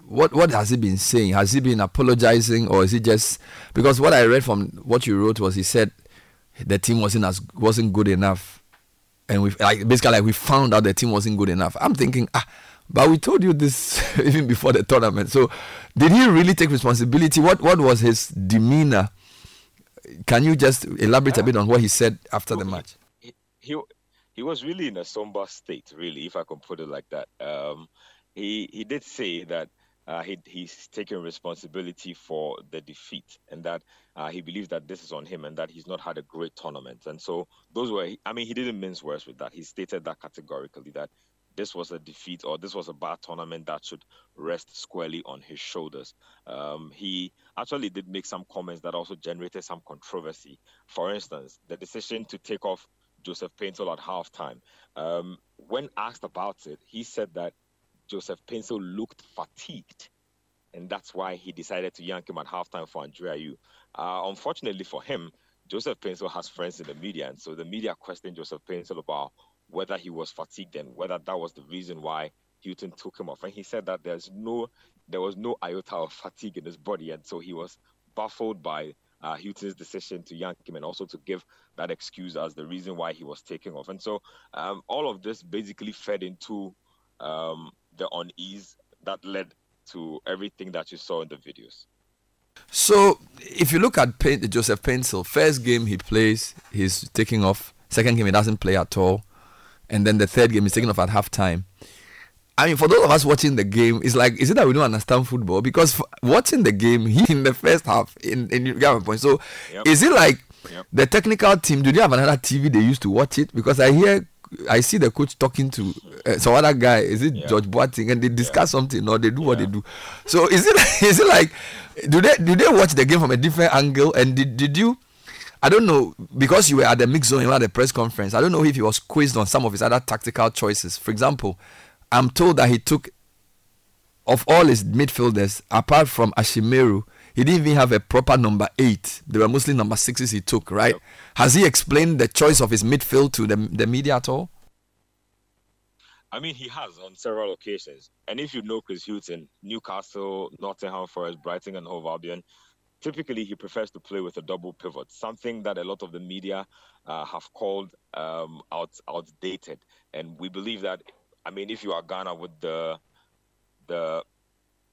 what what has he been saying? Has he been apologizing, or is he just because what I read from what you wrote was he said the team wasn't as wasn't good enough, and we like basically like we found out the team wasn't good enough. I'm thinking ah, but we told you this even before the tournament. So did he really take responsibility? What what was his demeanor? Can you just elaborate a bit on what he said after the match? He, he he was really in a somber state, really, if I can put it like that. Um, he he did say that uh, he, he's taking responsibility for the defeat and that uh, he believes that this is on him and that he's not had a great tournament. And so those were, I mean, he didn't mince words with that. He stated that categorically that this was a defeat or this was a bad tournament that should rest squarely on his shoulders. Um, he actually did make some comments that also generated some controversy. For instance, the decision to take off Joseph Paintsil at halftime. Um, when asked about it, he said that Joseph Paintsil looked fatigued. And that's why he decided to yank him at halftime for Andre Ayew. Uh, unfortunately for him, Joseph Paintsil has friends in the media. And so the media questioned Joseph Paintsil about whether he was fatigued and whether that was the reason why Hughton took him off. And he said that there's no, there was no iota of fatigue in his body. And so he was baffled by uh, Hughton's decision to yank him and also to give that excuse as the reason why he was taking off. And so um, all of this basically fed into um, the unease that led to everything that you saw in the videos. So, if you look at Joseph Paintsil, first game he plays, he's taking off. Second game he doesn't play at all, and then the third game he's taking off at halftime. I mean, for those of us watching the game, it's like, is it that we don't understand football? Because watching the game, he in the first half, in, in you get my point. So, yep. is it like yep. the technical team? Do they have another TV they used to watch it? Because I hear I see the coach talking to uh, some other guy. Is it yeah. George Boateng? And they discuss yeah. something, or they do yeah. what they do. So is it is it like do they do they watch the game from a different angle? And did did you? I don't know because you were at the mix zone, you were at the press conference. I don't know if he was quizzed on some of his other tactical choices. For example, I'm told that he took of all his midfielders, apart from Ashimeru, he didn't even have a proper number eight. They were mostly number sixes he took, right? Yep. Has he explained the choice of his midfield to the, the media at all? I mean, he has on several occasions. And if you know Chris Hughton, Newcastle, Nottingham Forest, Brighton, and Hove Albion, typically he prefers to play with a double pivot, something that a lot of the media uh, have called um, out, outdated. And we believe that, I mean, if you are Ghana with the the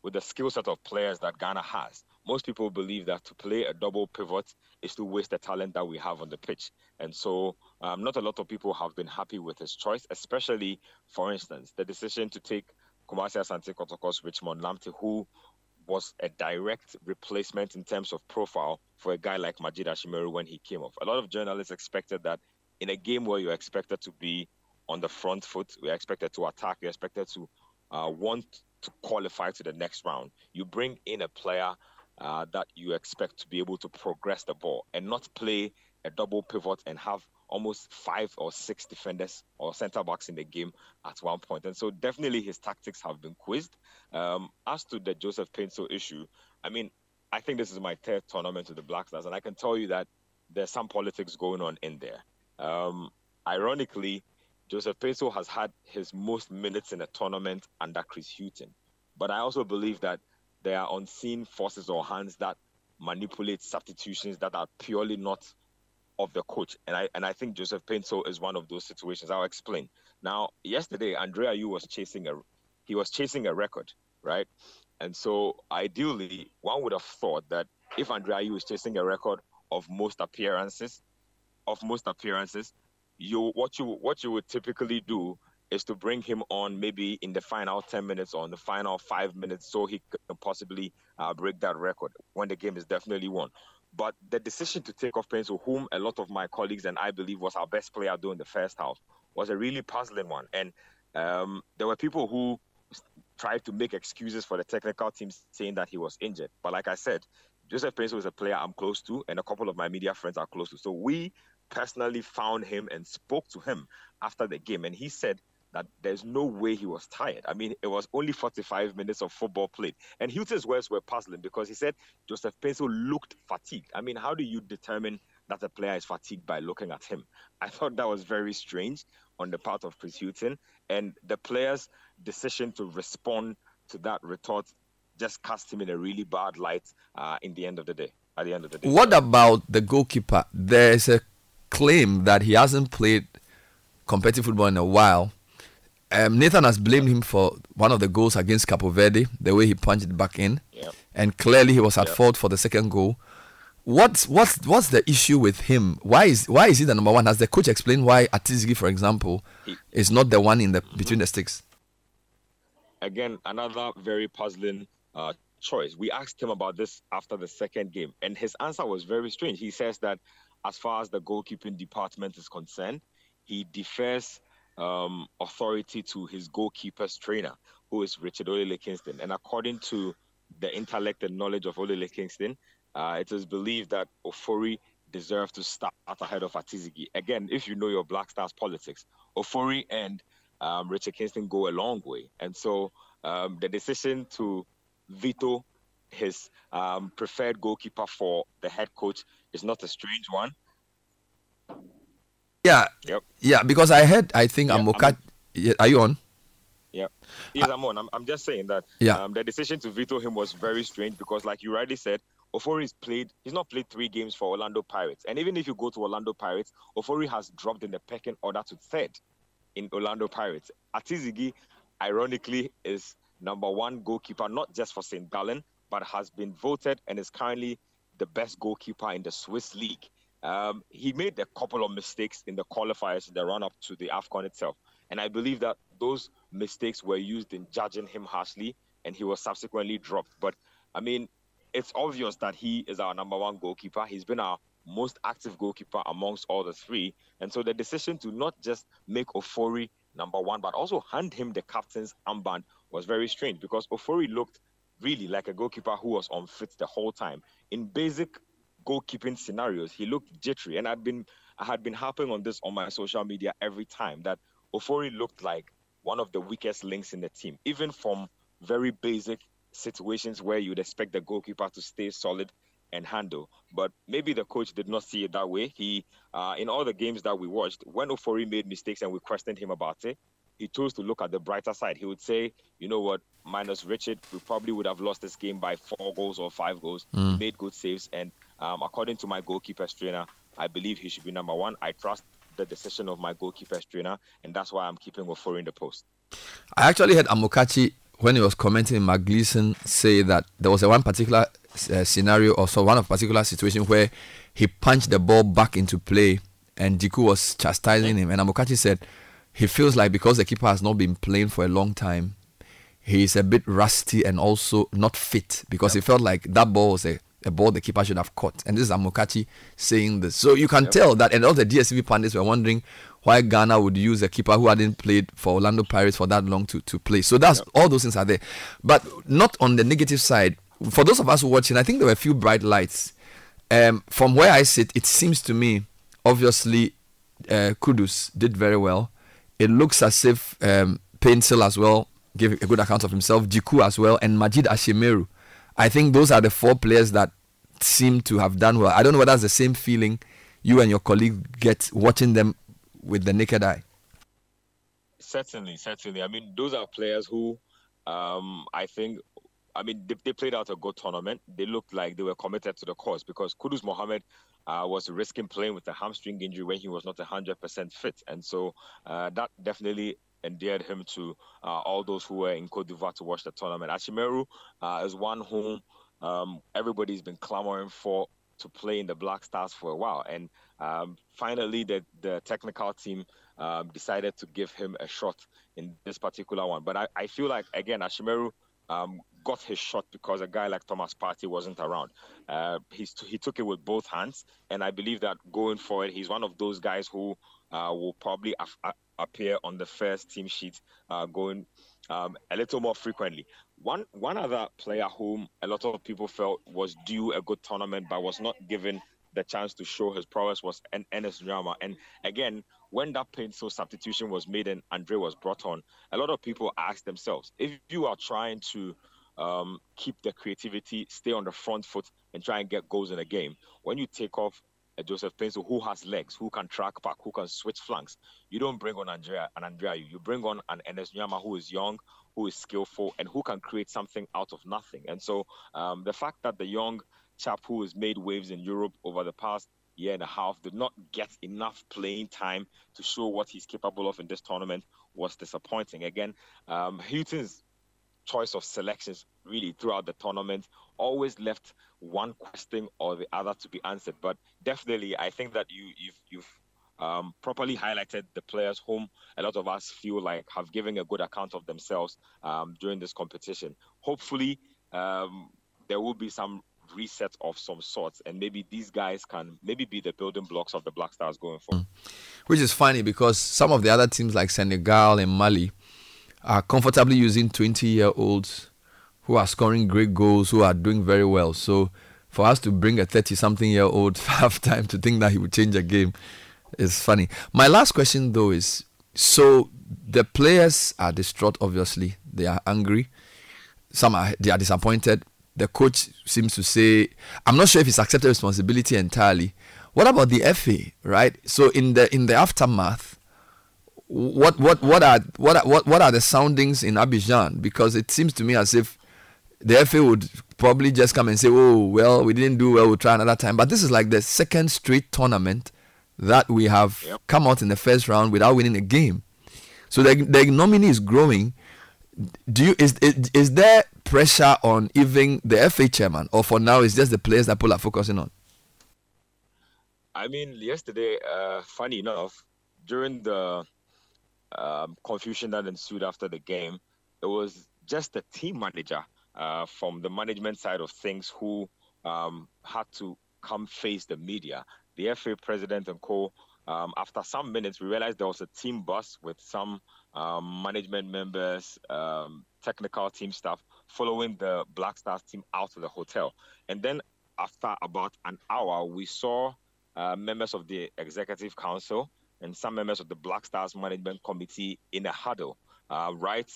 with the skill set of players that Ghana has, most people believe that to play a double pivot is to waste the talent that we have on the pitch. And so, um, not a lot of people have been happy with his choice, especially, for instance, the decision to take Kumasi Asante Kotoko's Richmond Lamptey, who was a direct replacement in terms of profile for a guy like Majid Ashimeru when he came off. A lot of journalists expected that in a game where you're expected to be on the front foot, we're expected to attack, you're expected to uh, want to qualify to the next round. You bring in a player uh, that you expect to be able to progress the ball and not play a double pivot and have almost five or six defenders or centre backs in the game at one point. And so definitely his tactics have been quizzed. Um, as to the Joseph Paintsil issue, I mean, I think this is my third tournament with the Black Stars, and I can tell you that there's some politics going on in there. Um, ironically, Joseph Paintsil has had his most minutes in a tournament under Chris Hughton. But I also believe that there are unseen forces or hands that manipulate substitutions that are purely not of the coach. And I and I think Joseph Paintsil is one of those situations. I'll explain. Now, yesterday Andre Ayew was chasing a he was chasing a record, right? And so ideally, one would have thought that if Andre Ayew is chasing a record of most appearances, of most appearances, you what you what you would typically do is to bring him on maybe in the final 10 minutes or in the final five minutes so he can possibly uh, break that record when the game is definitely won. But the decision to take off Paintsil, whom a lot of my colleagues and I believe was our best player during the first half, was a really puzzling one. And um, there were people who tried to make excuses for the technical team saying that he was injured. But like I said, Joseph Paintsil is a player I'm close to, and a couple of my media friends are close to. So we personally found him and spoke to him after the game, and he said that there's no way he was tired. I mean, it was only 45 minutes of football played. And Hughton's words were puzzling because he said Joseph Paintsil looked fatigued. I mean, how do you determine that a player is fatigued by looking at him? I thought that was very strange on the part of Chris Hughton. And the player's decision to respond to that retort just cast him in a really bad light uh, in the end of the day. At the end of the day. What about the goalkeeper? There's a claim that he hasn't played competitive football in a while. Um, Nathan has blamed him for one of the goals against Cabo Verde, the way he punched it back in, Yep. and clearly he was at Yep. fault for the second goal. What's what's what's the issue with him? Why is why is he the number one? Has the coach explained why Atizigi, for example, is not the one in the between the sticks? again, another very puzzling uh, choice. We asked him about this after the second game, and his answer was very strange. He says that as far as the goalkeeping department is concerned, he defers um, authority to his goalkeeper's trainer, who is Richard Olele Kingston. And according to the intellect and knowledge of Olele Kingston, uh, it is believed that Ofori deserved to start ahead of Atizigi. Again, if you know your Black Stars politics, Ofori and um, Richard Kingston go a long way. And so um, the decision to veto his um, preferred goalkeeper for the head coach is not a strange one. Yeah, Yep. yeah. Because I heard, I think Yeah, are you on? Yeah. Yes, I'm on. I'm, I'm just saying that Yeah. um, the decision to veto him was very strange because, like you rightly said, Ofori's played, he's not played three games for Orlando Pirates. And even if you go to Orlando Pirates, Ofori has dropped in the pecking order to third in Orlando Pirates. Atizigi, ironically, is number one goalkeeper, not just for St. Gallen, but has been voted and is currently the best goalkeeper in the Swiss league. Um, he made a couple of mistakes in the qualifiers in the run up to the AFCON itself. And I believe that those mistakes were used in judging him harshly, and he was subsequently dropped. But I mean, it's obvious that he is our number one goalkeeper. He's been our most active goalkeeper amongst all the three. And so the decision to not just make Ofori number one, but also hand him the captain's armband was very strange because Ofori looked really like a goalkeeper who was on unfit the whole time. In basic goalkeeping scenarios, he looked jittery. And I'd been I had been harping on this on my social media every time that Ofori looked like one of the weakest links in the team, even from very basic situations where you'd expect the goalkeeper to stay solid and handle. But maybe the coach did not see it that way. He, uh, in all the games that we watched, when Ofori made mistakes and we questioned him about it, he chose to look at the brighter side. He would say, you know what, minus Richard, we probably would have lost this game by four goals or five goals. He Mm. made good saves. And um, according to my goalkeeper's trainer, I believe he should be number one. I trust the decision of my goalkeeper's trainer, and that's why I'm keeping Ofori in the post. I actually heard Amokachi when he was commenting Mark say that there was a one particular uh, scenario or so one of particular situation where he punched the ball back into play and Djiku was chastising him and Amokachi said he feels like because the keeper has not been playing for a long time he is a bit rusty and also not fit because he felt like that ball was a, a ball the keeper should have caught and this is Amokachi saying this so you can Yep. tell that and all the DSV pundits were wondering why Ghana would use a keeper who hadn't played for Orlando Pirates for that long to, to play. So that's all those things are there. But not on the negative side. For those of us watching, I think there were a few bright lights. Um, from where I sit, it seems to me, obviously, uh, Kudus did very well. It looks as if um, Paintsil as well gave a good account of himself, Djiku as well, and Majid Ashimeru. I think those are the four players that seem to have done well. I don't know whether that's the same feeling you and your colleague get watching them with the naked eye. Certainly, certainly. I mean, those are players who um, I think, I mean, they, they, played out a good tournament. They looked like they were committed to the cause because Kudus Mohammed uh, was risking playing with a hamstring injury when he was not 100% fit. And so uh, that definitely endeared him to uh, all those who were in Cote d'Ivoire to watch the tournament. Ashimeru uh, is one whom um, everybody's been clamoring for to play in the Black Stars for a while. And um, finally, the, the technical team um, decided to give him a shot in this particular one. But I, I feel like, again, Ashimeru um, got his shot because a guy like Thomas Partey wasn't around. Uh, he took it with both hands. And I believe that going forward, he's one of those guys who uh, will probably af- appear on the first team sheet uh, going um, a little more frequently. One one other player whom a lot of people felt was due a good tournament but was not given the chance to show his prowess was N- Ernest Nuamah. And again, when that painful substitution was made and Andre was brought on, a lot of people asked themselves, if you are trying to um, keep the creativity, stay on the front foot, and try and get goals in a game, when you take off a Joseph Paintsil who has legs, who can track back, who can switch flanks. You don't bring on Andrea and Andrea. You bring on an Ernest Nuamah who is young, who is skillful, and who can create something out of nothing. And so um, the fact that the young chap who has made waves in Europe over the past year and a half did not get enough playing time to show what he's capable of in this tournament was disappointing. Again, um, Hughton's choice of selections really throughout the tournament always left one question or the other to be answered. But definitely, I think that you you've you've um, properly highlighted the players whom a lot of us feel like have given a good account of themselves um, during this competition. Hopefully, um, there will be some reset of some sorts, and maybe these guys can maybe be the building blocks of the Black Stars going forward. Which is funny because some of the other teams like Senegal and Mali are comfortably using 20 year olds who are scoring great goals, who are doing very well. So for us to bring a 30 something year old half time to think that he would change a game is funny. My last question though is so the players are distraught, obviously. They are angry. Some are they are disappointed. The coach seems to say, I'm not sure if he's accepted responsibility entirely. What about the FA, right? So in the in the aftermath, what what what are what are, what what are the soundings in Abidjan? Because it seems to me as if the FA would probably just come and say, "Oh, well, we didn't do well. We'll try another time." But this is like the second straight tournament that we have yep. come out in the first round without winning a game. So the the nominee is growing. Do you is, is is there pressure on even the FA chairman, or for now it's just the players that people are focusing on? I mean, yesterday, uh, funny enough, during the um, confusion that ensued after the game, it was just the team manager uh, from the management side of things who um, had to come face the media. The FA president and co. Um, after some minutes, we realized there was a team bus with some um, management members, um, technical team staff following the Black Stars team out of the hotel. And then after about an hour, we saw uh, members of the executive council and some members of the Black Stars Management Committee in a huddle uh, right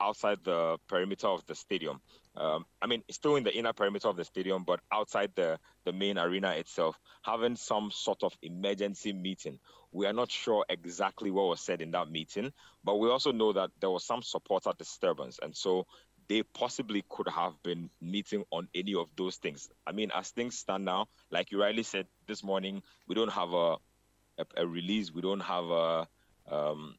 outside the perimeter of the stadium. Um, I mean, it's still in the inner perimeter of the stadium, but outside the, the main arena itself, having some sort of emergency meeting. We are not sure exactly what was said in that meeting, but we also know that there was some supporter disturbance. And so they possibly could have been meeting on any of those things. I mean, as things stand now, like you rightly said this morning, we don't have a a, a release. We don't have a, um,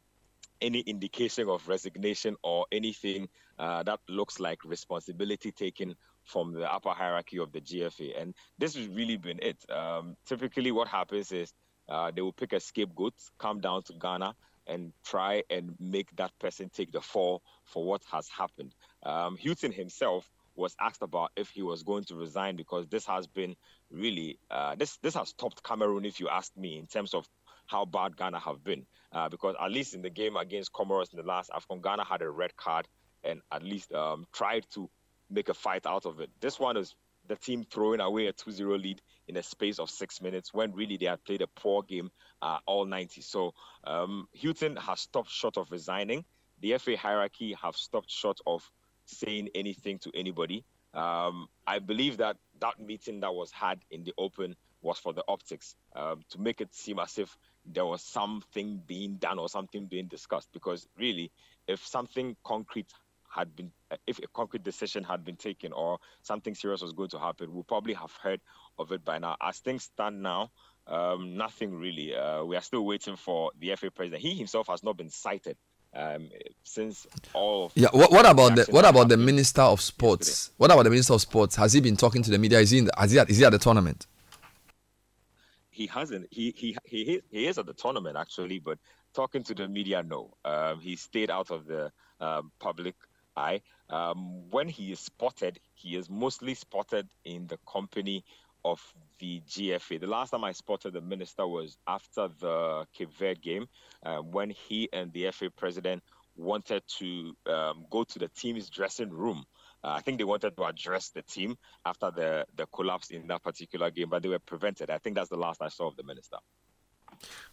any indication of resignation or anything uh, that looks like responsibility taken from the upper hierarchy of the GFA. And this has really been it. Um, typically, what happens is uh, they will pick a scapegoat, come down to Ghana, and try and make that person take the fall for what has happened. Um, himself was asked about if he was going to resign because this has been really uh, this this has stopped Cameroon, if you ask me, in terms of how bad Ghana have been. Uh, because at least in the game against Comoros in the last AFCON, Ghana had a red card and at least um, tried to make a fight out of it. This one is the team throwing away a 2-0 lead in a space of six minutes when really they had played a poor game uh, all 90. So um, has stopped short of resigning. The FA hierarchy have stopped short of saying anything to anybody. Um, I believe that that meeting that was had in the open was for the optics um, to make it seem as if there was something being done or something being discussed. Because really, if something concrete had been, if a concrete decision had been taken or something serious was going to happen, we'll probably have heard of it by now. As things stand now, um, nothing really. Uh, we are still waiting for the FA president. He himself has not been cited um, since all. Of Yeah. What, what about the what about the minister of sports? What about the minister of sports? Has he been talking to the media? Is he in the, has he at, is he at the tournament? he hasn't. He he he he- he is at the tournament actually, but talking to the media, no. Um, he stayed out of the um, public eye. Um, when he is spotted, he is mostly spotted in the company of the GFA. The last time I spotted the minister was after the Cape Verde game, uh, when he and the FA president wanted to um, go to the team's dressing room. Uh, I think they wanted to address the team after the, the collapse in that particular game, but they were prevented. I think that's the last I saw of the minister.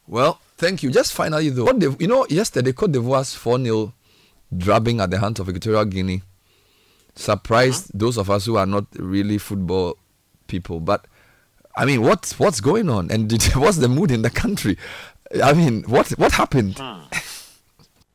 Well, thank you. Just finally though, you know, yesterday Cote d'Ivoire's 4 0 drubbing at the hands of Equatorial Guinea surprised uh-huh. those of us who are not really football people. But I mean, what what's going on, and did, what's the mood in the country? I mean, what what happened? Hmm.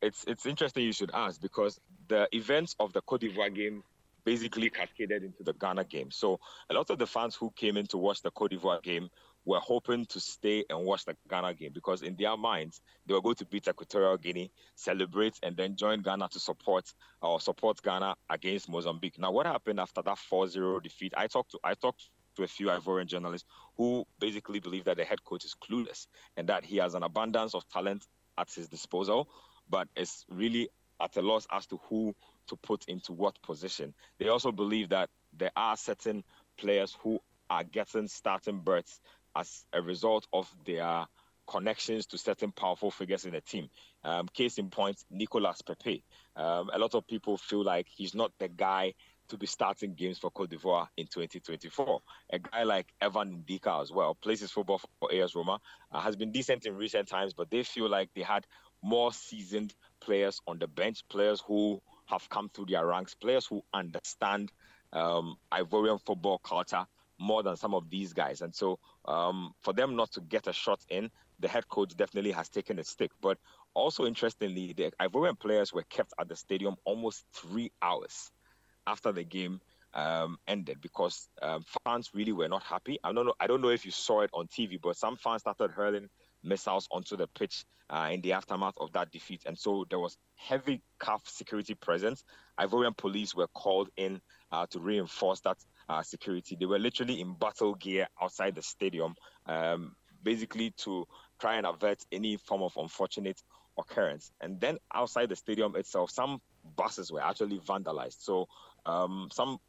It's it's interesting you should ask because the events of the Cote d'Ivoire game basically cascaded into the Ghana game. So a lot of the fans who came in to watch the Cote d'Ivoire game were hoping to stay and watch the Ghana game because in their minds they were going to beat Equatorial Guinea, celebrate, and then join Ghana to support or support Ghana against Mozambique. Now, what happened after that 4-0 defeat? I talked to I talked to a few Ivorian journalists who basically believe that the head coach is clueless and that he has an abundance of talent at his disposal, but is really at a loss as to who to put into what position. They also believe that there are certain players who are getting starting berths as a result of their connections to certain powerful figures in the team. Um, case in point, Nicolas Pepe. Um, a lot of people feel like he's not the guy to be starting games for Cote d'Ivoire in 2024. A guy like Evan Ndicka as well plays his football for AS Roma, uh, has been decent in recent times, but they feel like they had more seasoned players on the bench, players who have come through their ranks, players who understand um, Ivorian football culture more than some of these guys. And so um, for them not to get a shot in, the head coach definitely has taken a stick. But also interestingly, the Ivorian players were kept at the stadium almost three hours after the game um, ended because um, fans really were not happy. I don't know. I don't know if you saw it on TV, but some fans started hurling missiles onto the pitch uh, in the aftermath of that defeat, and so there was heavy CAF security presence. Ivorian police were called in uh, to reinforce that uh, security. They were literally in battle gear outside the stadium, um, basically to try and avert any form of unfortunate occurrence. And then outside the stadium itself, some buses were actually vandalized. So um, some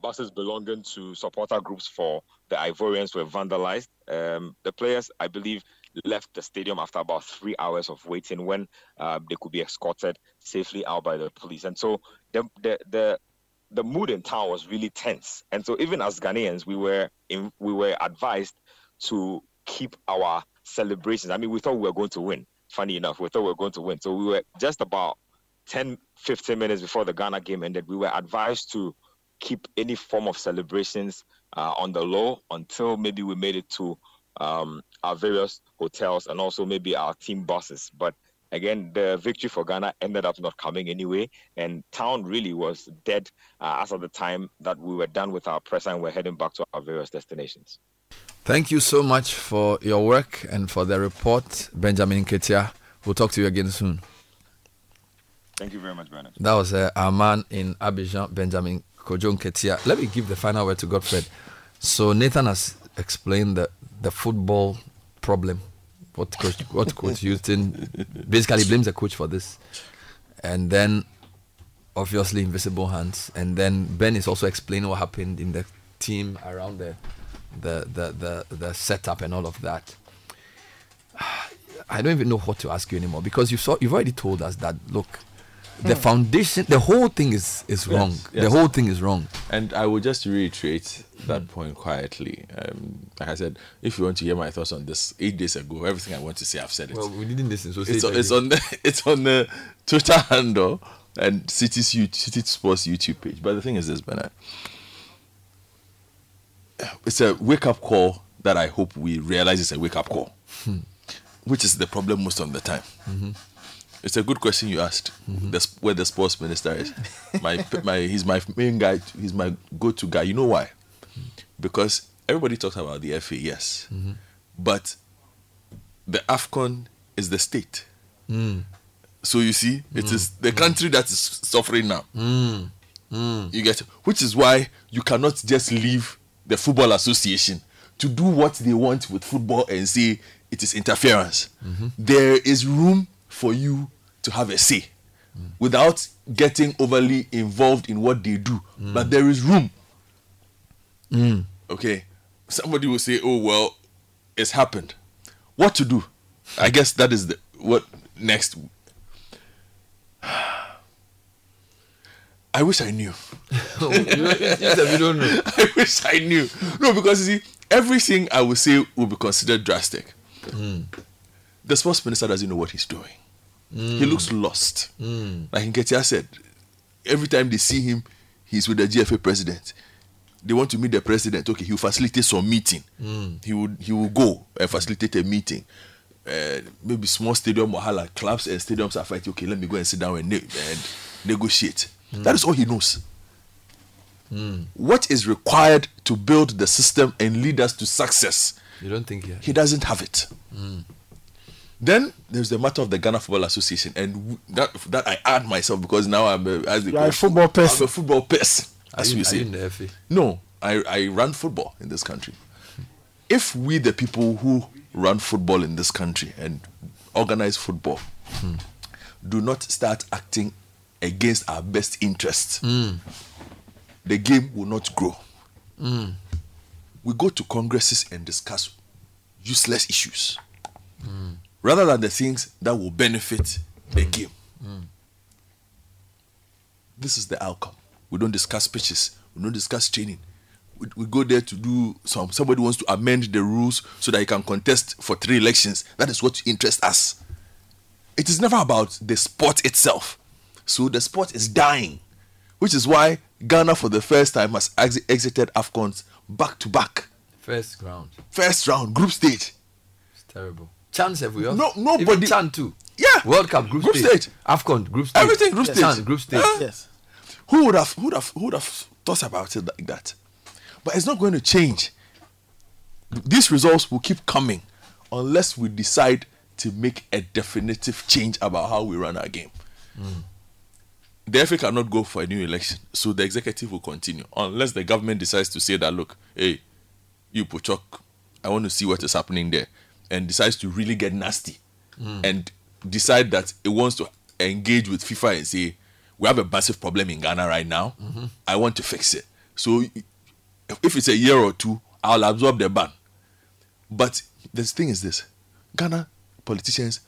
buses belonging to supporter groups for the Ivorians were vandalized. Um, the players, I believe, left the stadium after about three hours of waiting when uh, they could be escorted safely out by the police. And so the, the the the mood in town was really tense. And so even as Ghanaians, we were in, we were advised to keep our celebrations. I mean, we thought we were going to win. Funny enough, we thought we were going to win. So we were just about 10, 15 minutes before the Ghana game ended. We were advised to keep any form of celebrations uh, on the low until maybe we made it to um, our various hotels and also maybe our team buses. But again, the victory for Ghana ended up not coming anyway, and town really was dead uh, as of the time that we were done with our press and we're heading back to our various destinations. Thank you so much for your work and for the report, Benjamin Nketia. We'll talk to you again soon. Thank you very much, Bernard. That was uh, our man in Abidjan, Benjamin Kojon Nketia. Let me give the final word to Godfred. So Nathan has explained the, the football problem. What coach, what coach Hughton basically blames the coach for this, and then obviously invisible hands. And then Ben is also explaining what happened in the team around the the the the, the setup and all of that. I don't even know what to ask you anymore because you saw you've already told us that look, the Hmm. foundation, the whole thing is is wrong. Yes, The whole thing is wrong. And I will just reiterate that point quietly. Um, like I said, if you want to hear my thoughts on this, eight days ago, everything I want to say, I've said it. Well, we didn't listen, so it's, on, it's on the it's on the Twitter handle and Citi's Citi Sports YouTube page. But the thing is this, Bernard, it's a wake up call that I hope we realize it's a wake up call. Hmm. which is the problem most of the time. Mhm. It's a good question you asked. The, where the sports minister is, my my he's my main guy. He's my go-to guy. You know why? Because everybody talks about the FA, yes, Mhm. but the Afcon is the state. Mm. So you see, it is the country that is suffering now. Mm. Mm. You get, which is why you cannot just leave the football association to do what they want with football and say it is interference. Mhm. There is room for you to have a say without getting overly involved in what they do. But there is room. Mm. Okay, somebody will say, "Oh well, it's happened." What to do? I guess that is the what next. I wish I knew. You- you said you don't know. I wish I knew. No, because you see, everything I would say will be considered drastic. Mm. The sports minister doesn't know what he's doing. He Mm. looks lost. Mm. Like Nketia said, every time they see him, he's with the GFA president. They want to meet the president. Okay, he will facilitate some meeting. Mm. He would he will go and facilitate a meeting. Uh, maybe small stadium or like clubs and stadiums are fighting. Okay, let me go and sit down and, ne- and negotiate. That is all he knows. Mm. What is required to build the system and lead us to success? You don't think he He doesn't have it. Mm. Then there's the matter of the Ghana Football Association, and that that I add myself because now I'm a, as they You are call a football person. I'm a football person, as you- we are say. you in? No, I I run football in this country. If we, the people who run football in this country and organize football, Hmm. do not start acting against our best interests, Mm. the game will not grow. Mm. We go to congresses and discuss useless issues Mm. Rather than the things that will benefit the game. Mm. This is the outcome. We don't discuss pitches. We don't discuss training. We, we go there to do some. Somebody wants to amend the rules so that he can contest for three elections. That is what interests us. It is never about the sport itself. So the sport is dying, which is why Ghana, for the first time, has ex- exited Afcons back to back. First round. First round, group stage. It's terrible. Chance have we all? No, nobody- Even Chan too. Yeah. World Cup group, Group stage. stage. Afcon group stage. Everything group Yes. stage. Chan group stage. Huh? Who would have who would have who would have thought about it like that? But it's not going to change. These results will keep coming unless we decide to make a definitive change about how we run our game. Mm. The FA cannot go for a new election, so the executive will continue unless the government decides to say that look, hey, you Puchok, I want to see what is happening there, and decides to really get nasty Mm. and decide that it wants to engage with FIFA and say, we have a massive problem in Ghana right now. Mhm. I want to fix it. So if it's a year or two, I'll absorb the ban. But the thing is this Ghana politicians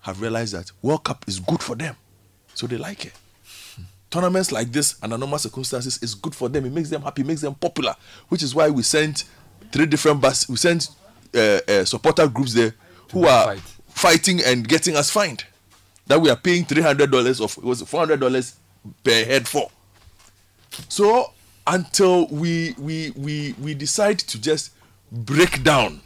have realized that World Cup is good for them. So they like it. Tournaments like this under normal circumstances is good for them. It makes them happy, makes them popular, which is why we sent three different bus. We sent uh, uh, supporter groups there who are fighting and getting us fined. That we are paying three hundred dollars of it was four hundred dollars per head for. So until we we we we decide to just break down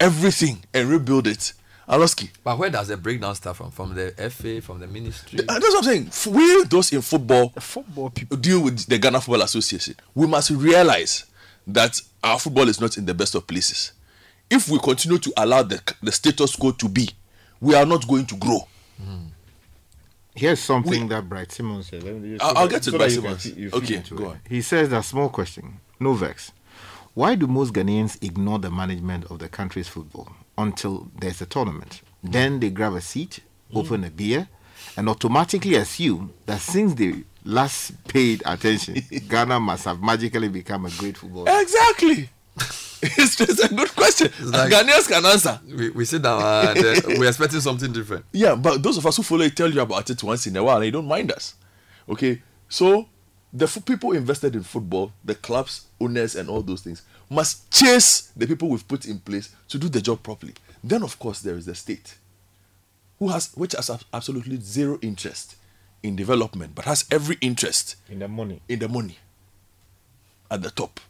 everything and rebuild it, Aloski. But where does the breakdown start from? From the FA, from the ministry? Uh, That's what I'm saying. We, those in football, football people deal with the Ghana Football Association. We must realize that our football is not in the best of places. If we continue to allow the, the status quo to be, we are not going to grow. Here's something that Bright Simons said. Let me just- I'll- I'll get to so Bright Simons. Okay, go it. on. He says that small question, no vex. Why do most Ghanaians ignore the management of the country's football until there's a tournament? Mm. Then they grab a seat, open a beer, and automatically assume that since they last paid attention, Ghana must have magically become a great football. Exactly. it's, it's a good question. like- Ghanaians can answer. We, we sit down and uh, we're expecting something different. Yeah, but those of us who follow it tell you about it once in a while and you don't mind us. Okay, so the f- people invested in football, the clubs, owners, and all those things must chase the people we've put in place to do the job properly. Then, of course, there is the state, who has which has absolutely zero interest in development, but has every interest in the money. In the money at the top.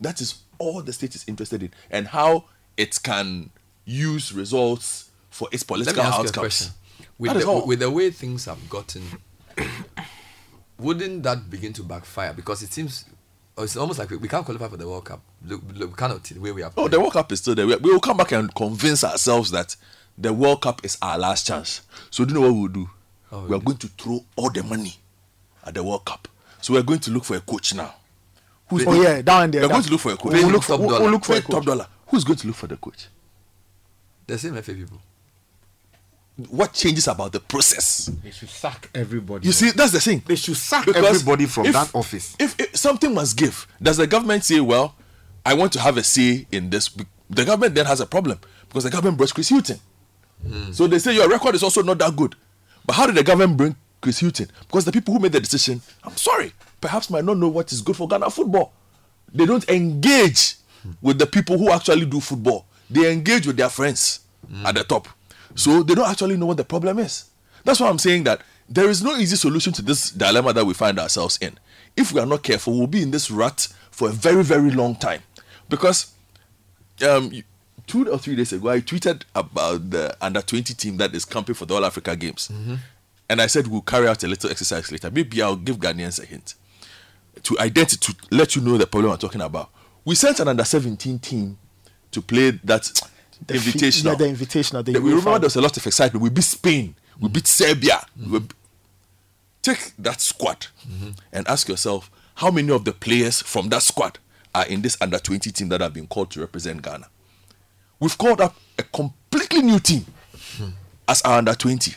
That is all the state is interested in, and how it can use results for its Let me political ask you a outcomes. question. With the, with the way things have gotten, wouldn't that begin to backfire? Because it seems oh, it's almost like we, we can't qualify for the World Cup. Look, look kind of the way we are. Oh, the World Cup is still there. We, we will come back and convince ourselves that the World Cup is our last chance. So do you know what we'll do? Oh, we are going to throw all the money at the World Cup. So we're going to look for a coach now. Oh, yeah, down there, We're going to look for a coach. We'll look for- Top we'll- we'll look for a Pay top dollar. Who's going to look for the coach? The same FA people. What changes about the process? They should sack everybody. You see, that's the thing. They should sack Because everybody from if- that office. If, if something must give, does the government say, "Well, I want to have a say in this"? The government then has a problem because the government brought Chris Hughton. Hmm. So they say your record is also not that good. But how did the government bring Chris Hughton? Because the people who made the decision, I'm sorry, perhaps might not know what is good for Ghana football. They don't engage with the people who actually do football. They engage with their friends at the top. So they don't actually know what the problem is. That's why I'm saying that there is no easy solution to this dilemma that we find ourselves in. If we are not careful, we'll be in this rut for a very, very long time. Because um, two or three days ago, I tweeted about the under 20 team that is camping for the All Africa Games. And I said we'll carry out a little exercise later. Maybe I'll give Ghanaians a hint to identify, to let you know the problem I'm talking about. We sent an under 17 team to play that The fi- invitational. yeah, the invitational, the we remember there was a lot of excitement. We beat Spain, we beat Serbia. Mm-hmm. We b- take that squad mm-hmm. and ask yourself how many of the players from that squad are in this under 20 team that have been called to represent Ghana. We've called up a completely new team hmm. as our under 20.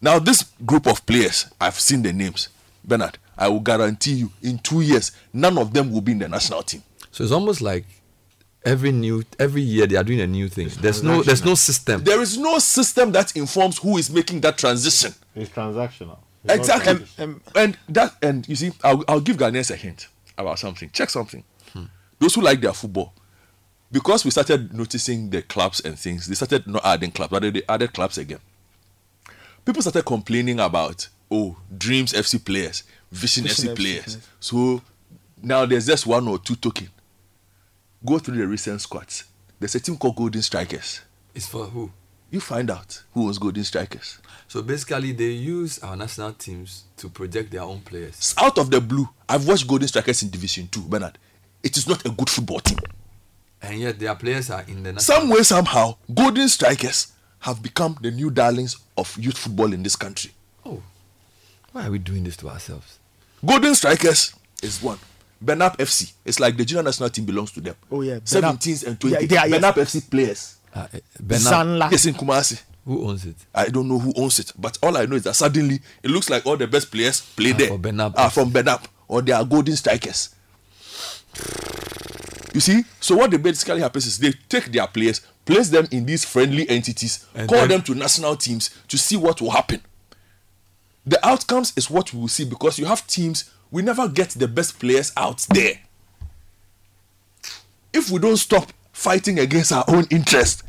Now, this group of players, I've seen the names. Bernard, I will guarantee you in two years, none of them will be in the national team. So it's almost like every new every year they are doing a new thing. There's no there's no system. There is no system that informs who is making that transition. It's transactional. It's Exactly. traditional. and that and you see, I'll, I'll give Ghanaians a hint about something. Check something. Hmm. Those who like their football, because we started noticing the clubs and things, they started not adding clubs, but they added clubs again. People started complaining about oh Dreams FC players, Vision, FC players. So now there's just one or two token. Go through the recent squads. There's a team called Golden Strikers. It's for who? You find out who was Golden Strikers. So basically, they use our national teams to project their own players. It's out of the blue. I've watched Golden Strikers in Division Two, Bernard. It is not a good football team. And yet their players are in the national Some way, somehow, Golden Strikers have become the new darlings of youth football in this country. Oh, why are we doing this to ourselves? Golden Strikers is one. Benap FC. It's like the junior national team belongs to them. Oh, yeah, Benap. 17s and 20s. Yeah, they are- yes. Ah, eh, Benap FC players. Uh, Benap- Zanla. Yes, in Kumasi. Who owns it? I don't know who owns it, but all I know is that suddenly it looks like all the best players play Are there for Benap are from Benap or they are Golden Strikers. You see, so what they basically happens is they take their players, place them in these friendly entities, And call then- them to national teams to see what will happen. The outcomes is what we will see because you have teams, we never get the best players out there. If we don't stop fighting against our own interest,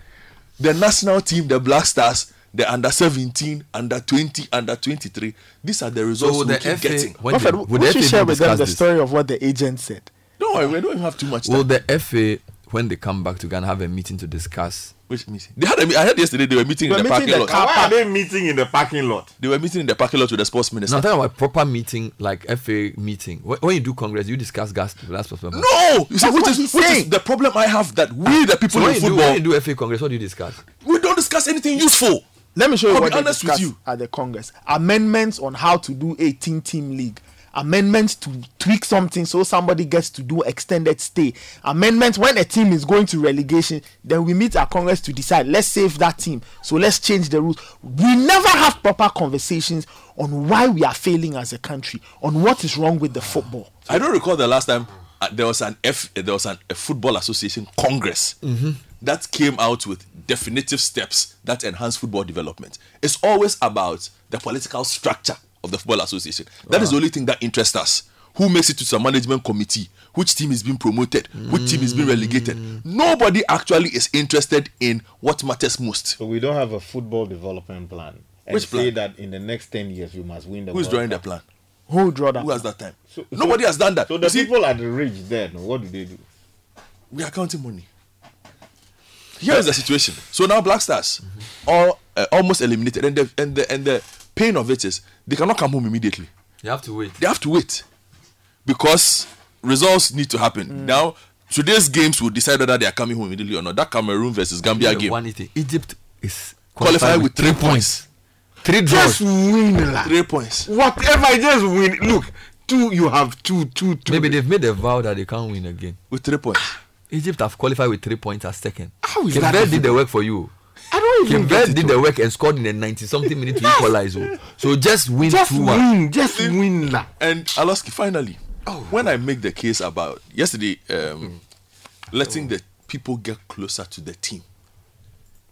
the national team, the Black Stars, the under 17, under 20, under 23, these are the results So we the keep FA getting. when Prophet, they- would would you FA share with them the this? story of what the agent said? No, we don't even have too much time. Will the FA, when they come back to Ghana, have a meeting to discuss? Which meeting? They had a, me- I heard yesterday they were meeting We're in the meeting parking the lot. Why are they meeting in the parking lot? They were meeting in the parking lot with the sports minister. No, I'm talking about a proper meeting, like FA meeting. When when you do Congress, you discuss gas. Last performance. No, you see, That's which what is, he's which is the problem I have that we, ah, the people when in you, do, football, when you do FA Congress, what do you discuss? we don't discuss anything useful. Let me show you I'll what be they honest with you. at the Congress. Amendments on how to do 18 team league. Amendments to tweak something so somebody gets to do extended stay. Amendments when a team is going to relegation, then we meet at Congress to decide let's save that team. So let's change the rules. We never have proper conversations on why we are failing as a country, on what is wrong with the football. I don't recall the last time uh, there was an F, uh, there was an, a football association congress that came out with definitive steps that enhance football development. It's always about the political structure of the football association. That is the only thing that interests us. Who makes it to some management committee? Which team is being promoted? Which team is being relegated? Nobody actually is interested in what matters most. So we don't have a football development plan. And Which say plan? that in the next 10 years we must win the Who's World drawing the plan? Who draw that? Who has that time? So- Nobody so- has done that. So the see, people at the ridge then, what do they do? we are counting money. Here is the situation. So now Black Stars, all uh, almost eliminated, and the and the and the pain of it is they cannot come home immediately. They have to wait. They have to wait because results need to happen. Mm. Now today's games will decide whether they are coming home immediately or not. That Cameroon versus Gambia Yeah, game. one eighty. Egypt is qualified with three points. Three draws. Just win, la. Three points. Whatever, just win. Look, two, you have two, two, two. Maybe they've made a vow that they can't win again. With three points. Egypt have qualified with three points as second. How is Cape that did the work for you. I don't even Cape get it. did the work and scored in the 90 something minute to equalize. oh. So just win Just 2 win, just win, la. And Aloski, finally, when I make the case about yesterday, um, letting the people get closer to the team,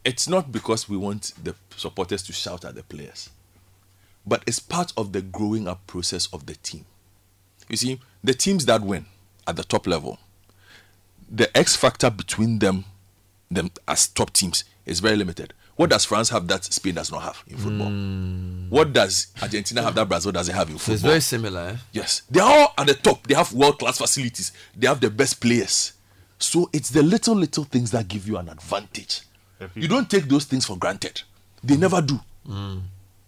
it's not because we want the supporters to shout at the players, but it's part of the growing up process of the team. You see, the teams that win at the top level, the X factor between them, them as top teams, is very limited. What does France have that Spain does not have in football? Hmm. What does Argentina have that Brazil doesn't have in So it's very similar. Eh? Yes, they are all at the top. They have world class facilities. They have the best players. So it's the little little things that give you an advantage. You don't take those things for granted. They never do. Hmm.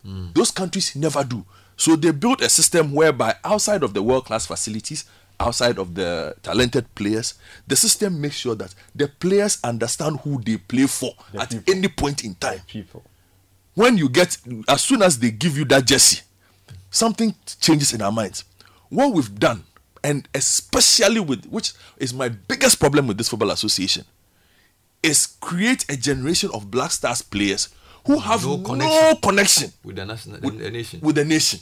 Hmm. Those countries never do. So they built a system whereby outside of the world class facilities, outside of the talented players, the system makes sure that the players understand who they play for at any point in time. People. When you get, as soon as they give you that jersey, something changes in our minds. What we've done, and especially with which is my biggest problem with this football association, is create a generation of Black Stars players who have No no connection. connection, With the, national, With- the nation. with the nation.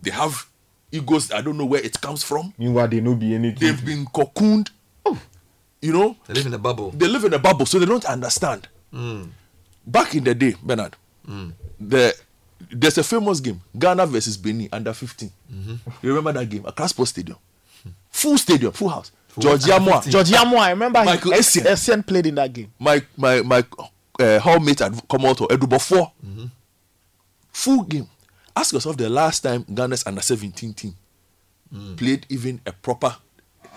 They have egos. I don't know where it comes from. Meanwhile, they no be anything. They've been cocooned. You know, They live in a bubble. they live in a bubble, so they don't understand. Mm. Back in the day, Bernard, the there's a famous game, Ghana versus Benin under 15. You remember that game? Accra Sports Stadium. Full stadium, full house. George Yamoa. George Yamoa, I remember Michael he, Essien. Essien played in that game. My my my uh, hallmate at Komoto, Edubo 4. Full game. Ask yourself the last time Ghana's under 17 team played even a proper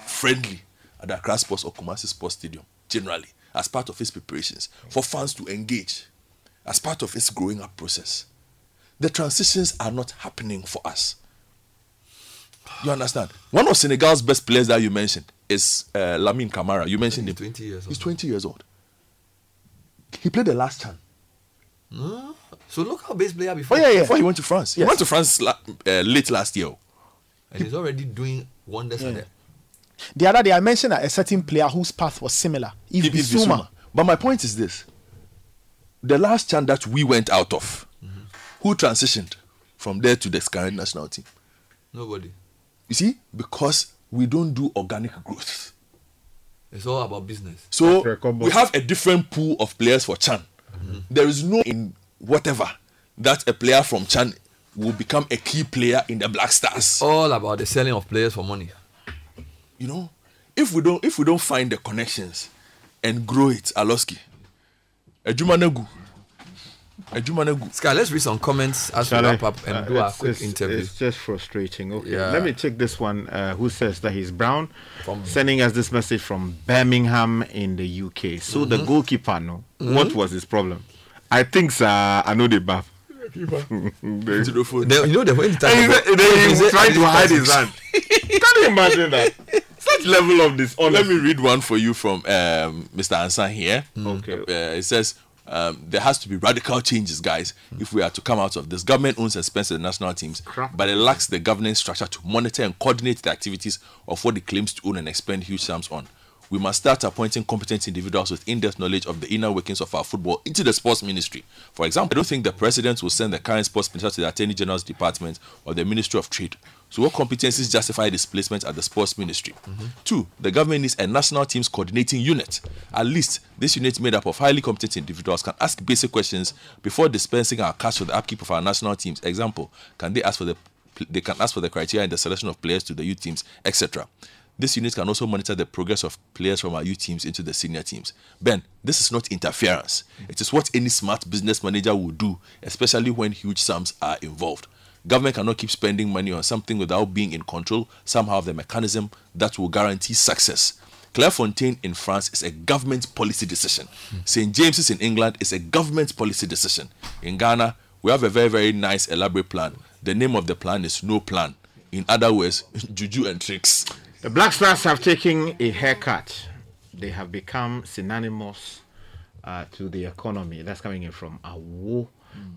friendly at the Accra Sports or Kumasi Sports Stadium, generally, as part of its preparations for fans to engage, as part of its growing up process. The transitions are not happening for us. You understand? One of Senegal's best players that you mentioned is uh, Lamine Camara. You mentioned him. 20 years He's 20 years old. He played the last chance. Huh? So look how bass player before. Before he went to France. He went to France la- uh, late last year. And he's already doing wonders at Yeah. it. The other day, I mentioned that a certain player whose path was similar, Yves Yves Bissouma. Bissouma. But my point is this: the last chance that we went out of, who transitioned from there to the current national team? Nobody. You see, because we don't do organic growth. It's all about business. So we have a different pool of players for Chan. There is no in whatever that a player from Chan will become a key player in the Black Stars. All about the selling of players for money. You know, if we don't if we don't find the connections and grow it, Aloski, Ejumanegu, Ejumanegu. Sky, let's read some comments as Shall we I? wrap up and Uh, do our quick it's- interview. It's just frustrating. Okay, Yeah. let me take this one. Uh, who says that he's brown? From sending us this message from Birmingham in the UK. So the Mhm. goalkeeper, no, what Mhm. was his problem? I think, sir, I know the bath. They- you know the way he And tried he to- said- then he he said- to hide his hand. Can you imagine that? Such level of dishonesty. Let me read one for you from um, Mr. Ansan here. Okay. Uh, it says um, there has to be radical changes, guys, if we are to come out of this. Government owns and spends the national teams, but it lacks the governance structure to monitor and coordinate the activities of what it claims to own and expend huge sums on. We must start appointing competent individuals with in-depth knowledge of the inner workings of our football into the sports ministry. For example, I don't think the president will send the current sports minister to the attorney general's department or the ministry of trade. So, what competencies justify displacement at the sports ministry? Mm-hmm. Two, the government needs a national teams coordinating unit. At least this unit, made up of highly competent individuals, can ask basic questions before dispensing our cash for the upkeep of our national teams. Example: Can they ask for the they can ask for the criteria in the selection of players to the youth teams, etc. This unit can also monitor the progress of players from our youth teams into the senior teams. Ben, this is not interference. It is what any smart business manager would do, especially when huge sums are involved. Government cannot keep spending money on something without being in control somehow of the mechanism that will guarantee success. Clairefontaine in France is a government policy decision. St. James's in England is a government policy decision. In Ghana, we have a very, very nice, elaborate plan. The name of the plan is No Plan. In other words, juju and tricks. The Black Stars have taken a haircut. They have become synonymous uh, to the economy. That's coming in from Awo.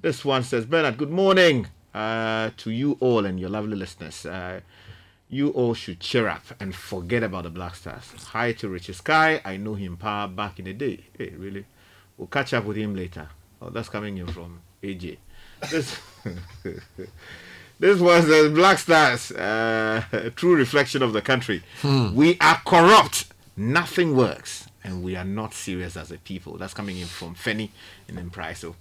This one says, Bernard, good morning uh, to you all and your lovely listeners. Uh, you all should cheer up and forget about the Black Stars. Hi to Richard Sky. I know him power back in the day. Hey, really? We'll catch up with him later. Oh, that's coming in from AJ. This, this was the Black Stars, uh, a true reflection of the country. Hmm. We are corrupt. Nothing works. And we are not serious as a people. That's coming in from Fenny in Impriso.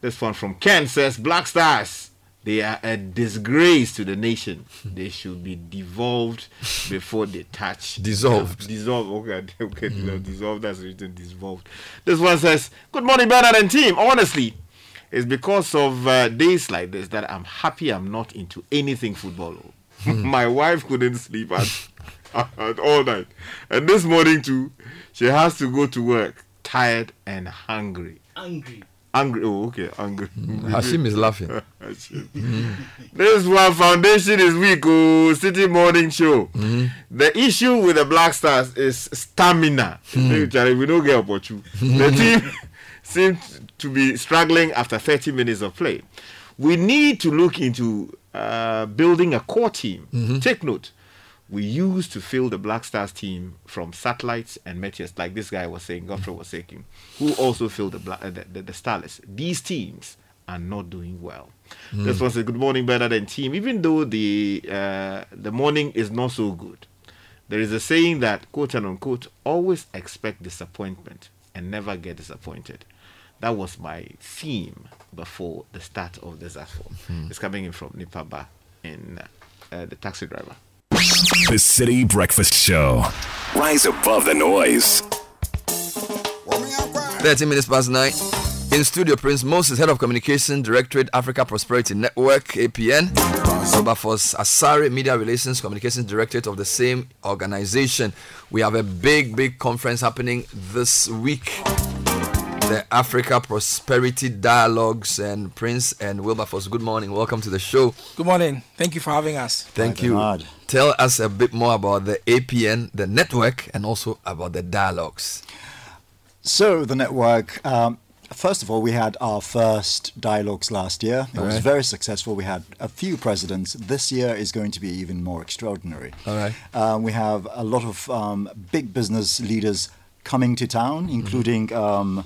This one from Ken says, Black Stars, they are a disgrace to the nation. They should be devolved before they touch. Dissolved. Dissolved. Okay, okay. Dissolved. That's written dissolved. This one says, Good morning, Bernard and team. Honestly, it's because of uh, days like this that I'm happy I'm not into anything football. Oh. Hmm. My wife couldn't sleep at, at all night. And this morning, too, she has to go to work tired and hungry. Angry. Angry. Oh, okay. Angry. Hmm. Hashim is laughing. Hashim. This one foundation is weak. Oh, Citi Morning Show. Hmm. The issue with the Black Stars is stamina. Hey, Charlie, we don't get opportunity. the team seems to be struggling after 30 minutes of play. We need to look into uh, building a core team. Take note. We used to fill the Black Stars team from satellites and meteors, like this guy was saying, Godfrey was saying, who also filled the, Bla- uh, the, the, the Starlets. These teams are not doing well. Mm. This was a good morning better than team, even though the uh, the morning is not so good. There is a saying that quote and unquote always expect disappointment and never get disappointed. That was my theme before the start of this asphalt. Mhm. It's coming in from Nipaba in uh, the taxi driver. The Citi Breakfast Show. Rise above the noise. 13 minutes past 9. In studio, Prince Moses, Head of Communication, Directorate Africa Prosperity Network, APN. Wilberforce Asari, Media Relations Communications Directorate of the same organization. We have a big, big conference happening this week. The Africa Prosperity Dialogues and Prince and Wilberforce. Good morning. Welcome to the show. Good morning. Thank you for having us. Thank you. Tell us a bit more about the APN, the network, and also about the dialogues. So the network. Um, first of all, we had our first dialogues last year. It was Alright. very successful. We had a few presidents. This year is going to be even more extraordinary. All right. Um, we have a lot of um, big business leaders coming to town, including um,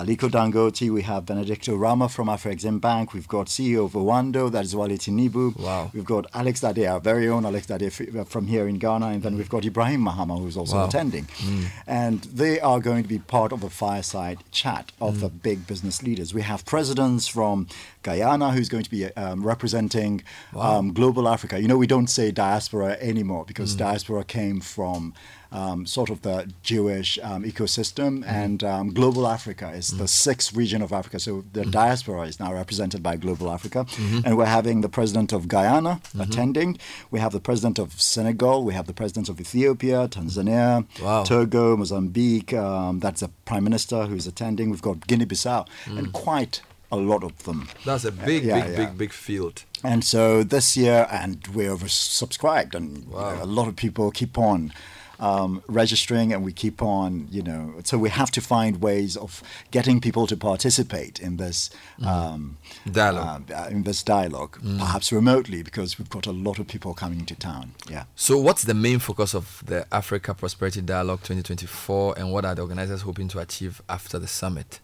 Aliko Dangote. We have Benedict Oramah from Afrexim Bank. We've got CEO of Oando, that is Wale Tinubu. Wow. We've got Alex Dadey, our very own Alex Dadey from here in Ghana. And then we've got Ibrahim Mahama, who's also Wow. attending. Mm. And they are going to be part of a fireside chat of the big business leaders. We have presidents from Guyana who's going to be um, representing um, global Africa. You know, we don't say diaspora anymore because Mm. diaspora came from um, sort of the Jewish um, ecosystem, and um, global Africa is the sixth region of Africa. So the diaspora is now represented by global Africa. Mhm. And we're having the president of Guyana Mhm. attending. We have the president of Senegal. We have the president of Ethiopia, Tanzania, Wow. Togo, Mozambique. Um, that's the prime minister who's attending. We've got Guinea-Bissau, Mm. and quite a lot of them. That's a big, Yeah, big, yeah. big, big field. And so this year, and we're oversubscribed, and you know, a lot of people keep on um, registering, and we keep on, you know. So we have to find ways of getting people to participate in this um, Dialogue. uh, in this dialogue, Mm. perhaps remotely, because we've got a lot of people coming to town. Yeah. So, what's the main focus of the Africa Prosperity Dialogue 2024, and what are the organizers hoping to achieve after the summit?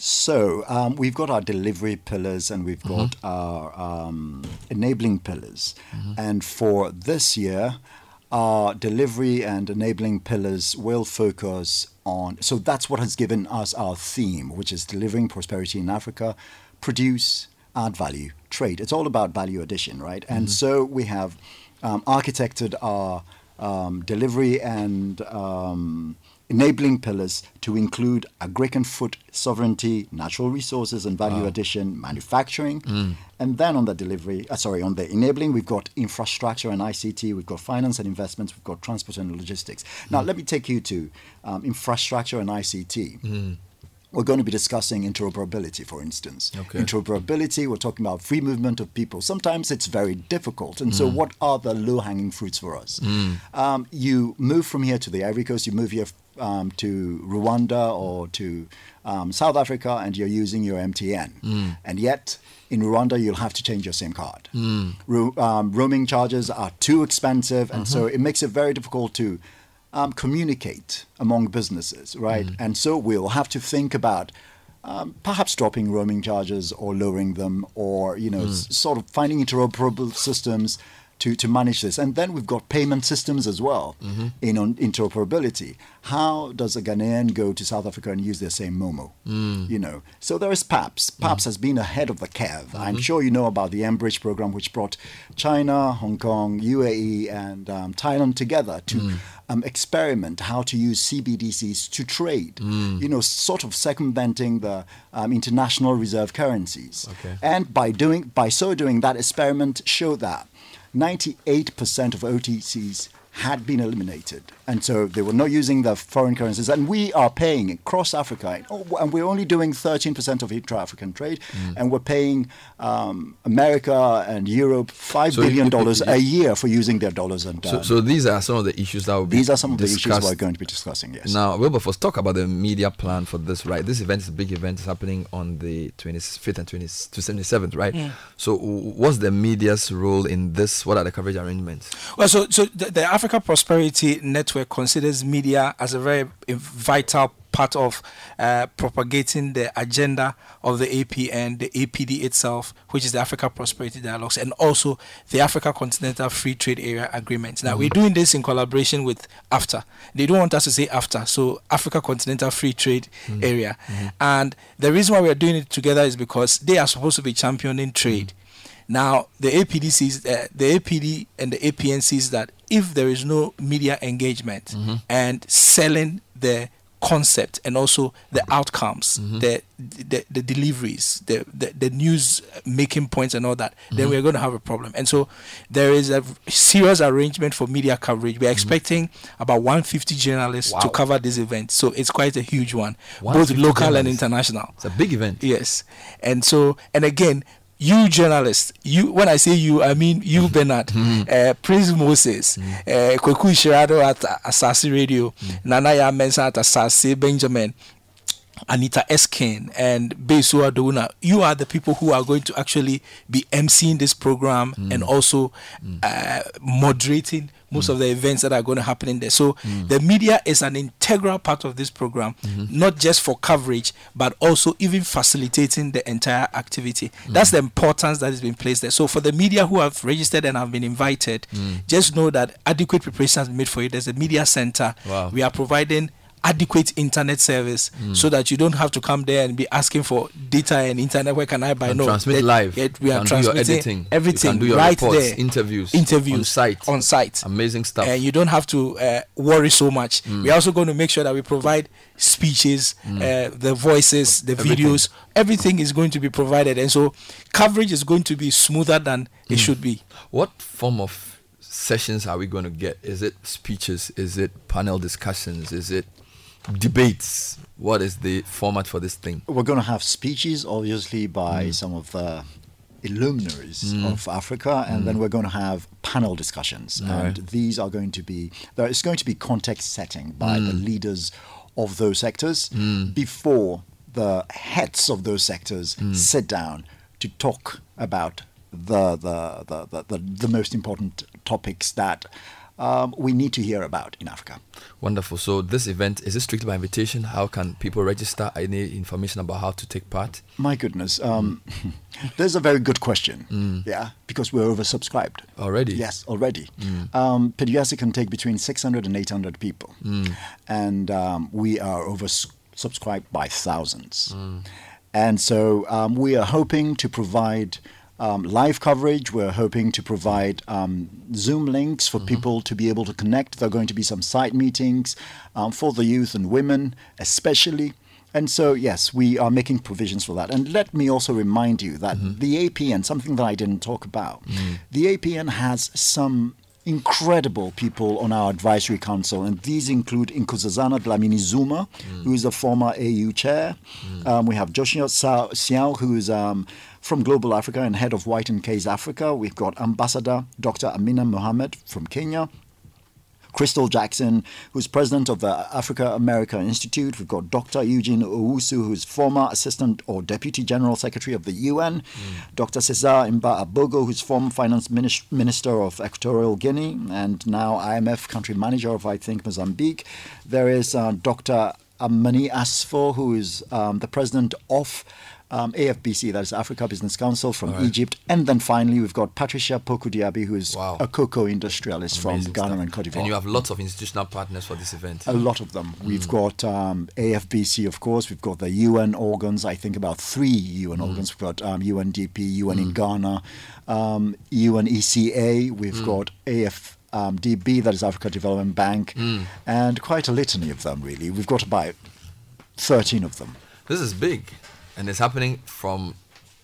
So um, we've got our delivery pillars and we've got Mm-hmm. our um, enabling pillars. And for this year, our delivery and enabling pillars will focus on. So that's what has given us our theme, which is delivering prosperity in Africa, produce, add value, trade. It's all about value addition, right? And Mhm. so we have um, architected our um, delivery and um, enabling pillars to include agric and food sovereignty, natural resources and value Wow. addition, manufacturing, Mm. and then on the delivery, uh, sorry, on the enabling, we've got infrastructure and ICT, we've got finance and investments, we've got transport and logistics. Now, let me take you to um, infrastructure and ICT. Mm. We're going to be discussing interoperability, for instance. Okay. Interoperability, we're talking about free movement of people. Sometimes it's very difficult. And so, Mm. what are the low hanging fruits for us? Mm. Um, you move from here to the Ivory Coast, you move here um, to Rwanda or to um, South Africa, and you're using your MTN. Mm. And yet, in Rwanda, you'll have to change your SIM card. Mm. Ro- um, roaming charges are too expensive, and so Mhm. it makes it very difficult to um, communicate among businesses, right? Mm. And so we'll have to think about um, perhaps dropping roaming charges or lowering them, or you know, Mm. s- sort of finding interoperable systems to, to manage this. And then we've got payment systems as well Mhm. in on interoperability. How does a Ghanaian go to South Africa and use their same Momo? Mm. You know, so there is PAPSS. PAPSS has been ahead of the curve. I'm Mhm. sure you know about the mBridge program, which brought China, Hong Kong, UAE, and um, Thailand together to Mm. um, experiment how to use CBDCs to trade. Mm. You know, sort of circumventing the um, international reserve currencies. Okay. And by doing, by so doing, that experiment showed that 98% of OTCs had been eliminated. And so they were not using the foreign currencies. And we are paying across Africa, and we're only doing 13% of intra African trade, Mm. and we're paying um, America and Europe five So billion it- it- dollars a year for using their dollars. And So, um, so these are some of the issues that will be these are some of the issues we're going to be discussing, yes. Now, Wilberforce, talk about the media plan for this, right? This event is a big event. It's happening on the 25th and 20, to 77th, right? Mm. So, what's the media's role in this? What are the coverage arrangements? Well, so so the, the Africa Prosperity Network considers media as a very vital part of uh, propagating the agenda of the APN, the APD itself, which is the Africa Prosperity Dialogues, and also the Africa Continental Free Trade Area Agreement. Now, we're doing this in collaboration with AFTA. They don't want us to say AFTA, so Africa Continental Free Trade Mm. Area. Mhm. And the reason why we're doing it together is because they are supposed to be championing trade. Now, the APD sees, uh, the APD and the APN sees that if there is no media engagement mm-hmm. and selling the concept and also the outcomes, mm-hmm. the, the the deliveries, the, the the news making points and all that, then Mhm. we're going to have a problem. And so there is a serious arrangement for media coverage. We're mm-hmm. expecting about 150 journalists to cover this event, so it's quite a huge one, both 150 local and international. It's a big event. Yes, and so and again, you journalists, you when I say you, I mean you, Bernard, uh, Prince Moses, uh, Kweku Shirado at Asaase Radio, Nanaya Mensah at Asaase Benjamin. Anita Erskine and Besu Adona, you are the people who are going to actually be emceeing this program and also uh, moderating most of the events that are going to happen in there. So mm. the media is an integral part of this program, mm-hmm. not just for coverage, but also even facilitating the entire activity. Mm. That's the importance that has been placed there. So for the media who have registered and have been invited, mm. just know that adequate preparation has been made for you. There's a media center. Wow. We are providing adequate internet service Mm. so that you don't have to come there and be asking for data and internet. Where can I buy? And no, transmit that- live. yet we are can do your transmitting editing. Everything can do your right reports, there. interviews, interviews on site, on site. Amazing stuff. And you don't have to uh, worry so much. Mm. We're also going to make sure that we provide speeches, Mm. uh, the voices, the Everything. videos. Everything is going to be provided, and so coverage is going to be smoother than it Mm. should be. What form of sessions are we going to get? Is it speeches? Is it panel discussions? Is it debates? What is the format for this thing? We're going to have speeches, obviously, by some of the illuminaries Mm. of Africa, and Mm. then we're going to have panel discussions. All and right. these are going to be, there is going to be context setting by the Mm. leaders of those sectors Mm. before the heads of those sectors Mm. sit down to talk about the, the, the, the, the, the most important topics that um, we need to hear about in Africa. Wonderful. So this event is it strictly by invitation? How can people register? Any information about how to take part? My goodness, um, there's a very good question. Mm. Yeah, because we're oversubscribed Already? Yes, already. Mm. Um, Peduase can take between 600 and 800 people, Mm. and um, we are oversubscribed by thousands. Mm. And so um, we are hoping to provide um, live coverage. We're hoping to provide um, Zoom links for people to be able to connect. There are going to be some site meetings um, for the youth and women, especially. And so, yes, we are making provisions for that. And let me also remind you that the APN, something that I didn't talk about, the APN has some incredible people on our advisory council, and these include Nkosazana Dlamini Zuma, who is a former AU chair. Um, we have Joshua Xiao, who is um, from Global Africa and head of White and Case Africa. We've got Ambassador Dr. Amina Mohammed from Kenya. Crystal Jackson, who's president of the Africa America Institute. We've got Dr. Eugene Owusu, who's former assistant or deputy general secretary of the UN. Dr. Cesar Mba Abogo, who's former finance minister of Equatorial Guinea and now IMF country manager of, I think, Mozambique. There is uh, Dr. Amany Asfour, who is um, the president of um, AFBC, that is Africa Business Council from right. Egypt. And then finally, we've got Patricia Poku-Diaby, who is a cocoa industrialist from Ghana stuff. and Cote d'Ivoire. And you have lots of institutional partners for this event. A lot of them. We've got um, AFBC, of course. We've got the UN organs. I think about three UN Mm. organs. We've got um, UNDP, UN in Mm. Ghana, um, UNECA. We've Mm. got AF. Um, DB, that is Africa Development Bank, Mm. and quite a litany of them, really. We've got about 13 of them. This is big, and it's happening from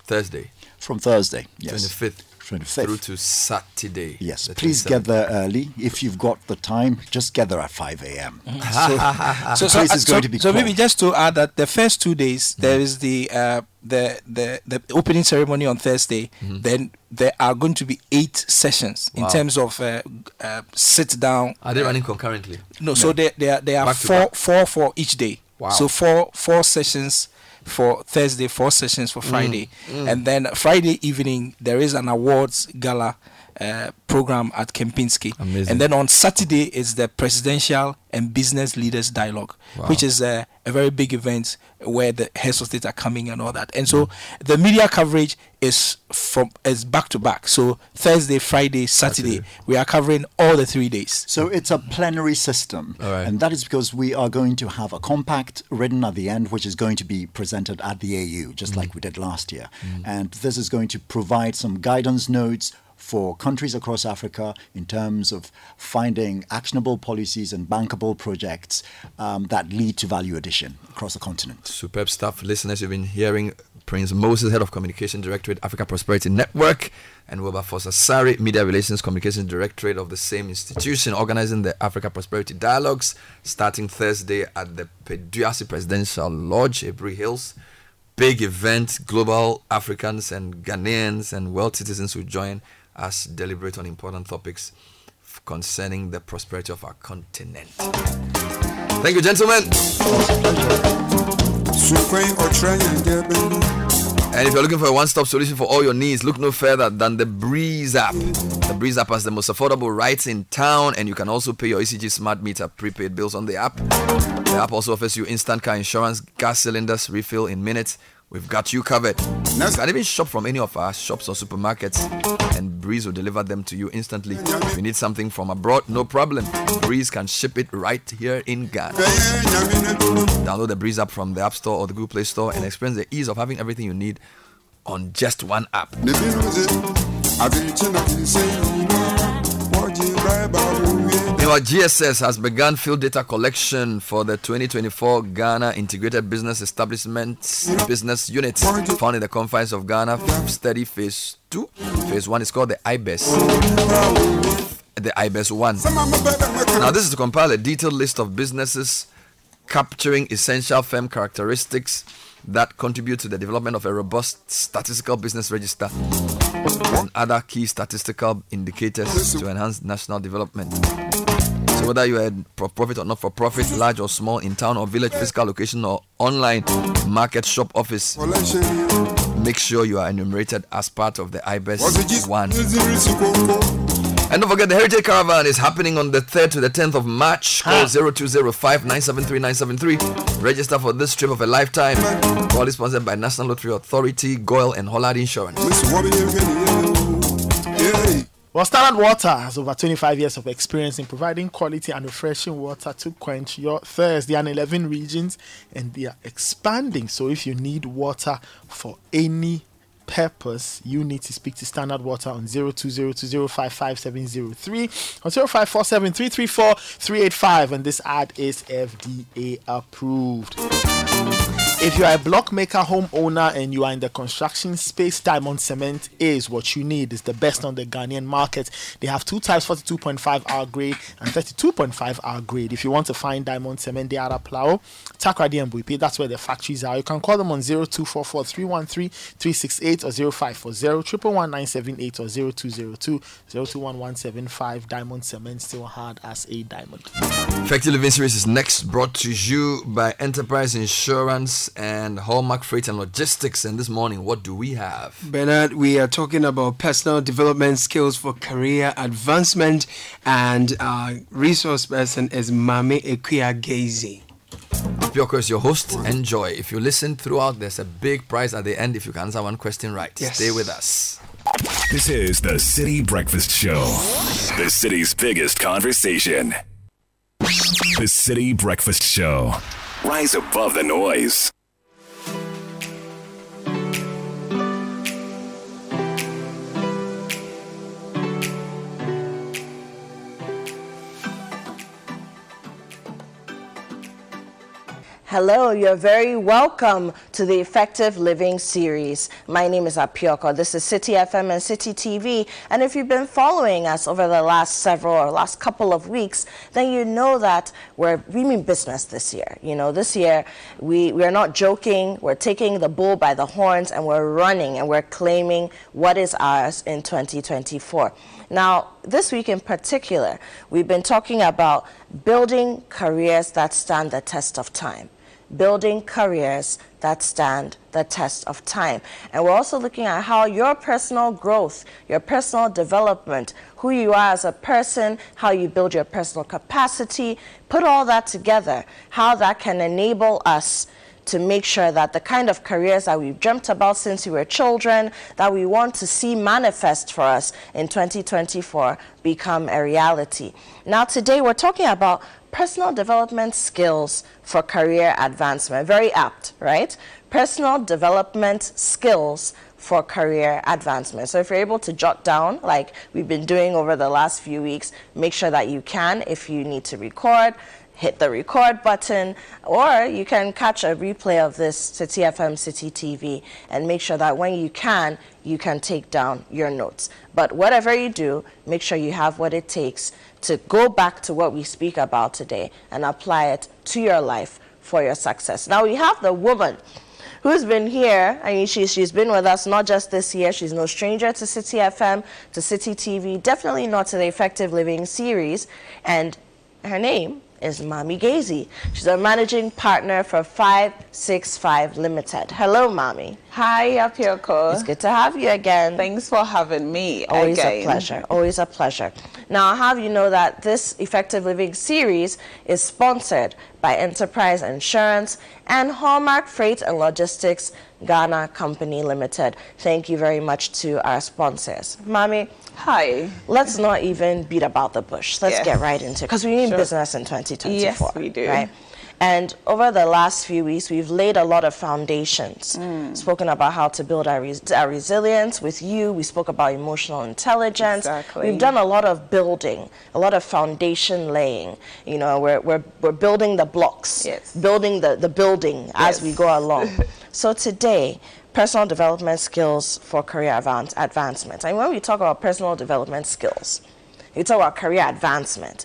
Thursday. From Thursday, yes. 25th. 25th. Through to Saturday. Yes, please 27th. get early. If you've got the time, just get there at 5 a.m. So, so, so- going to be so maybe just to add that the first two days there is the uh, the, the the opening ceremony on Thursday. Then there are going to be eight sessions in terms of uh, uh, sit down. Are they uh, running concurrently? No, so there there, there are Back four four for each day. Wow. So four four sessions for Thursday, four sessions for Mm, Friday, mm. and then Friday evening there is an awards gala. Uh, program at Kempinski, Amazing. and then on Saturday is the presidential and business leaders dialogue, Wow. which is a, a very big event where the heads of state are coming and all that. And so the media coverage is from is back to back. So Thursday, Friday, Saturday, Saturday. we are covering all the three days. So it's a plenary system. And that is because we are going to have a compact written at the end, which is going to be presented at the AU, just mm. like we did last year. Mm. And this is going to provide some guidance notes for countries across Africa in terms of finding actionable policies and bankable projects um, that lead to value addition across the continent. Superb stuff. Listeners, you've been hearing Prince Moses, Head of Communication Directorate, Africa Prosperity Network, and Wilberforce Asari, Media Relations Communications Directorate of the same institution, organizing the Africa Prosperity Dialogues starting Thursday at the Peduase Presidential Lodge, Aburi Hills. Big event, global Africans and Ghanaians and world citizens will join us deliberate on important topics concerning the prosperity of our continent. Thank you, gentlemen. And if you're looking for a one-stop solution for all your needs, look no further than the Breeze app. The Breeze app has the most affordable rates in town, and you can also pay your ECG smart meter prepaid bills on the app. The app also offers you instant car insurance, gas cylinders refill in minutes. We've got you covered. You can even shop from any of our shops or supermarkets, and Breeze will deliver them to you instantly. If you need something from abroad, no problem. Breeze can ship it right here in Ghana. Download the Breeze app from the App Store or the Google Play Store and experience the ease of having everything you need on just one app. Meanwhile, GSS has begun field data collection for the 2024 Ghana Integrated Business Establishment Business Unit, found in the confines of Ghana. Study Phase 2. Phase 1 is called the IBES. The IBES 1. Now, this is to compile a detailed list of businesses capturing essential firm characteristics that contribute to the development of a robust statistical business register and other key statistical indicators to enhance national development. So whether you are for profit or not for profit, large or small, in town or village, physical location or online market shop office, make sure you are enumerated as part of the IBES 1. And don't forget, the Heritage Caravan is happening on the 3rd to the 10th of March. Call 0205 973 973. Register for this trip of a lifetime. All is sponsored by National Lottery Authority, GOIL, and Hollard Insurance. Well, Standard Water has over 25 years of experience in providing quality and refreshing water to quench your thirst. They are in 11 regions and they are expanding. So, if you need water for any purpose, you need to speak to Standard Water on 0202055703 or 0547334385 and this ad is FDA approved. If you are a block maker homeowner and you are in the construction space, Diamond Cement is what you need. It's the best on the Ghanaian market. They have two types 42.5 R grade and 32.5 R grade. If you want to find Diamond Cement, they are at Plao, Takoradi, and Buipe. That's where the factories are. You can call them on 0244 313 368 or 0540 11978 or 0202 021175. Diamond Cement still hard as a diamond. Effective Living Series is next brought to you by Enterprise Insurance and Hallmark Freight and Logistics. And this morning, what do we have? Bernard, we are talking about personal development skills for career advancement, and our resource person is Mami Ekuya Gazy. Pioko is your host. Enjoy. If you listen throughout, there's a big prize at the end if you can answer one question right. Yes. Stay with us. This is the Citi Breakfast Show, the city's biggest conversation. The Citi Breakfast Show. Rise above the noise. Hello, you're very welcome to the Effective Living series. My name is Apioko. This is Citi FM and Citi TV. And if you've been following us over the last several or last couple of weeks, then you know that we're we mean business this year. You know, this year we, we're not joking, we're taking the bull by the horns and we're running and we're claiming what is ours in 2024. Now, this week in particular, we've been talking about building careers that stand the test of time building careers that stand the test of time. And we're also looking at how your personal growth, your personal development, who you are as a person, how you build your personal capacity, put all that together, how that can enable us to make sure that the kind of careers that we've dreamt about since we were children, that we want to see manifest for us in 2024, become a reality. Now, today we're talking about personal development skills for career advancement. Very apt, right? Personal development skills for career advancement. So if you're able to jot down, like we've been doing over the last few weeks, make sure that you can. If you need to record, hit the record button, or you can catch a replay of this Citi FM Citi TV and make sure that when you can, you can take down your notes. But whatever you do, make sure you have what it takes to go back to what we speak about today and apply it to your life for your success. Now we have the woman who's been here. I mean, she's, she's been with us not just this year. She's no stranger to Citi FM, to Citi TV, definitely not to the Effective Living series. And her name is Mommy Gazy. She's a managing partner for 565 Limited. Hello, Mommy. Hi, Apioko. It's good to have you again. Thanks for having me. Always again. a pleasure. Always a pleasure. Now, I'll have you know that this Effective Living series is sponsored by Enterprise Insurance and Hallmark Freight and Logistics Ghana Company Limited. Thank you very much to our sponsors. Mami, Hi. let's not even beat about the bush. Let's Yes. get right into it because we need Sure. business in 2024. Yes, we do. Right? And over the last few weeks, we've laid a lot of foundations. Mm. Spoken about how to build our, res- our resilience with you. We spoke about emotional intelligence. Exactly. We've done a lot of building, a lot of foundation laying. You know, we're, we're, we're building the blocks, Yes. building the, the building as we go along. so today, personal development skills for career advance, advancement. And when we talk about personal development skills, we talk about career advancement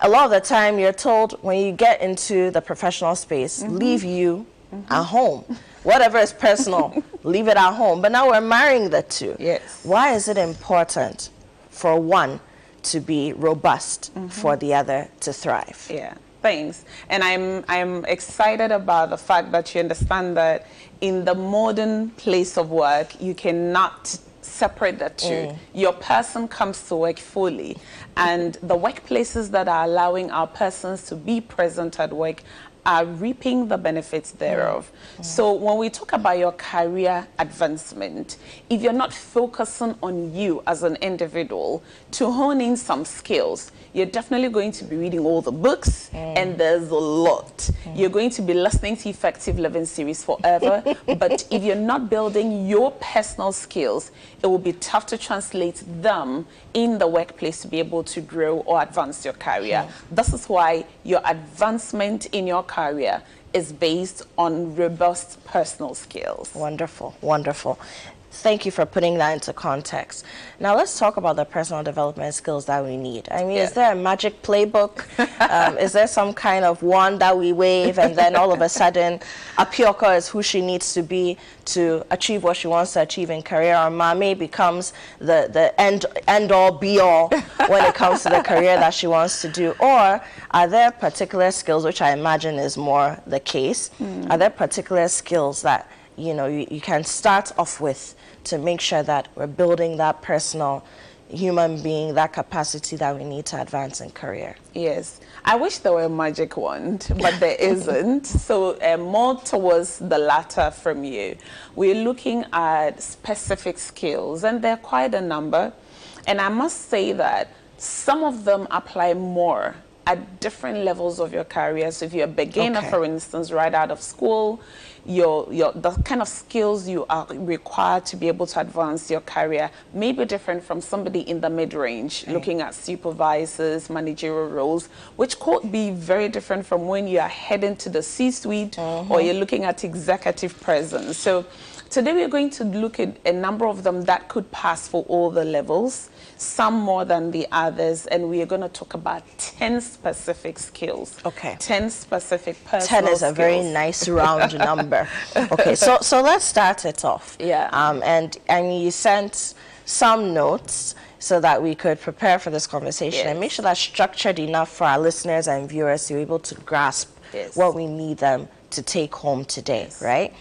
a lot of the time you're told when you get into the professional space, mm-hmm. leave you mm-hmm. at home. Whatever is personal, leave it at home. But now we're marrying the two. Yes. Why is it important for one to be robust mm-hmm. for the other to thrive? Yeah, thanks. And I'm I'm excited about the fact that you understand that in the modern place of work, you cannot separate the two. Mm. Your person comes to work fully, and the workplaces that are allowing our persons to be present at work are reaping the benefits thereof. So when we talk about your career advancement, if you're not focusing on you as an individual to hone in some skills, you're definitely going to be reading all the books, mm. and there's a lot. Mm. You're going to be listening to Effective Living series forever, but if you're not building your personal skills, it will be tough to translate them in the workplace to be able to grow or advance your career. This is why your advancement in your career is based on robust personal skills. Wonderful, wonderful. Thank you for putting that into context. Now let's talk about the personal development skills that we need. I mean, is there a magic playbook? um, is there some kind of wand that we wave and then all of a sudden Apioka is who she needs to be to achieve what she wants to achieve in career or Mame becomes the, the end, end all be all when it comes to the career that she wants to do? Or are there particular skills, which I imagine is more the case, Mm. are there particular skills that you know you, you can start off with to make sure that we're building that personal human being that capacity that we need to advance in career Yes, I wish there were a magic wand, but there isn't. So, uh, more towards the latter from you. We're looking at specific skills, and there are quite a number. And I must say that some of them apply more at different levels of your career. So, if you're a beginner, Okay. for instance, right out of school, your, your, the kind of skills you are required to be able to advance your career may be different from somebody in the mid-range mm. looking at supervisors, managerial roles, which could be very different from when you are heading to the C-suite mm-hmm. or you're looking at executive presence. So today we're going to look at a number of them that could pass for all the levels, some more than the others, and we are going to talk about 10 specific skills. Okay. 10 specific personal 10 is a very nice round number okay so so let's start it off Yeah. um, and mean you sent some notes so that we could prepare for this conversation and make sure that's structured enough for our listeners and viewers to be able to grasp Yes. what we need them to take home today right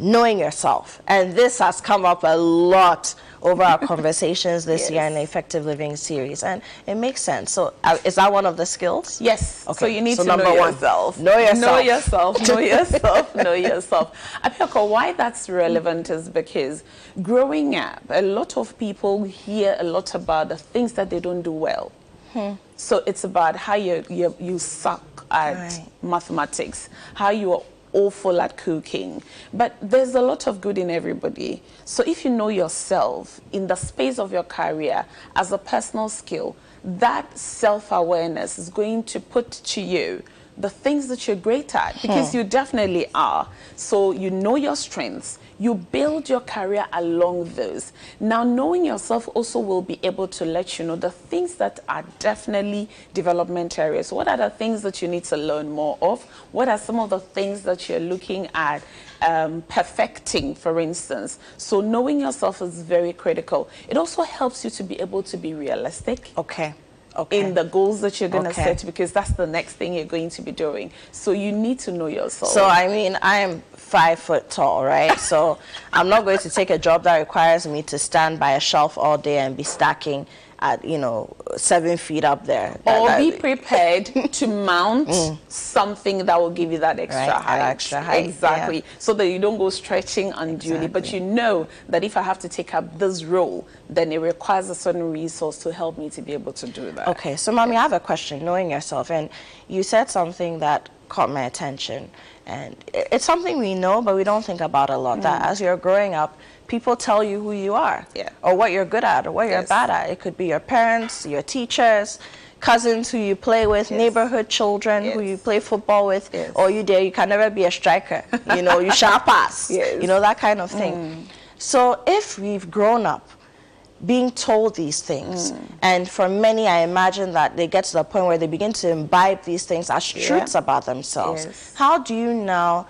knowing yourself and this has come up a lot over our conversations this year in the effective living series and it makes sense so uh, is that one of the skills Yes. okay So you need so to number know one yourself. know yourself Know yourself. Know yourself. know yourself. Apioko, why that's relevant is because growing up, a lot of people hear a lot about the things that they don't do well. Hmm. So it's about how you you, you suck at Right. mathematics, how you are awful at cooking. But there's a lot of good in everybody. So if you know yourself in the space of your career as a personal skill, that self-awareness is going to put to you the things that you're great at because Hmm. you definitely are. So you know your strengths. You build your career along those. Now, knowing yourself also will be able to let you know the things that are definitely development areas. What are the things that you need to learn more of? What are some of the things that you're looking at um, perfecting, for instance? So, knowing yourself is very critical. It also helps you to be able to be realistic. Okay. Okay. In the goals that you're going to Okay. set, because that's the next thing you're going to be doing. So you need to know yourself. So I mean, I am five foot tall, right? so I'm not going to take a job that requires me to stand by a shelf all day and be stacking at you know seven feet up there. That- or that- be prepared to mount Mm. something that will give you that extra Right, that height. extra height, Exactly. yeah. So that you don't go stretching unduly, but you know that if I have to take up this role, then it requires a certain resource to help me to be able to do that. Okay, so mommy, I have a question. Knowing yourself, and you said something that caught my attention, and it's something we know, but we don't think about a lot. That Mm. as you're growing up, people tell you who you are, Yeah. or what you're good at, or what you're Yes. bad at. It could be your parents, your teachers. Cousins who you play with, neighborhood children who you play football with, or you dare you can never be a striker. You know, you shall pass. You know that kind of thing. Mm. So if we've grown up being told these things. Mm. And for many, I imagine that they get to the point where they begin to imbibe these things as Yeah. truths about themselves. Yes. How do you now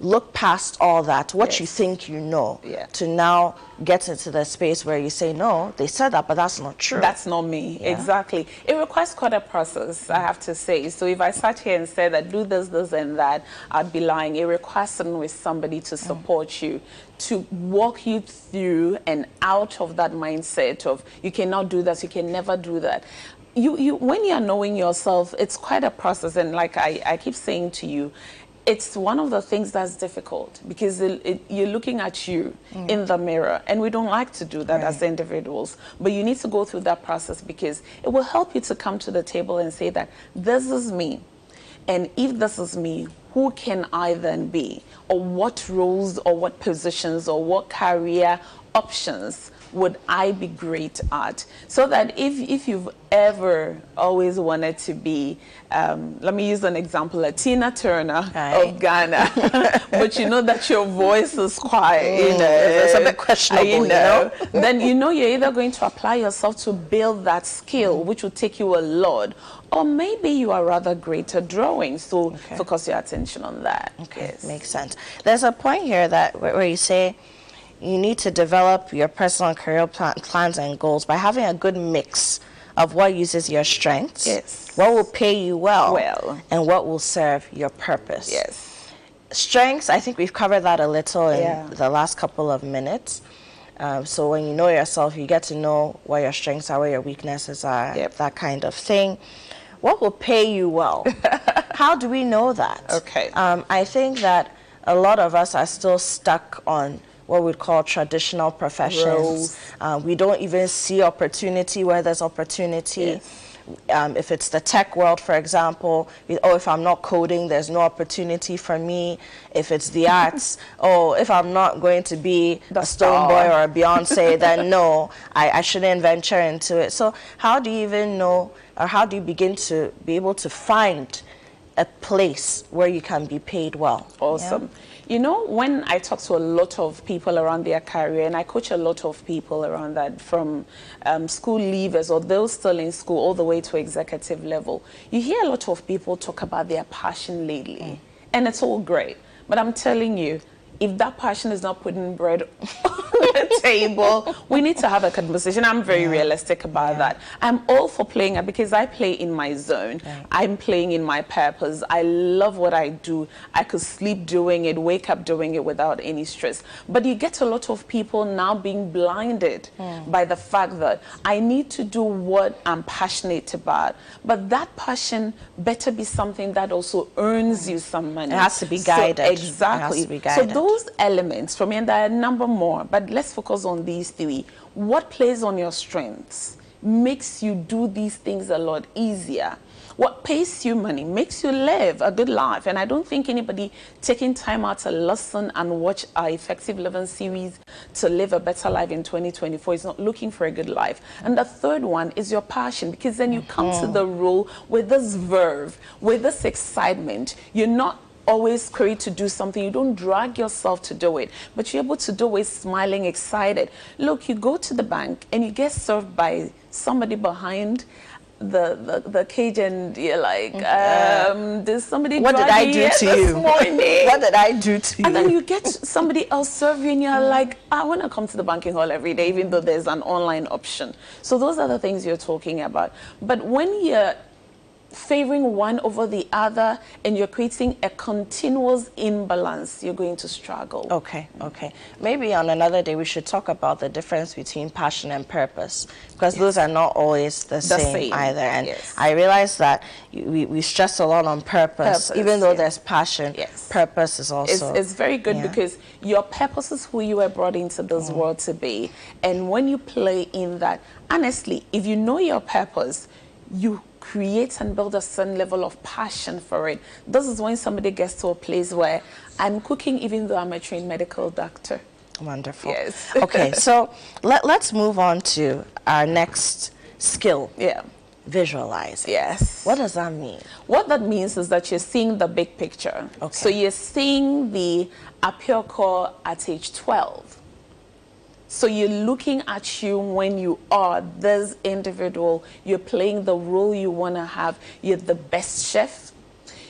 look past all that, what you think you know, Yeah. to now get into the space where you say, no, they said that, but that's not true. That's not me. Yeah. Exactly. It requires quite a process, I have to say. So if I sat here and said that do this, this, and that, I'd be lying. It requires sitting with somebody to support you, to walk you through and out of that mindset of you cannot do that, you can never do that. you, you when you're knowing yourself, it's quite a process. And like I, I keep saying to you, it's one of the things that's difficult because it, it, you're looking at you Mm. in the mirror, and we don't like to do that Right. as individuals. But you need to go through that process because it will help you to come to the table and say that this is me, and if this is me, who can I then be, or what roles, or what positions, or what career options would I be great at? So that if, if you've ever always wanted to be, um, let me use an example, a Tina Turner of Ghana, but you know that your voice is quite, you Mm, know, it's a bit questionable, you you know, know? then you know you're either going to apply yourself to build that skill, which will take you a lot, or maybe you are rather great at drawing, so focus your attention on that. Okay, makes sense. There's a point here that where, you say you need to develop your personal and career plan, plans and goals by having a good mix of what uses your strengths, Yes. what will pay you well, Well. and what will serve your purpose. Yes. Strengths, I think we've covered that a little in Yeah. the last couple of minutes. Um, so when you know yourself, you get to know what your strengths are, where your weaknesses are, that kind of thing. What will pay you well? How do we know that? Okay. Um, I think that a lot of us are still stuck on what we'd call traditional professions. Uh, we don't even see opportunity where there's opportunity. Um, if it's the tech world, for example, we- oh, if I'm not coding, there's no opportunity for me. If it's the arts, oh, if I'm not going to be a Stonebwoy or a Beyonce, then no, I, I shouldn't venture into it. So, how do you even know, or how do you begin to be able to find a place where you can be paid well? Awesome. You know, when I talk to a lot of people around their career, and I coach a lot of people around that from um, school leavers or those still in school all the way to executive level, you hear a lot of people talk about their passion lately. And it's all great. But I'm telling you, if that passion is not putting bread on the table, we need to have a conversation. I'm very realistic about that. I'm all for playing it because I play in my zone. I'm playing in my purpose. I love what I do. I could sleep doing it, wake up doing it without any stress. But you get a lot of people now being blinded by the fact that I need to do what I'm passionate about. But that passion better be something that also earns you some money. It has to be So- guided. Has exactly. be So guided. Those elements from me, and there are a number more, but let's focus on these three. What plays on your strengths makes you do these things a lot easier. What pays you money makes you live a good life. And I don't think anybody taking time out to listen and watch our Effective Living series to live a better life in 2024 is not looking for a good life. And the third one is your passion because then you come to Mhm. the role with this verve, with this excitement. You're not always scurry to do something. You don't drag yourself to do it, but you're able to do it smiling, excited. Look, you go to the bank and you get served by somebody behind. The, the, the cage and you're like, um, did somebody What did I do to you? What did I do to you? And then you? you get somebody else serving, you and you're like, I want to come to the banking hall every day, even though there's an online option. So those are the things you're talking about. But when you're favoring one over the other and you're creating a continuous imbalance, you're going to struggle. Okay, okay. Maybe on another day we should talk about the difference between passion and purpose because those are not always the, same, same, either. And yes. I realize that we, we stress a lot on purpose, Purpose, even though there's passion. yes. Purpose is also. it's very good yeah. because your purpose is who you were brought into this mm. world to be. And when you play in that, honestly, if you know your purpose, you create and build a certain level of passion for it. This is when somebody gets to a place where I'm cooking even though I'm a trained medical doctor. Wonderful. Yes. okay, so let, let's move on to our next skill. Yeah. Visualize. Yes. What does that mean? What that means is that you're seeing the big picture. Okay. So you're seeing the Apioko at age 12. So you're looking at you when you are this individual. You're playing the role you want to have. You're the best chef.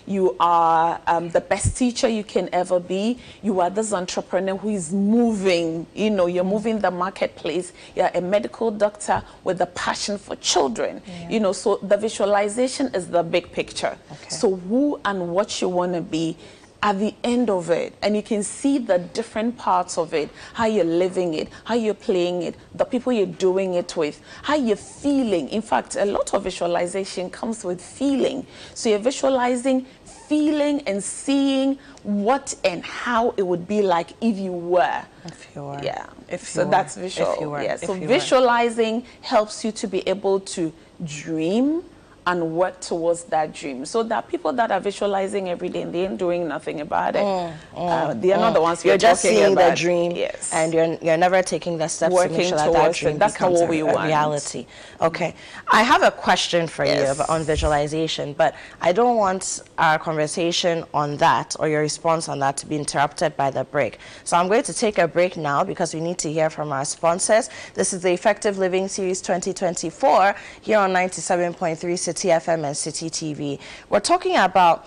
You are um, the best teacher you can ever be. You are this entrepreneur who is moving. You know, you're moving the marketplace. You're a medical doctor with a passion for children. You know, so the visualization is the big picture. So who and what you want to be at the end of it and you can see the different parts of it how you're living it how you're playing it the people you're doing it with how you're feeling. In fact a lot of visualization comes with feeling. So you're visualizing feeling and seeing what and how it would be like if you were. If you were. Yeah. If so that's visual. If you were, yeah. If so you were. visualizing helps you to be able to dream and work towards that dream. So there are people that are visualizing every day and they ain't doing nothing about it. Mm, Uh, mm, they are not mm. the ones you're we're just seeing about. the dream Yes. and you're you're never taking the steps to Working make sure that that it. dream That's not becomes a, we a want. reality okay i have a question for you Yes. about, on visualization but i don't want our conversation on that or your response on that to be interrupted by the break so i'm going to take a break now because we need to hear from our sponsors this is the effective living series 2024 here on 97.3 Citi FM and Citi TV we're talking about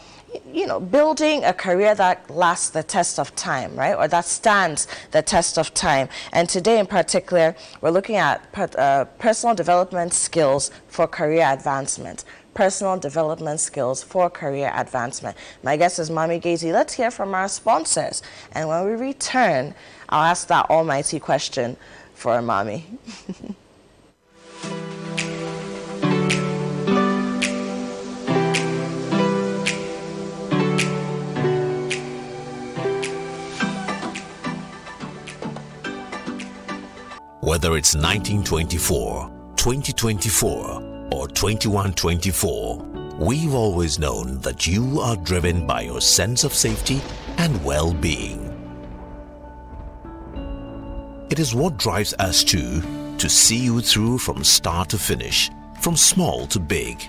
you know, building a career that lasts the test of time, right? Or that stands the test of time. And today in particular, we're looking at per, uh, personal development skills for career advancement. Personal development skills for career advancement. My guest is Mommy Gazy. Let's hear from our sponsors. And when we return, I'll ask that almighty question for Mami. Whether it's 1924, 2024, or 2124, we've always known that you are driven by your sense of safety and well being. It is what drives us too to see you through from start to finish, from small to big.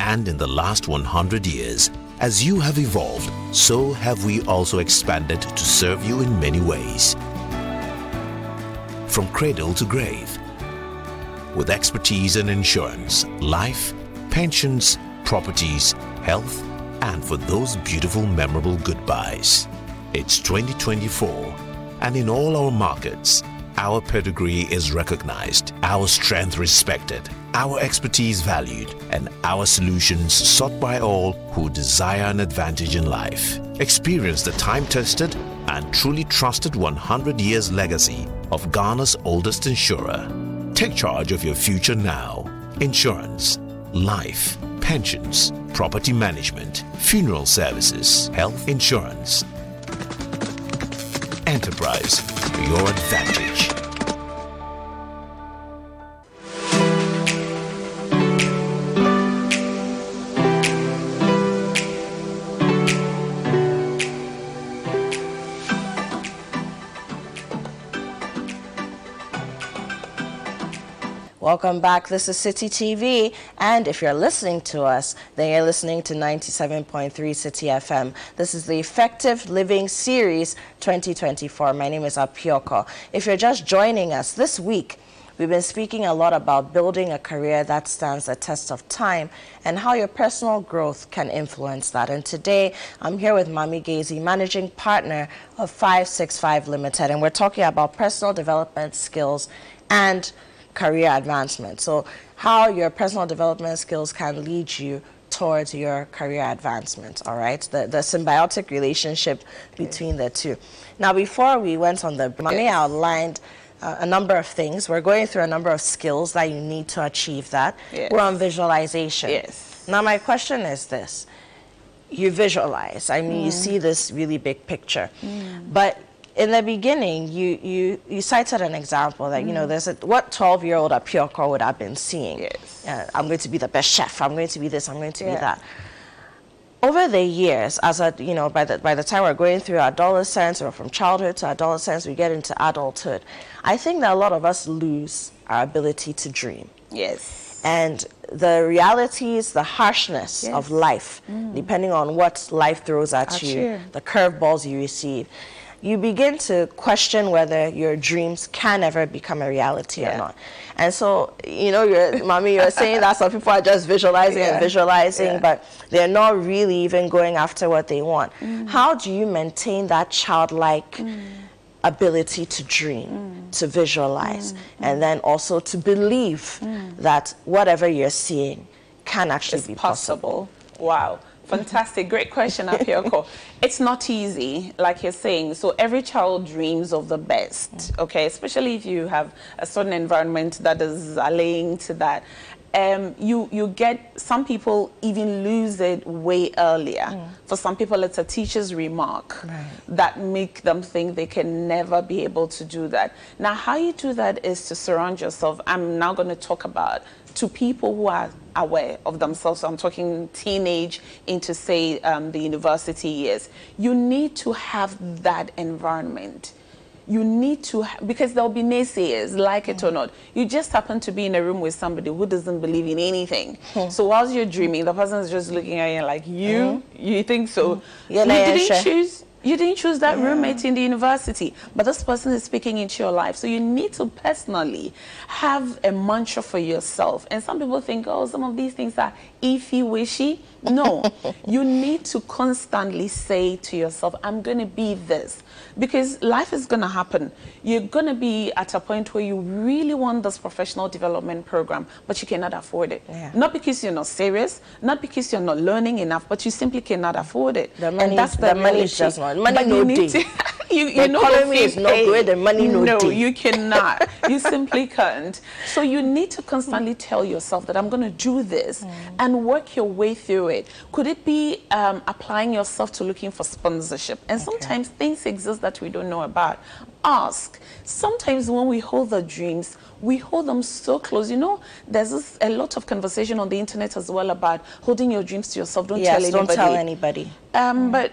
And in the last 100 years, as you have evolved, so have we also expanded to serve you in many ways from cradle to grave. With expertise in insurance, life, pensions, properties, health, and for those beautiful, memorable goodbyes. It's 2024, and in all our markets, our pedigree is recognized, our strength respected, our expertise valued, and our solutions sought by all who desire an advantage in life. Experience the time tested and truly trusted 100 years legacy of Ghana's oldest insurer. Take charge of your future now. Insurance, life, pensions, property management, funeral services, health insurance. Enterprise, for your advantage. Welcome back. This is Citi TV. And if you're listening to us, then you're listening to 97.3 Citi FM. This is the Effective Living Series 2024. My name is Apioko. If you're just joining us this week, We've been speaking a lot about building a career that stands the test of time and how your personal growth can influence that. And today, I'm here with Mami Gazy, managing partner of 565 Limited, and we're talking about personal development skills and career advancement. So, how your personal development skills can lead you towards your career advancement, all right? The, the symbiotic relationship between the two. Now, before we went on the, Mami outlined uh, a number of things. We're going through a number of skills that you need to achieve that. Yes. We're on visualization. Yes. Now, my question is this you visualize, I mean, you Mm. see this really big picture, Mm. but in the beginning, you, you, you cited an example that, you know, Mm. there's a, what 12 year old Apioko would have been seeing. Yes. Uh, I'm going to be the best chef, I'm going to be this, I'm going to be that over the years, as a you know, by the by the time we're going through adolescence or from childhood to adolescence, we get into adulthood. I think that a lot of us lose our ability to dream. Yes. And the realities, the harshness Yes. of life, Mm. depending on what life throws at, At you, you. the curveballs you receive, you begin to question whether your dreams can ever become a reality or not. And so, you know, you're, Mami, you're saying that some people are just visualizing Yeah. and visualizing, Yeah. but they're not really even going after what they want. Mm. How do you maintain that childlike mm. ability to dream, mm. to visualize, mm. and then also to believe that whatever you're seeing can actually It's be possible. Wow. Fantastic, great question, Apioko. it's not easy, like you're saying. So every child dreams of the best, okay? Especially if you have a certain environment that is allaying to that. Um, you you get some people even lose it way earlier. For some people, it's a teacher's remark that make them think they can never be able to do that. Now, how you do that is to surround yourself. I'm now going to talk about to people who are aware of themselves. So I'm talking teenage into say um, the university years. You need to have that environment. You need to, ha- because there'll be naysayers, like it or not. You just happen to be in a room with somebody who doesn't believe in anything. So whilst you're dreaming, the person is just looking at you like, you, you think so? Yeah, you didn't sure. choose. You didn't choose that roommate in the university, but this person is speaking into your life. So you need to personally have a mantra for yourself. And some people think, oh, some of these things are iffy, wishy. No, you need to constantly say to yourself, I'm going to be this. Because life is going to happen. You're going to be at a point where you really want this professional development program, but you cannot afford it. Yeah. Not because you're not serious, not because you're not learning enough, but you simply cannot afford it. The money- and that's the, the money is just not- money But no you to- you, The you know economy is not good, the money no No, dey. you cannot. you simply can't. So you need to constantly tell yourself that I'm going to do this mm. and work your way through it. Could it be um, applying yourself to looking for sponsorship? And sometimes things exist that we don't know about. Ask. Sometimes when we hold the dreams, we hold them so close. You know, there's this, a lot of conversation on the internet as well about holding your dreams to yourself. Don't yes, tell anybody. don't tell anybody. Um, But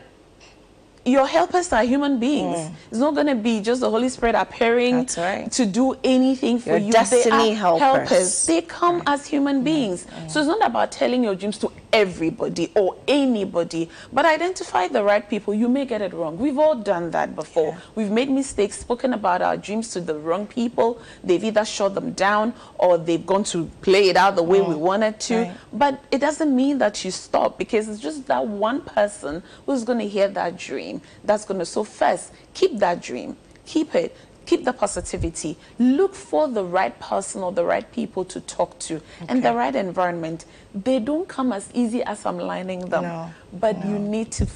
your helpers are human beings. Mm. It's not going to be just the Holy Spirit appearing to do anything for Your you. destiny they are helpers. They come mm. as human mm. beings. So it's not about telling your dreams to everybody or anybody, but identify the right people. You may get it wrong. We've all done that before. We've made mistakes, spoken about our dreams to the wrong people. They've either shut them down or they've gone to play it out the way we mm. wanted to. Right. But it doesn't mean that you stop because it's just that one person who's going to hear that dream that's going to. So, first, keep that dream, keep it. Keep the positivity. Look for the right person or the right people to talk to and the right environment. They don't come as easy as I'm lining them, No, but you need to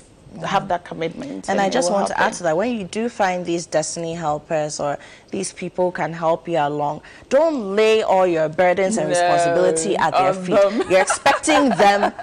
have that commitment. And I just want to add to that when you do find these destiny helpers or these people can help you along, don't lay all your burdens and No, responsibility at their um, feet. them. You're expecting them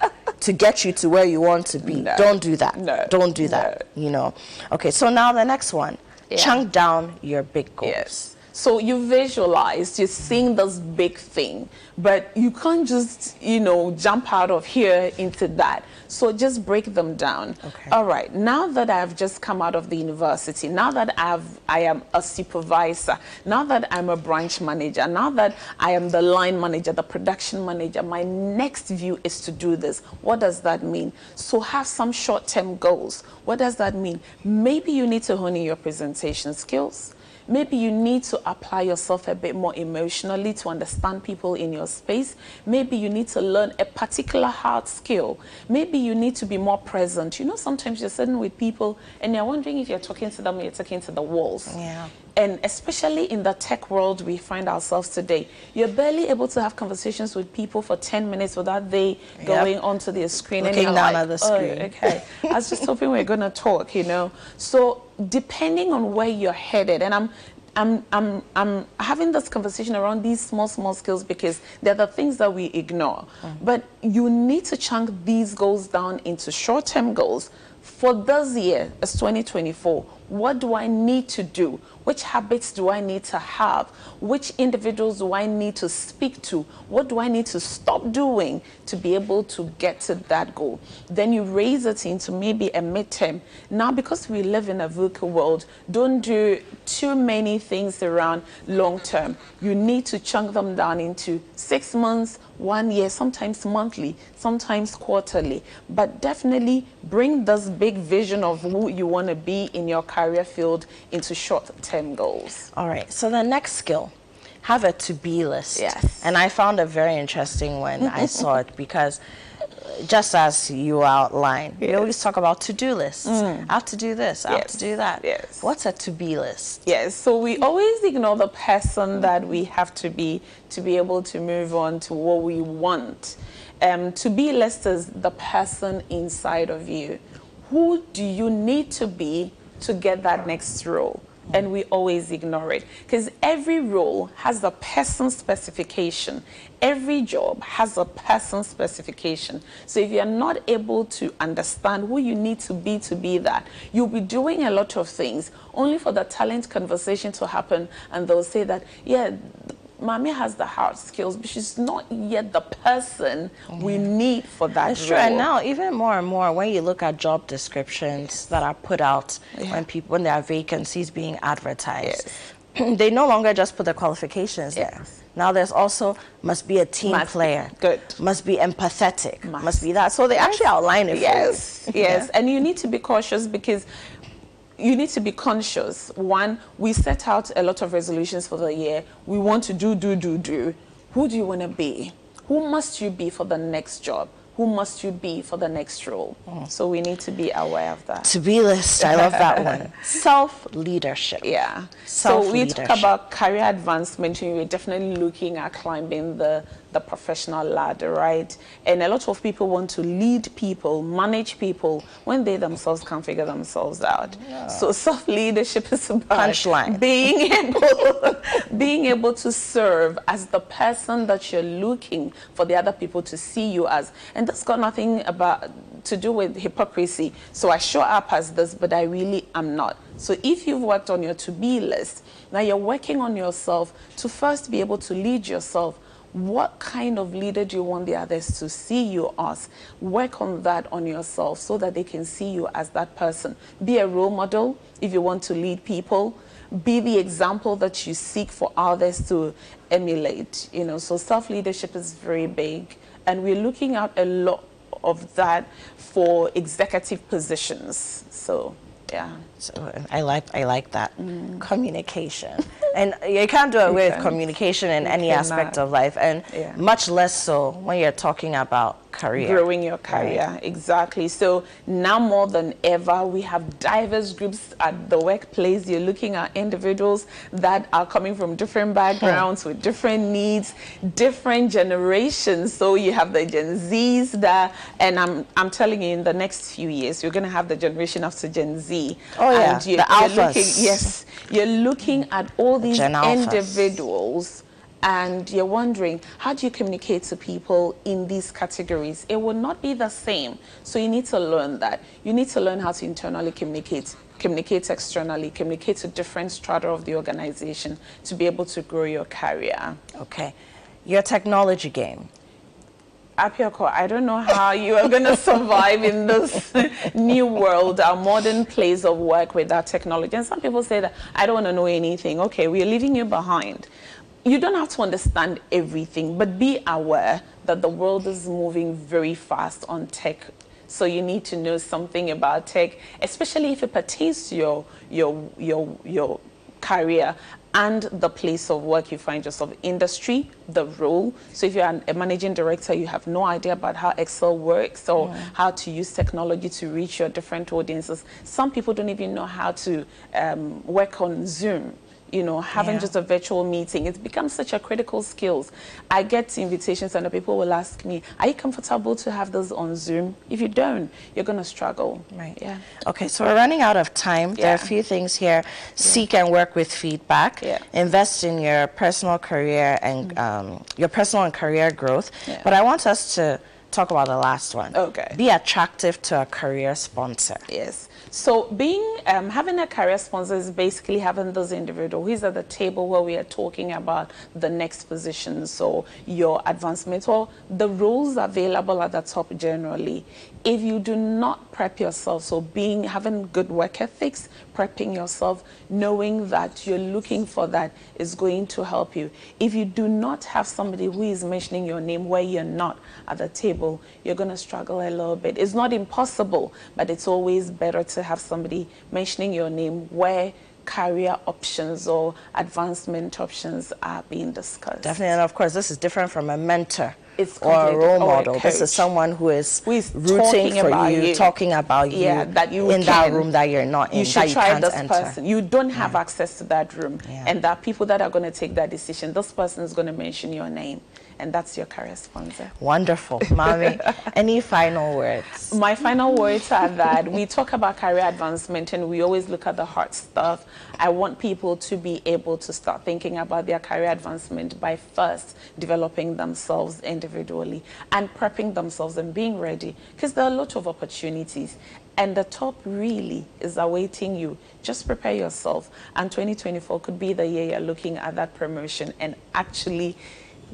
to get you to where you want to be. Don't do that. No, Don't do that. You know. Okay, so now the next one. Chunk down your big goals. Yes. So you visualize, you're seeing this big thing, but you can't just, you know, jump out of here into that. So just break them down. Okay. All right. Now that I've just come out of the university, now that I've I am a supervisor, now that I'm a branch manager, now that I am the line manager, the production manager, my next view is to do this. What does that mean? So have some short-term goals. What does that mean? Maybe you need to hone in your presentation skills. Maybe you need to apply yourself a bit more emotionally to understand people in your space. Maybe you need to learn a particular hard skill. Maybe you need to be more present. You know, sometimes you're sitting with people and you're wondering if you're talking to them or you're talking to the walls. Yeah. And especially in the tech world we find ourselves today, you're barely able to have conversations with people for 10 minutes without they Yep. going onto their screen. Looking and down like, at the screen. "Oh, screen." okay. I was just hoping we are going to talk, you know. So depending on where you're headed, and I'm, I'm, I'm, I'm having this conversation around these small, small skills because they're the things that we ignore. Mm. But you need to chunk these goals down into short-term goals. For this year, as 2024, what do I need to do? Which habits do I need to have? Which individuals do I need to speak to? What do I need to stop doing to be able to get to that goal? Then you raise it into maybe a midterm. Now, because we live in a VUCA world, don't do too many things around long term. You need to chunk them down into six months, one year, sometimes monthly, sometimes quarterly. But definitely bring this big vision of who you want to be in your career field into short term goals. All right. So the next skill, have a to be list. Yes. And I found a very interesting one. I saw it because just as you outlined, we always talk about to do lists. I have to do this, I have to do that. Yes. What's a to be list? Yes, so we always ignore the person that we have to be to be able to move on to what we want. um, to be list is the person inside of you. Who do you need to be to get that next role? And we always ignore it because every role has a person specification. Every job has a person specification. So if you're not able to understand who you need to be to be that, you'll be doing a lot of things only for the talent conversation to happen and they'll say that, yeah, Mami has the hard skills, but she's not yet the person we need for that That's role. And now, even more and more, when you look at job descriptions that are put out Yeah. when people when there are vacancies being advertised, they no longer just put the qualifications there. Now there's also must be a team Must player. Good. Must be empathetic. Must, be that. So they actually outline it. Yes, for you. yes. And you need to be cautious because you need to be conscious. One, we set out a lot of resolutions for the year. We want to do, do, do, do. Who do you want to be? Who must you be for the next job? Who must you be for the next role? Mm. So we need to be aware of that. To be list. I love that one. Self leadership. Yeah. So we talk about career advancement, and we're definitely looking at climbing the, the professional ladder, right? And a lot of people want to lead people, manage people, when they themselves can't figure themselves out. So self leadership is about Punchline. being able, being able to serve as the person that you're looking for the other people to see you as. And that's got nothing about to do with hypocrisy. So I show up as this, but I really am not. So if you've worked on your to-be list, now you're working on yourself to first be able to lead yourself. What kind of leader do you want the others to see you as? Work on that on yourself so that they can see you as that person. Be a role model if you want to lead people. Be the example that you seek for others to emulate. You know, so self-leadership is very big, and we're looking at a lot of that for executive positions. So, yeah. So I like I like that mm. communication, and you can't do away with communication in You any aspect of life, and Yeah. much less so when you're talking about career. growing your career. Exactly. So now more than ever we have diverse groups at the workplace. You're looking at individuals that are coming from different hmm. backgrounds with different needs different generations. So you have the gen z's that and i'm i'm telling you in the next few years you're going to have the generation after gen z. Oh, Oh, yeah, and you're, the you're looking yes you're looking at all these individuals and you're wondering how do you communicate to people in these categories? It will not be the same. So you need to learn that. You need to learn how to internally communicate communicate externally communicate to different strata of the organization to be able to grow your career. Okay. Your technology game Apioko, I don't know how you are going to survive in this new world, our modern place of work without technology. And some people say that I don't want to know anything. Okay, we are leaving you behind. You don't have to understand everything, but be aware that the world is moving very fast on tech. So you need to know something about tech, especially if it pertains to your your your your career and the place of work you find yourself. Industry the role. So if you're an, a managing director you have no idea about how excel works or how to use technology to reach your different audiences. Some people don't even know how to um, work on zoom you know, having Yeah. just a virtual meeting, it's become such a critical skills. I get invitations and the people will ask me, are you comfortable to have this on Zoom? If you don't, you're going to struggle. Right. Yeah. Okay, so we're running out of time. Yeah. There are a few things here. Seek and work with feedback. Yeah. Invest in your personal career and um, your personal and career growth. Yeah. But I want us to talk about the last one. Okay. Be attractive to a career sponsor. Yes. So being um, having a career sponsor is basically having this individual who's at the table where we are talking about the next position, so your advancement or the roles available at the top generally. If you do not prep yourself, so being having good work ethics, prepping yourself, knowing that you're looking for that is going to help you. If you do not have somebody who is mentioning your name where you're not at the table, you're going to struggle a little bit. It's not impossible, but it's always better to have somebody mentioning your name where career options or advancement options are being discussed. Definitely, and of course, this is different from a mentor It's or a role or a model. This is someone who is Who is rooting talking for about you, you. talking about you, yeah, that you in that room that you're not in, You should that you try can't this enter. person. You don't have access to that room, and there are people that are going to take that decision. This person is going to mention your name, and that's your career sponsor. Wonderful, Mami. Any final words? My final words are that we talk about career advancement and we always look at the hard stuff. I want people to be able to start thinking about their career advancement by first developing themselves individually and prepping themselves and being ready because there are a lot of opportunities and the top really is awaiting you. Just prepare yourself, and 2024 could be the year you're looking at that promotion and actually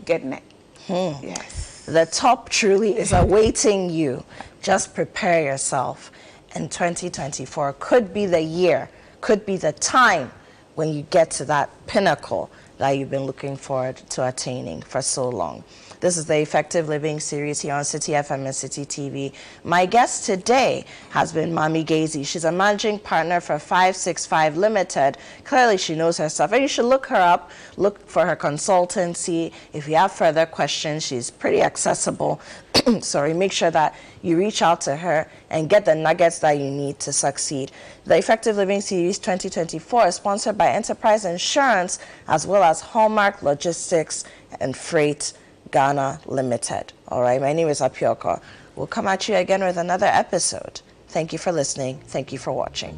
get getting it. Yes. The top truly is awaiting you. Just prepare yourself. And 2024 could be the year, could be the time when you get to that pinnacle that you've been looking forward to attaining for so long. This is the Effective Living series here on Citi FM and Citi TV. My guest today has been Mami Gazy. She's a managing partner for 565 Limited. Clearly, she knows her stuff, and you should look her up. Look for her consultancy. If you have further questions, she's pretty accessible. Sorry, make sure that you reach out to her and get the nuggets that you need to succeed. The Effective Living Series 2024 is sponsored by Enterprise Insurance as well as Hallmark Logistics and Freight Ghana Limited. All right, my name is Apioko. We'll come at you again with another episode. Thank you for listening. Thank you for watching.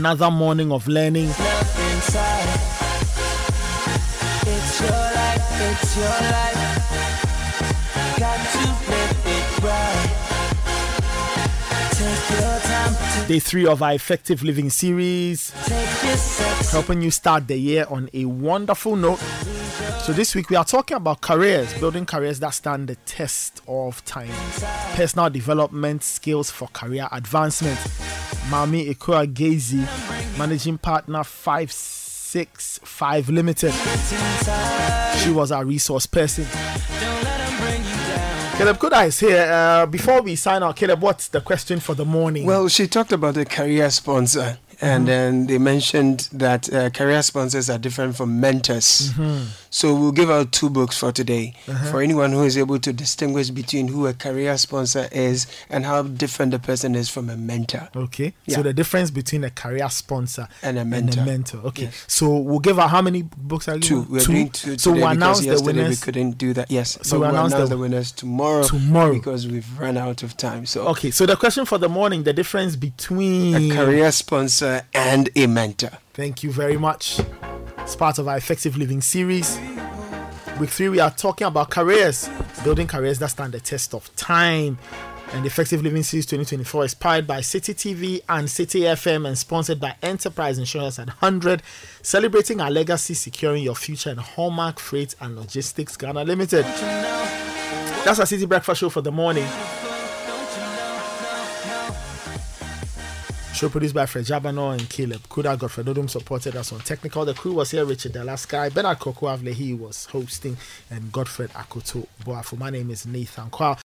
Another morning of learning. It's your life, it's your life, got to live it right. Take your time to Day three of our Effective Living series, take your sex. helping you start the year on a wonderful note. So, this week we are talking about careers, building careers that stand the test of time, personal development skills for career advancement. Mami Ekua Gazy, managing partner 565 Limited. She was our resource person. Caleb Kudah is here. Uh, before we sign out, Caleb, what's the question for the morning? Well, she talked about a career sponsor, and then they mentioned that uh, career sponsors are different from mentors. Mhm. So we'll give out two books for today Uh-huh. for anyone who is able to distinguish between who a career sponsor is and how different the person is from a mentor. Okay. Yeah. So the difference between a career sponsor And a mentor. And a mentor. Okay. Yes. So we'll give out how many books are you Two. We're doing two So we'll because the yesterday winners. we couldn't do that. Yes. So we'll we'll announce announce the- the winners tomorrow. Tomorrow. because we've run out of time. So Okay. So the question for the morning: the difference between a career sponsor and a mentor. Thank you very much. It's part of our Effective Living series. Week three, we are talking about careers, building careers that stand the test of time. And Effective Living Series 2024 is powered by Citi TV and Citi FM and sponsored by Enterprise Insurance at 100, celebrating our legacy, securing your future, and Hallmark Freight and Logistics Ghana Limited. That's our Citi Breakfast Show for the morning. Show produced by Fred Jabano and Caleb Kudah. Godfred Odom supported us on technical. The crew was here Richard Delasky, Bernard Koko Avlehi was hosting, and Godfred Akoto Boafo. My name is Nathan Kwao.